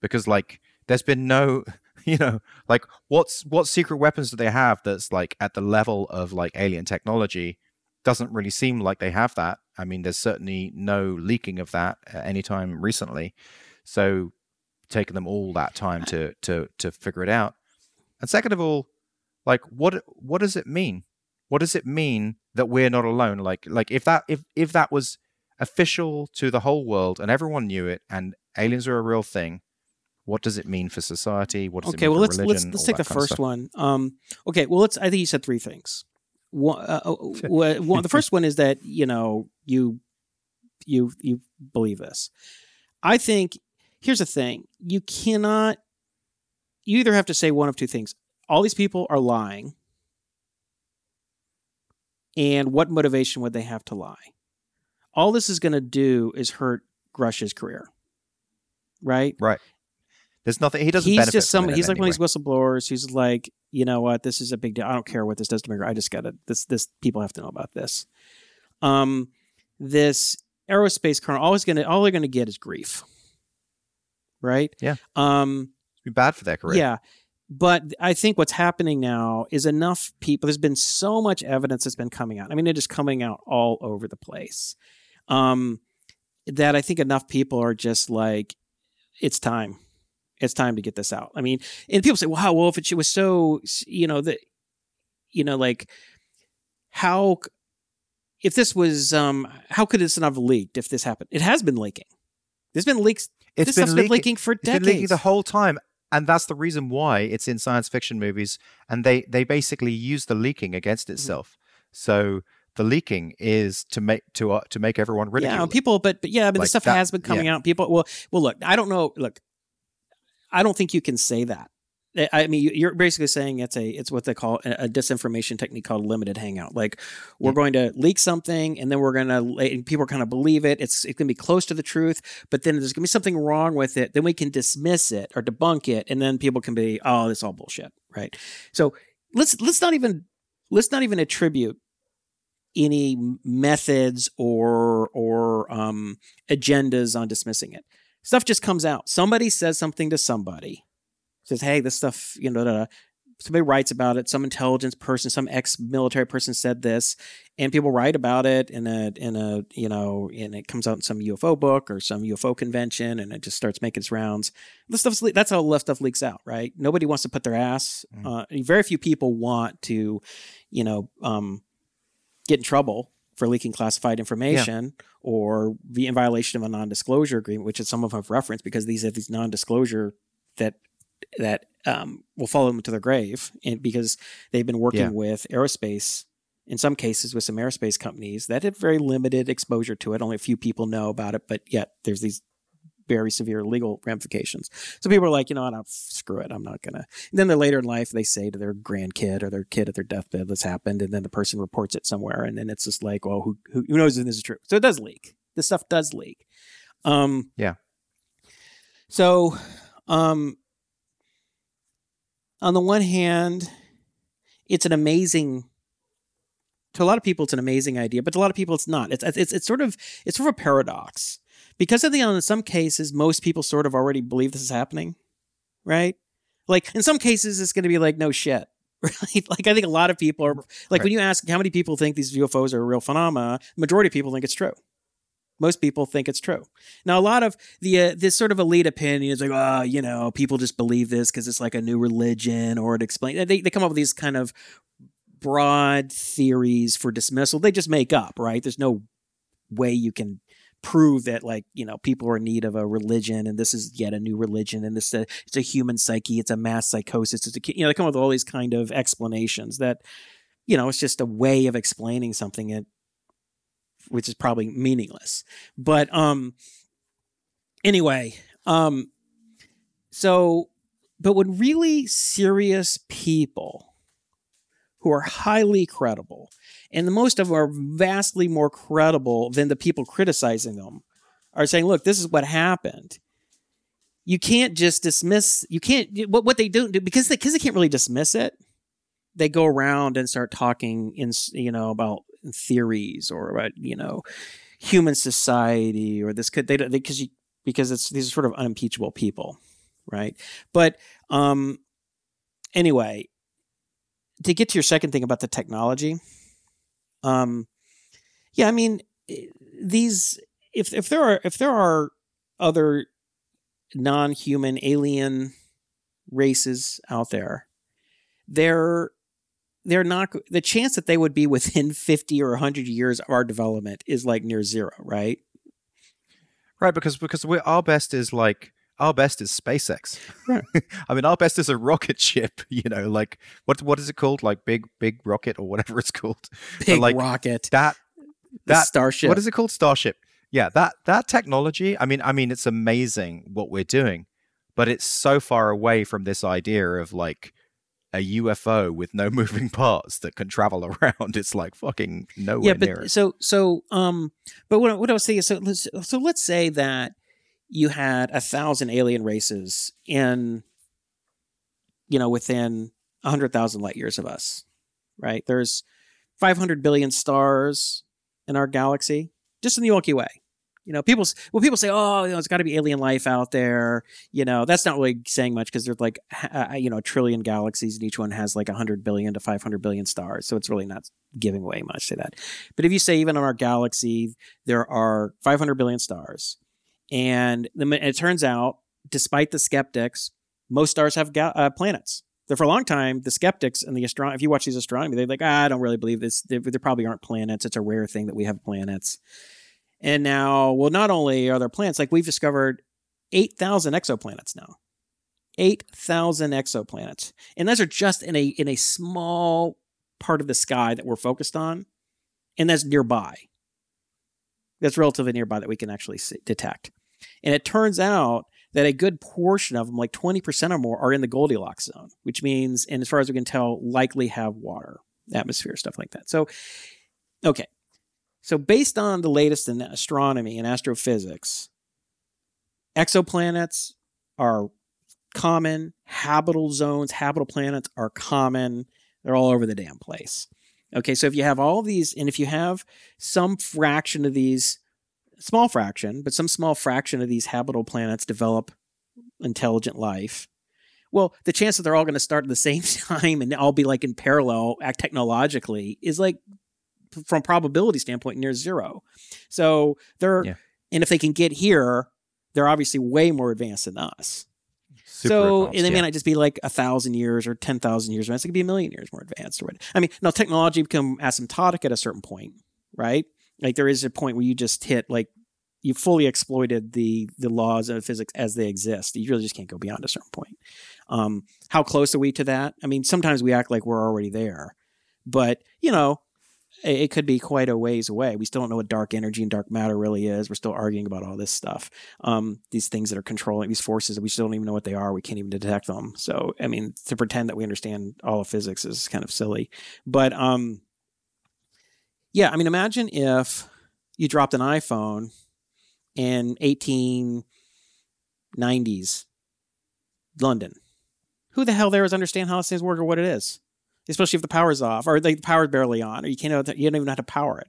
because like there's been no you know, like what's what secret weapons do they have that's like at the level of like alien technology? Doesn't really seem like they have that. I mean, there's certainly no leaking of that at any time recently. So taking them all that time to to to figure it out. And second of all, like what what does it mean? What does it mean that we're not alone? Like like if that if if that was official to the whole world and everyone knew it and aliens are a real thing, what does it mean for society? What does okay, it mean well, for let's religion? let's let's take the first one. Um, okay, well, let's. I think you said three things. One, uh, uh one, the first one is that you know you you you believe this. I think here's the thing: you cannot. You either have to say one of two things. All these people are lying, and what motivation would they have to lie? All this is going to do is hurt Grusch's career, right? Right. There's nothing. He doesn't. He's just some. He's like anyway. one of these whistleblowers. He's like, you know what? This is a big deal. I don't care what this does to me. I just got to. This. This people have to know about this. Um, this aerospace colonel always gonna all they're gonna get is grief. Right. Yeah. Um. It'd be bad for that career. Yeah. But I think what's happening now is enough people. There's been so much evidence that's been coming out. I mean, it is coming out all over the place. Um, that I think enough people are just like, it's time it's time to get this out. I mean, and people say, wow, well, if it was so, you know, that, you know, like how, if this was, um, how could this not have leaked if this happened? It has been leaking. There's been leaks. It's this been leaking, been leaking for decades. It's been leaking the whole time. And that's the reason why it's in science fiction movies. And they, they basically use the leaking against mm-hmm. itself. Mm-hmm. So the leaking is to make to uh, to make everyone ridicule. Yeah, people, but but yeah, but like the stuff that, has been coming yeah. out. People, well, well, look, I don't know. Look, I don't think you can say that. I mean, you're basically saying it's a it's what they call a disinformation technique called limited hangout. Like we're yeah. going to leak something, and then we're going to people are going to believe it. It's it can be close to the truth, but then there's going to be something wrong with it. Then we can dismiss it or debunk it, and then people can be, oh, it's all bullshit, right? So let's let's not even let's not even attribute any methods or or um, agendas on dismissing it stuff just comes out. Somebody says something to somebody, says, "Hey, this stuff," you know, da, da. somebody writes about it. Some intelligence person, some ex-military person said this, and people write about it in a in a you know, and it comes out in some UFO book or some UFO convention, and it just starts making its rounds. This stuff's that's how left stuff leaks out, right? Nobody wants to put their ass. Mm-hmm. Uh, very few people want to, you know, um, get in trouble for leaking classified information yeah. or be in violation of a non-disclosure agreement, which is some of them have referenced because these have these non-disclosure that that um, will follow them to their grave, and because they've been working yeah. with aerospace in some cases with some aerospace companies that had very limited exposure to it. Only a few people know about it, but yet there's these very severe legal ramifications. So people are like, you know, what, screw it, I'm not gonna. And then they're later in life, they say to their grandkid or their kid at their deathbed, "This happened," and then the person reports it somewhere, and then it's just like, well, who who, who knows if this is true? So it does leak. This stuff does leak. Um, yeah. So, um, on the one hand, it's an amazing to a lot of people it's an amazing idea but to a lot of people it's not it's it's, it's sort of it's sort of a paradox because of the in some cases most people sort of already believe this is happening right like in some cases it's going to be like no shit right like i think a lot of people are like right. when you ask how many people think these ufos are a real phenomena majority of people think it's true most people think it's true. Now, a lot of the uh, this sort of elite opinion is like, oh, you know, people just believe this because it's like a new religion, or it explains. They they come up with these kind of broad theories for dismissal. They just make up, right? There's no way you can prove that like you know people are in need of a religion and this is yet a new religion and this uh, it's a human psyche it's a mass psychosis it's a you know they come up with all these kind of explanations that you know it's just a way of explaining something that which is probably meaningless. But um anyway, um so but when really serious people who are highly credible and the most of them are vastly more credible than the people criticizing them are saying, look, this is what happened. You can't just dismiss. You can't. What what they do because they because they can't really dismiss it. They go around and start talking in you know about theories or about you know human society or this could they don't because you because it's these are sort of unimpeachable people right but um anyway to get to your second thing about the technology um yeah i mean eh, these if if there are if there are other non-human alien races out there they're they're not the chance that they would be within 50 or 100 years of our development is like near zero right? Right because because we our best is like our best is SpaceX. Right. I mean, our best is a rocket ship. You know, like what what is it called? Like big big rocket or whatever it's called. Big like rocket. That that starship. What is it called? Starship. Yeah, that that technology. I mean, I mean, it's amazing what we're doing, but it's so far away from this idea of like a UFO with no moving parts that can travel around. It's like fucking nowhere yeah, but near it. So so um, but what what I was saying is so let's, so let's say that you had a thousand alien races in, you know, within a hundred thousand light years of us, right? There's five hundred billion stars in our galaxy, just in the Milky Way you know, people well, people say, oh, you know, it's got to be alien life out there. You know, that's not really saying much because there's like, uh, you know, a trillion galaxies and each one has like 100 billion to 500 billion stars. So it's really not giving away much to that. But if you say even in our galaxy, there are 500 billion stars. And it turns out, despite the skeptics, most stars have ga- uh, planets. So for a long time, the skeptics and the astronomy, if you watch these astronomy, they're like, ah, I don't really believe this. There, there probably aren't planets. It's a rare thing that we have planets. And now, well, not only are there planets, like we've discovered 8,000 exoplanets now. 8,000 exoplanets. And those are just in a in a small part of the sky that we're focused on. And that's nearby. That's relatively nearby that we can actually see, detect. And it turns out that a good portion of them, like 20% or more, are in the Goldilocks zone, which means, and as far as we can tell, likely have water, atmosphere, stuff like that. So, okay. So, based on the latest in astronomy and astrophysics, exoplanets are common, habitable zones, habitable planets are common. They're all over the damn place. Okay, so if you have all these, and if you have some fraction of these, small fraction, but some small fraction of these habitable planets develop intelligent life, well, the chance that they're all going to start at the same time and all be like in parallel act technologically is like from probability standpoint near zero. So they're yeah. and if they can get here, they're obviously way more advanced than us. So advanced, and they yeah. may not just be like a thousand years or ten thousand years advanced; it could be a million years more advanced. Or what? I mean, now technology become asymptotic at a certain point, right? Like there is a point where you just hit like you fully exploited the the laws of physics as they exist. You really just can't go beyond a certain point. Um, how close are we to that? I mean, sometimes we act like we're already there, but you know, it could be quite a ways away. We still don't know what dark energy and dark matter really is. We're still arguing about all this stuff. Um, these things that are controlling these forces we still don't even know what they are. We can't even detect them. So, I mean, to pretend that we understand all of physics is kind of silly. But um, yeah, I mean, imagine if you dropped an iPhone in 1890s London. Who the hell there is understand how these things work or what it is? Especially if the power's off or like the power's barely on, or you can't you don't even know how to power it.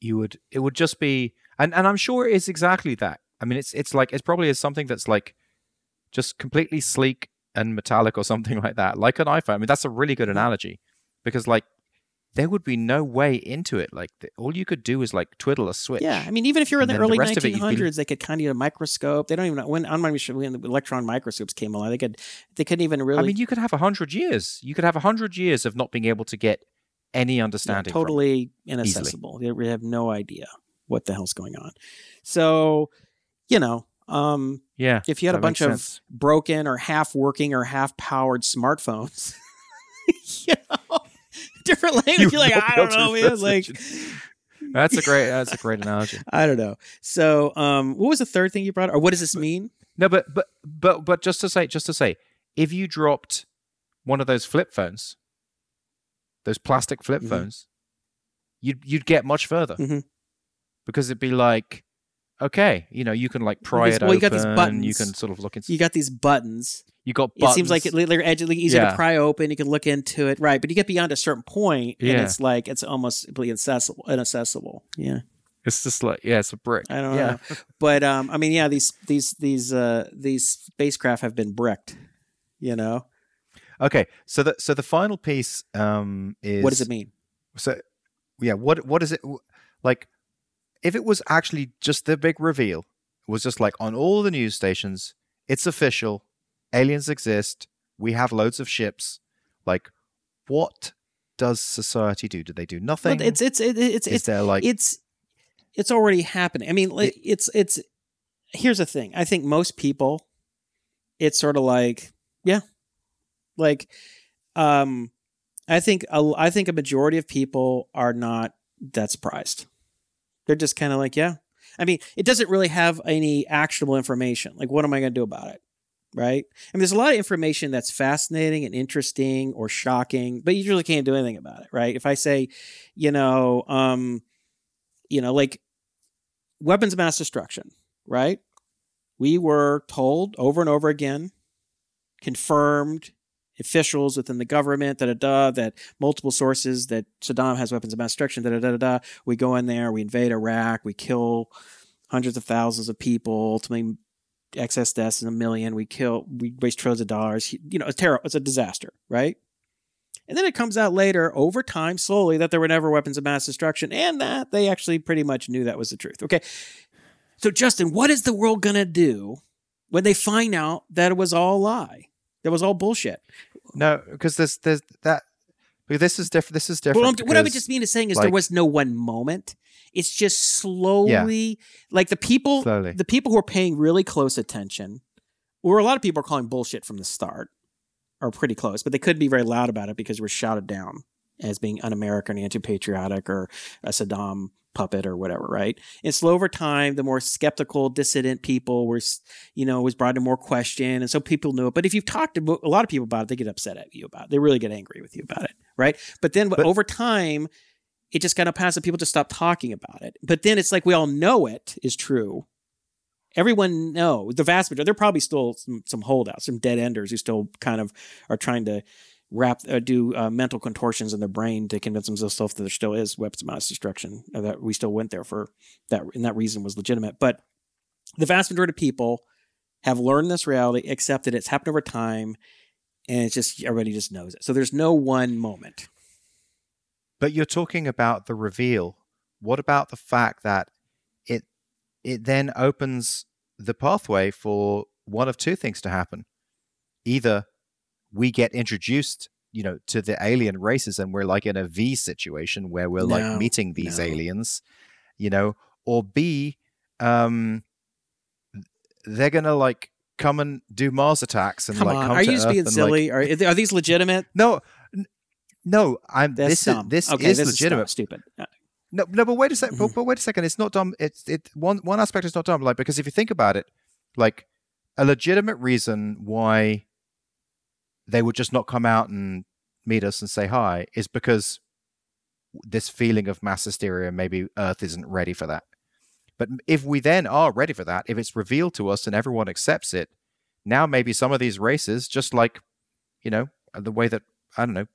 You would it would just be and, and I'm sure it's exactly that. I mean it's it's like it's probably is something that's like just completely sleek and metallic or something like that. Like an iPhone. I mean that's a really good mm-hmm. analogy. Because like there would be no way into it. Like the, all you could do is like twiddle a switch. Yeah, I mean, even if you're in the the early it, 1900s, you'd they could kind of use a microscope. They don't even know when. I'm not even sure when the electron microscopes came along. They could, they couldn't even really. I mean, you could have a hundred years. You could have a hundred years of not being able to get any Yeah, understanding. it. totally inaccessible. They have no idea what the hell's going on. So, you know, um, Yeah. if you had a bunch of sense. broken or half working or half powered smartphones, you know, different language. You You're like, I don't know, man. Like, That's a great. That's a great analogy. I don't know. So, um, what was the third thing you brought? Or what does this mean? No, but but but but just to say, just to say, if you dropped one of those flip phones, those plastic flip Mhm. phones, you'd you'd get much further Mhm. because it'd be like, okay, you know, you can like pry these- it well, open. you got these buttons. You can sort of look into. You got these buttons. You got. It seems like it, buttons. they're edgy, easier Yeah. to pry open. You can look into it, right? But you get beyond a certain point, and Yeah. it's like it's almost completely inaccessible. Inaccessible. Yeah, It's just like yeah, it's a brick. I don't yeah. know. But um, I mean, yeah, these these these uh these spacecraft have been bricked. You know, Okay, so the so the final piece um is what does it mean? So, yeah, what what is it like? If it was actually just the big reveal, it was just like on all the news stations, it's official, aliens exist, we have loads of ships. Like, what does society do? Do they do nothing? But it's it's it, it's is it's there like it's it's already happening. I mean, like, it's it's here's the thing. I think most people, it's sort of like yeah, like um, I think a, I think a majority of people are not that surprised. They're just kind of like yeah. I mean, it doesn't really have any actionable information. Like, what am I going to do about it? Right? I mean, there's a lot of information that's fascinating and interesting or shocking, but you really can't do anything about it, right? If I say, you know, um, you know, like weapons of mass destruction, right? We were told over and over again, confirmed officials within the government, da da da, that multiple sources that Saddam has weapons of mass destruction, da da da da da. We go in there, we invade Iraq, we kill hundreds of thousands of people, ultimately excess deaths in a million. We kill, we waste trillions of dollars. You know, it's terrible. It's a disaster, right? And then it comes out later, over time, slowly, that there were never weapons of mass destruction and that they actually pretty much knew that was the truth. Okay. So, Justin, what is the world to do when they find out that it was all a lie? That was all bullshit. no? Because there's there's that. This is different. This is different. Well, what I would just mean is saying is there was no one moment. It's just slowly, like the people, Slowly. the people who are paying really close attention, or a lot of people are calling bullshit from the start, are pretty close, but they couldn't be very loud about it because we're shouted down as being un-American, anti-patriotic, or a Saddam puppet or whatever, right? And slow over time, the more skeptical, dissident people were, you know, was brought to more question, and so people knew it. But if you've talked to a lot of people about it, they get upset at you about it. They really get angry with you about it, right? But then But- over time, it just kind of passed, and people just stopped talking about it. But then it's like we all know it is true. Everyone know the vast majority. There are probably still some, some holdouts, some dead enders who still kind of are trying to wrap, uh, do uh, mental contortions in their brain to convince themselves that there still is weapons of mass destruction. Or that we still went there for that, and that reason was legitimate. But the vast majority of people have learned this reality, accepted it. It's happened over time, and it's just everybody just knows it. So there's no one moment. But you're talking about the reveal. What about the fact that it it then opens the pathway for one of two things to happen. Either we get introduced, you know, to the alien races and we're like in a V situation where we're No, like meeting these no. aliens, you know, or B, um they're gonna like come and do Mars attacks and Come like on, come are to you just Earth being and, like- silly? are are these legitimate? no, No, I'm. That's this dumb. is this okay, is this legitimate. Is stupid. No, no, but wait a second. Mhm. But, but wait a second. It's not dumb. It's it. One one aspect is not dumb. Like because if you think about it, like a legitimate reason why they would just not come out and meet us and say hi is because this feeling of mass hysteria. Maybe Earth isn't ready for that. But if we then are ready for that, if it's revealed to us and everyone accepts it, now maybe some of these races, just like you know uh, the way that I don't know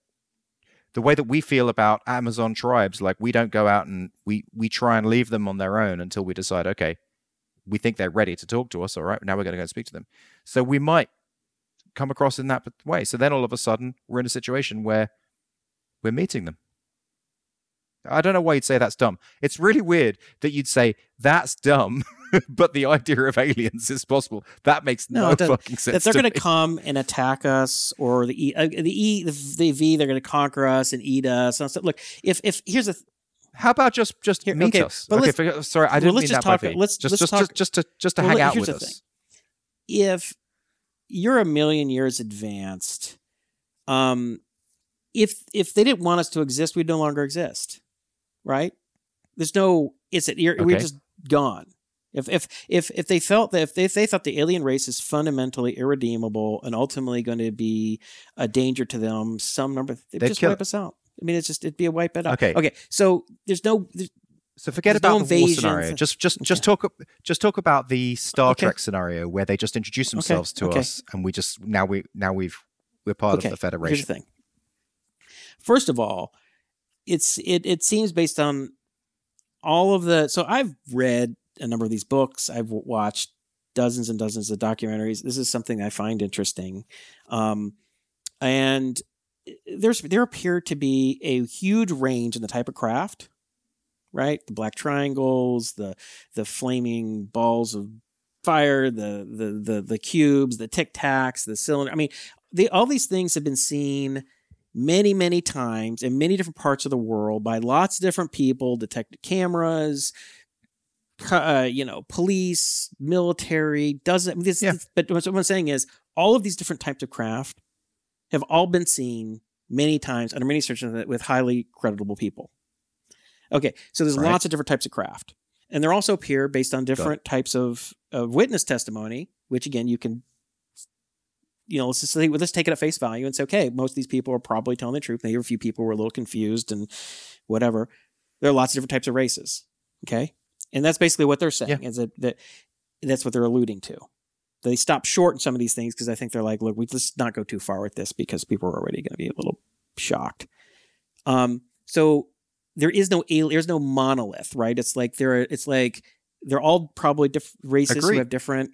the way that we feel about Amazon tribes, like we don't go out and we we try and leave them on their own until we decide, okay, we think they're ready to talk to us. All right, now we're going to go and speak to them. So we might come across in that way. So then all of a sudden we're in a situation where we're meeting them. I don't know why you'd say that's dumb. It's really weird that you'd say that's dumb, but the idea of aliens is possible. That makes No, no, fucking sense. that they're going to come and attack us, or the E, uh, the E, the, the V, they're going to conquer us and eat us. And stuff. Look, if if here's a th- How about just just Here, meet okay, us? but okay, let's- forget- sorry, I didn't let's mean just that talk- let's- just let's just, talk- just just to just to well, hang out here's with the us. if you're a million years advanced, um, if if they didn't want us to exist, we'd no longer exist, right? There's no it's it you're, we're just gone. If if if if they felt that if they, if they thought the alien race is fundamentally irredeemable and ultimately going to be a danger to them, some number they'd, They'd just kill wipe us out. I mean, it's just it'd be a wipe it out. Okay. Okay. So there's no there's, So forget There's no about the war scenario. Just just just Okay. talk just talk about the Star Okay. Trek scenario where they just introduce themselves to okay. us and we just now we now we've we're part okay. of the Federation. Here's the thing. First of all, it's it it seems based on all of the so I've read a number of these books. I've watched dozens and dozens of documentaries. This is something I find interesting, um, and there's there appear to be a huge range in the type of craft, right? The black triangles, the the flaming balls of fire, the the the the cubes, the tic tacs, the cylinder. I mean, the, all these things have been seen many many times in many different parts of the world by lots of different people detected cameras uh, you know police military doesn't this, Yeah. this- but what i'm saying is all of these different types of craft have all been seen many times under many searches with highly creditable people okay so there's Right. lots of different types of craft and they're also appear based on different types of, of witness testimony which again you can you know, let's just say, well, let's take it at face value and say, okay, most of these people are probably telling the truth. Maybe a few people were a little confused and whatever. There are lots of different types of races. Okay. And that's basically what they're saying is that, that that's what they're alluding to. They stop short in some of these things because I think they're like, look, we let's not go too far with this because people are already going to be a little shocked. Um, so there is no there's no monolith, right? It's like they're it's like they're all probably different races Agreed. who have different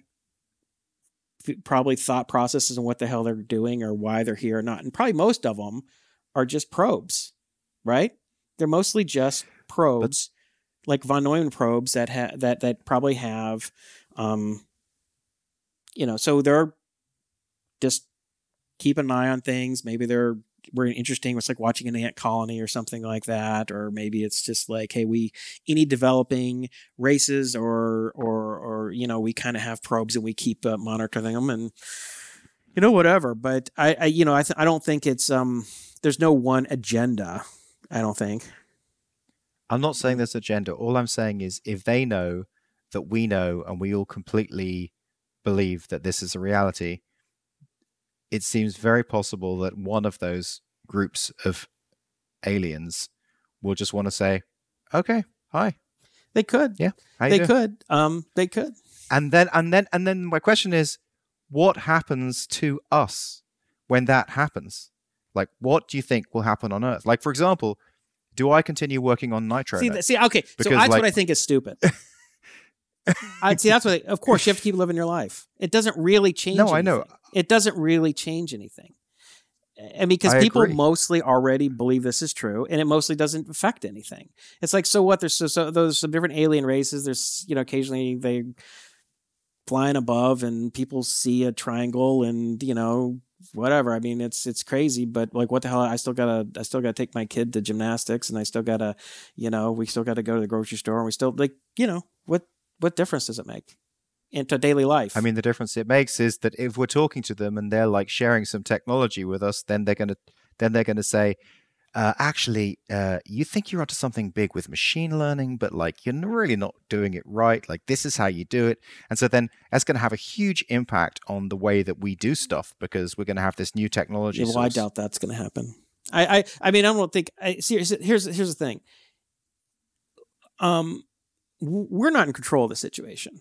probably thought processes and what the hell they're doing or why they're here or not. And probably most of them are just probes, right? They're mostly just probes, like von Neumann probes that ha- that that probably have, um, you know, so they're just keep an eye on things. Maybe they're we're interesting. It's like watching an ant colony or something like that, or maybe it's just like, hey, we any developing races or or or you know we kind of have probes and we keep uh, monitoring them and you know whatever. But I, I you know I th- I don't think it's um there's no one agenda. I don't think. I'm not saying there's agenda. All I'm saying is if they know that we know and we all completely believe that this is a reality, it seems very possible that one of those groups of aliens will just want to say, "Okay, hi, They could. Yeah, they doing?" could. Um, they could. And then and then and then my question is, what happens to us when that happens? Like, what do you think will happen on Earth? Like, for example, do I continue working on Nitro? See, see, okay. So that's like- what I think is stupid. I see. That's what. Of course, you have to keep living your life. It doesn't really change. No, I know. It doesn't really change anything. And because I people agree. mostly already believe this is true, and it mostly doesn't affect anything. It's like so what? There's so, so those some different alien races. There's you know occasionally they flying above, and people see a triangle, and you know whatever. I mean, it's it's crazy, but like, what the hell? I still gotta I still gotta take my kid to gymnastics, and I still gotta, you know, we still gotta go to the grocery store, and we still like, you know, what what difference does it make into daily life? I mean, the difference it makes is that if we're talking to them and they're like sharing some technology with us, then they're gonna then they're gonna say, uh, actually, uh, you think you're onto something big with machine learning, but like you're really not doing it right. Like this is how you do it, and so then that's going to have a huge impact on the way that we do stuff because we're going to have this new technology. Yeah, well, I doubt that's going to happen. I, I, I mean, I don't think. I, here's here's here's the thing. Um, we're not in control of the situation,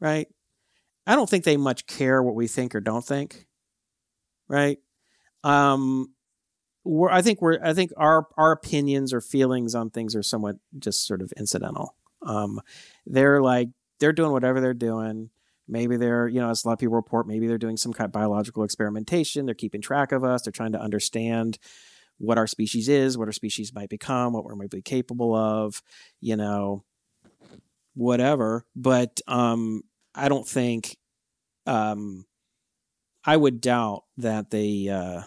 right? I don't think they much care what we think or don't think, right? Um, we're, I think we're I think our our opinions or feelings on things are somewhat just sort of incidental. Um, they're like they're doing whatever they're doing. Maybe they're you know as a lot of people report, maybe they're doing some kind of biological experimentation. They're keeping track of us. They're trying to understand what our species is, what our species might become, what we're might be capable of. You know, whatever. But um, I don't think um, I would doubt that they uh,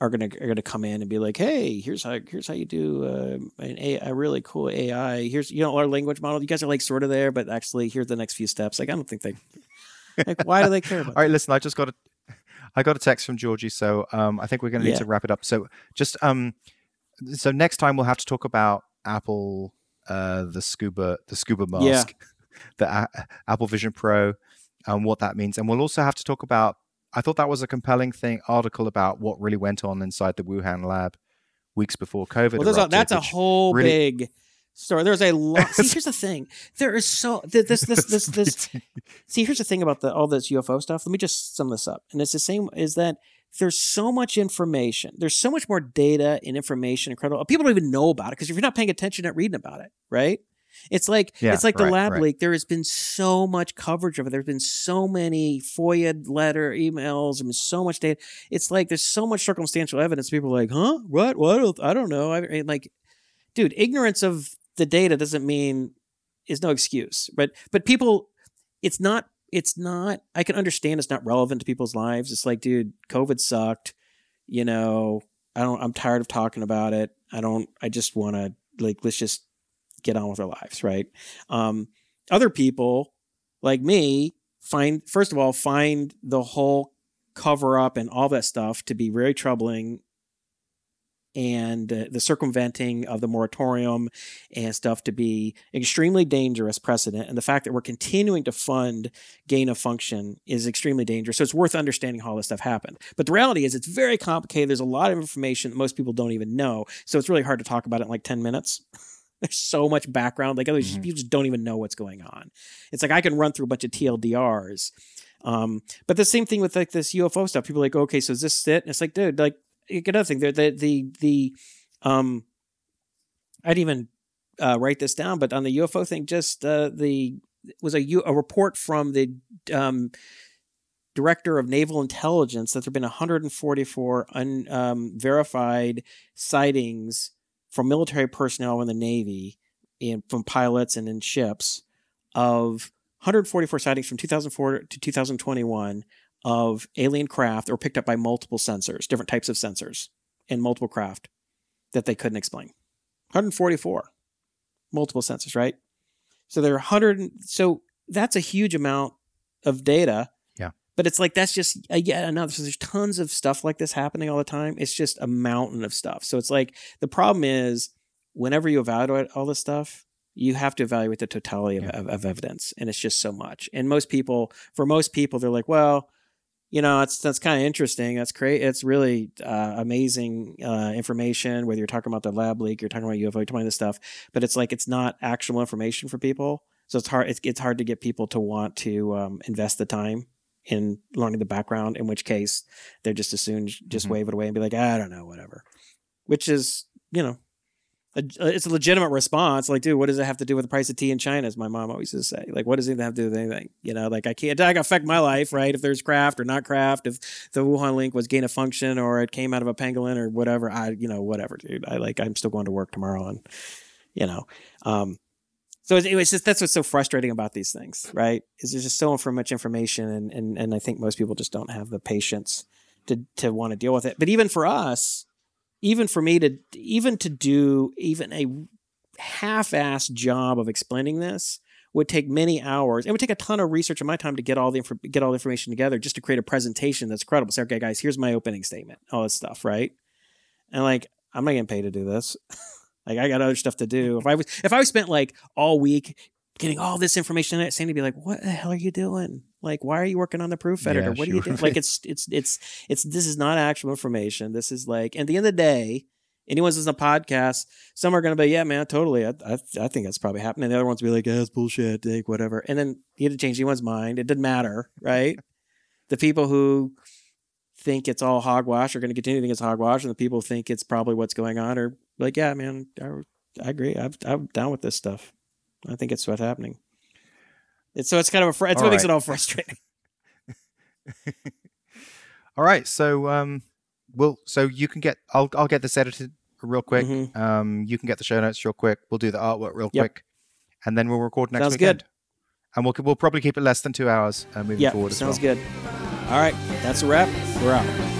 are gonna are gonna come in and be like, "Hey, here's how here's how you do uh, an a, a really cool AI. Here's you know our language model. You guys are like sort of there, but actually here's the next few steps." Like I don't think they. Like, why do they care about? All right, listen. I just got a, I got a text from Georgie, so um, I think we're going to need Yeah. to wrap it up. So just um, so next time we'll have to talk about Apple, uh, the scuba, the scuba Yeah. mask, the A- Apple Vision Pro, and what that means, and we'll also have to talk about. I thought that was a compelling thing article about what really went on inside the Wuhan lab weeks before COVID. Well, there's a, that's a whole really- big story. There's a lot. See, here's the thing. There is so th- this this this this. See, here's the thing about the all this UFO stuff. Let me just sum this up. And it's the same is that there's so much information. There's so much more data and information incredible. People don't even know about it because if you're not paying attention, you're not reading about it, right? It's like Yeah, it's like the right, lab right. leak. There has been so much coverage of it. There's been so many FOIA letter emails and so much data. It's like there's so much circumstantial evidence. People are like, huh? What? What? I don't- I don't know. I mean, like, dude, ignorance of the data doesn't mean is no excuse. But but people, it's not. It's not. I can understand it's not relevant to people's lives. It's like, dude, COVID sucked. You know, I don't. I'm tired of talking about it. I don't. I just want to like let's just get on with our lives, right? Um, other people like me find first of all find the whole cover up and all that stuff to be very troubling and uh, the circumventing of the moratorium and stuff to be extremely dangerous precedent. And the fact that we're continuing to fund gain of function is extremely dangerous. So it's worth understanding how all this stuff happened. But the reality is it's very complicated. There's a lot of information that most people don't even know. So it's really hard to talk about it in like 10 minutes. There's so much background. Like other Mhm. people just don't even know what's going on. It's like i can run through a bunch of tldrs um, but the same thing with like this ufo stuff. People are like okay so is this it? And it's like dude like another thing the the the, um i didn't even uh, write this down but on the ufo thing just uh, the was a, report from the um, director of naval intelligence that there have been 144 unverified um, sightings from military personnel in the navy and from pilots and in ships of 144 sightings from 2004 to 2021 of alien craft were picked up by multiple sensors, different types of sensors, and multiple craft that they couldn't explain. 144 multiple sensors, right? So there are 100. So that's a huge amount of data. Yeah. But it's like that's just uh, yet another. So there's tons of stuff like this happening all the time. It's just a mountain of stuff. So it's like the problem is whenever you evaluate all this stuff, you have to evaluate the totality of, Yeah. of, of evidence, and it's just so much. And most people, for most people, they're like, well, you know, it's that's kind of interesting. That's great. It's really uh, amazing uh, information. Whether you're talking about the lab leak, you're talking about UFO, you're talking about this stuff, but it's like it's not actionable information for people. So it's hard. It's, it's hard to get people to want to um, invest the time in learning the background. In which case, they're just as soon just Mhm. wave it away and be like, I don't know, whatever. Which is, you know, a, it's a legitimate response. Like, dude, what does it have to do with the price of tea in China? As my mom always used to say, like, what does it have to do with anything? You know, like I can't, that can affect my life, right? If there's craft or not craft, if the Wuhan link was gain of function or it came out of a pangolin or whatever, I, you know, whatever, dude. I like, I'm still going to work tomorrow, and you know, um, so it's, it's just that's what's so frustrating about these things, right? Is there's just so much information, and and and I think most people just don't have the patience to to want to deal with it. But even for us, even for me to even to do even a half-assed job of explaining this would take many hours. It would take a ton of research of my time to get all the inf- get all the information together just to create a presentation that's credible. Say, okay, guys, here's my opening statement, all this stuff, right? And like, I'm not getting paid to do this. like, I got other stuff to do. If I was, if I was spent like all week getting all this information, it seemed to be like, what the hell are you doing? Like, why are you working on the proof editor? Yeah, what are you sure. doing? Like, it's, it's, it's, it's, this is not actual information. This is like, at the end of the day, anyone's listening to podcast, some are going to be, yeah, man, totally. I, I, I think that's probably happening. The other ones will be like, yeah, it's bullshit, like, whatever. And then you had to change anyone's mind. It didn't matter, right? the people who think it's all hogwash are going to continue to think it's hogwash, and the people who think it's probably what's going on are like, yeah, man, I, I agree. I'm, I'm down with this stuff. I think it's what's happening. It's, so it's kind of a, fr- it's All what makes it all frustrating. All right, so um, we'll so you can get I'll I'll get this edited real quick. Mhm. Um, you can get the show notes real quick. We'll do the artwork real Yep. quick, and then we'll record next week. Sounds weekend. good. And we'll we'll probably keep it less than two hours uh, moving Yeah, forward as sounds well. good. All right, that's a wrap. We're out.